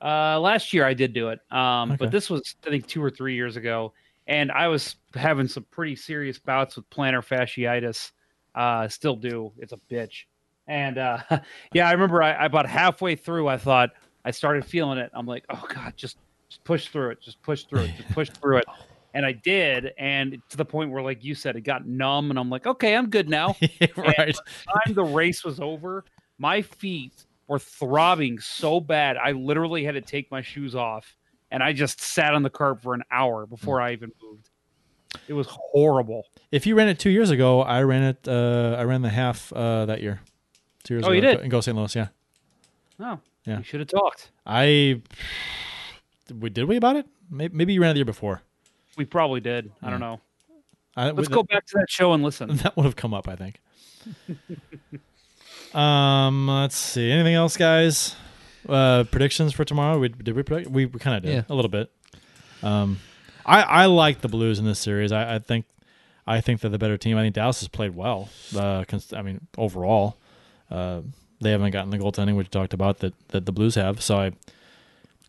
Uh, last year I did do it, um, Okay. but this was I think two or three years ago, and I was having some pretty serious bouts with plantar fasciitis. Uh, still do. It's a bitch. And uh, (laughs) yeah, I remember I, about halfway through, I thought I started feeling it. I'm like, oh god, just just push through it, just push through it, just push (laughs) through it. And I did, and to the point where, like you said, it got numb, and I'm like, okay, I'm good now. (laughs) right. time the race was over, my feet were throbbing so bad, I literally had to take my shoes off, and I just sat on the cart for an hour before I even moved. It was horrible. If you ran it two years ago, I ran it. Uh, I ran the half uh, that year. Two years Oh, ago you did? in Go St. Louis. Yeah, Oh, Yeah. you should have talked. I. We did we about it? Maybe, maybe you ran it the year before. We probably did. I don't know. I, Let's we- go back to that show and listen. (laughs) That would have come up, I think. (laughs) um, let's see. Anything else, guys? Uh, predictions for tomorrow? We did we predict? We, we kind of did Yeah. a little bit. Um, I I like the Blues in this series. I, I think I think they're the better team. I think Dallas has played well. Uh, cons- I mean, overall, uh, they haven't gotten the goaltending which you talked about that that the Blues have. So I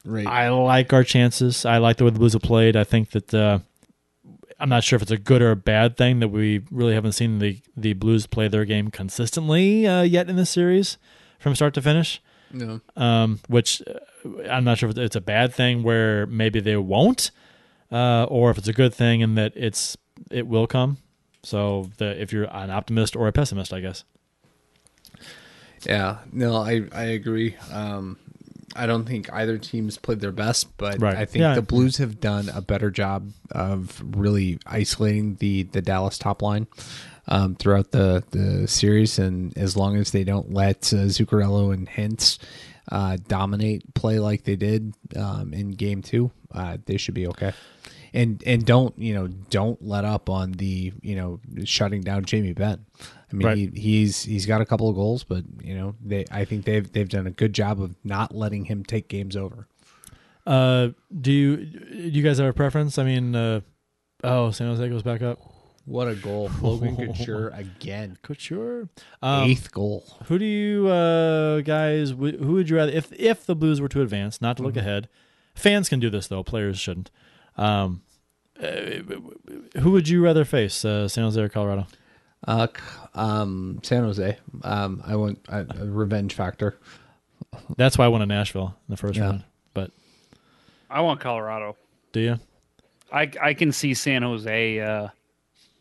Right. I like our chances. I like the way the Blues have played. I think that uh, I'm not sure if it's a good or a bad thing that we really haven't seen the the Blues play their game consistently uh, yet in this series from start to finish. no. Um, which uh, I'm not sure if it's a bad thing where maybe they won't, uh, or if it's a good thing and that it's it will come. So the, if you're an optimist or a pessimist, I guess. Yeah, no, I I agree. Um, I don't think either team's played their best, but Right. I think Yeah. the Blues have done a better job of really isolating the the Dallas top line um, throughout the the series, and as long as they don't let uh, Zuccarello and Hintz uh, dominate play like they did um, in Game Two, uh, they should be okay. And and don't you know don't let up on the you know shutting down Jamie Benn. I mean Right. he, he's he's got a couple of goals, but you know they I think they've they've done a good job of not letting him take games over. Uh, do you do you guys have a preference? I mean, uh, oh, San Jose goes back up. What a goal, (laughs) Logan Couture again, Couture. Um, eighth goal. Who do you uh, guys? Who would you rather? If if the Blues were to advance, not to look ahead, fans can do this though. Players shouldn't. Um, uh, who would you rather face, uh, San Jose or Colorado? Uh, um, San Jose. Um, I want a, a revenge factor. That's why I went to Nashville in the first Yeah. round. But I want Colorado. do you? I I can see San Jose uh,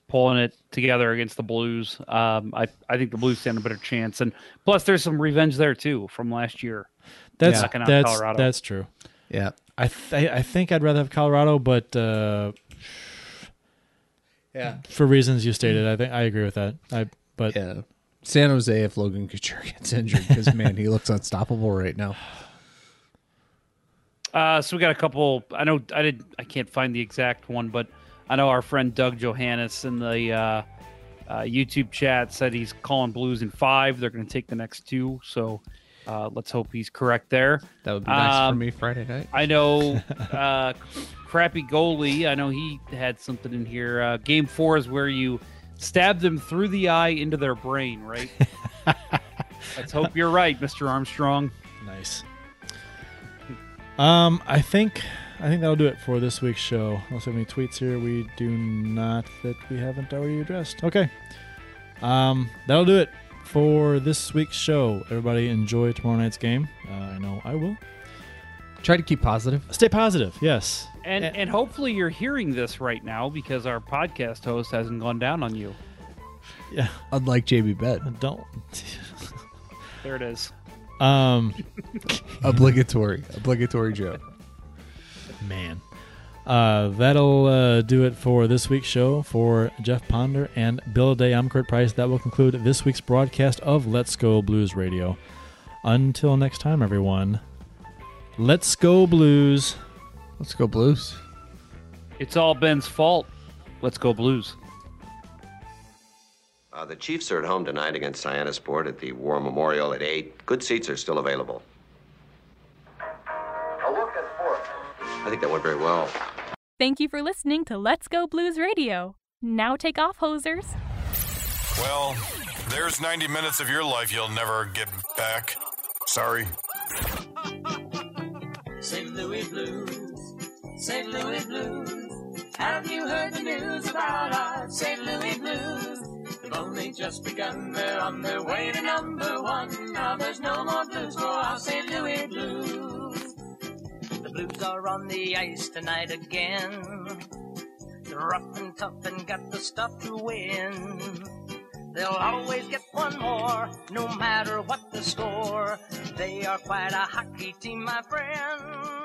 pulling it together against the Blues. Um, I I think the Blues stand a better chance, and plus there's some revenge there too from last year. That's Knocking out that's Colorado. that's true. Yeah, I th- I think I'd rather have Colorado, but uh, yeah, for reasons you stated, I think I agree with that. I but yeah. San Jose if Logan Couture gets injured because (laughs) man, he looks unstoppable right now. Uh, so we got a couple. I know I did. I can't find the exact one, but I know our friend Doug Johannes in the uh, uh, YouTube chat said he's calling Blues in five. They're going to take the next two. So uh, let's hope he's correct there. That would be nice for Um, me Friday night. I know (laughs) uh, crappy goalie. I know he had something in here. Uh, game four is where you stab them through the eye into their brain, right? (laughs) Let's hope you're right, Mr. Armstrong. Nice. Um, I think I think that'll do it for this week's show. Unless we have any tweets here, we do not that we haven't already addressed. Okay. Um, that'll do it for this week's show. Everybody enjoy tomorrow night's game. Uh, I know I will. Try to keep positive. Stay positive. Yes. And Eh. and hopefully you're hearing this right now because our podcast host hasn't gone down on you. Yeah. Unlike JB Bet, Don't. There it is. Um, (laughs) obligatory, obligatory joke. man. Uh, that'll uh, do it for this week's show. For Jeff Ponder and Bill Day, I'm Kurt Price. That will conclude this week's broadcast of Let's Go Blues Radio. Until next time, everyone, let's go Blues. Let's go Blues. It's all Ben's fault. Let's go Blues. Uh, the Chiefs are at home tonight against Sport at the War Memorial at 8. Good seats are still available. I think that went very well. Thank you for listening to Let's Go Blues Radio. Now take off, hosers. Well, there's 90 minutes of your life you'll never get back. Sorry. (laughs) Louis Blues. St. Louis Blues. Have you heard the news about our St. Louis Blues? They've only just begun, they're on their way to number one. Now there's no more blues for our St. Louis Blues. Blues are on the ice tonight again. They're rough and tough and got the stuff to win. They'll always get one more, no matter what the score. They are quite a hockey team, my friend.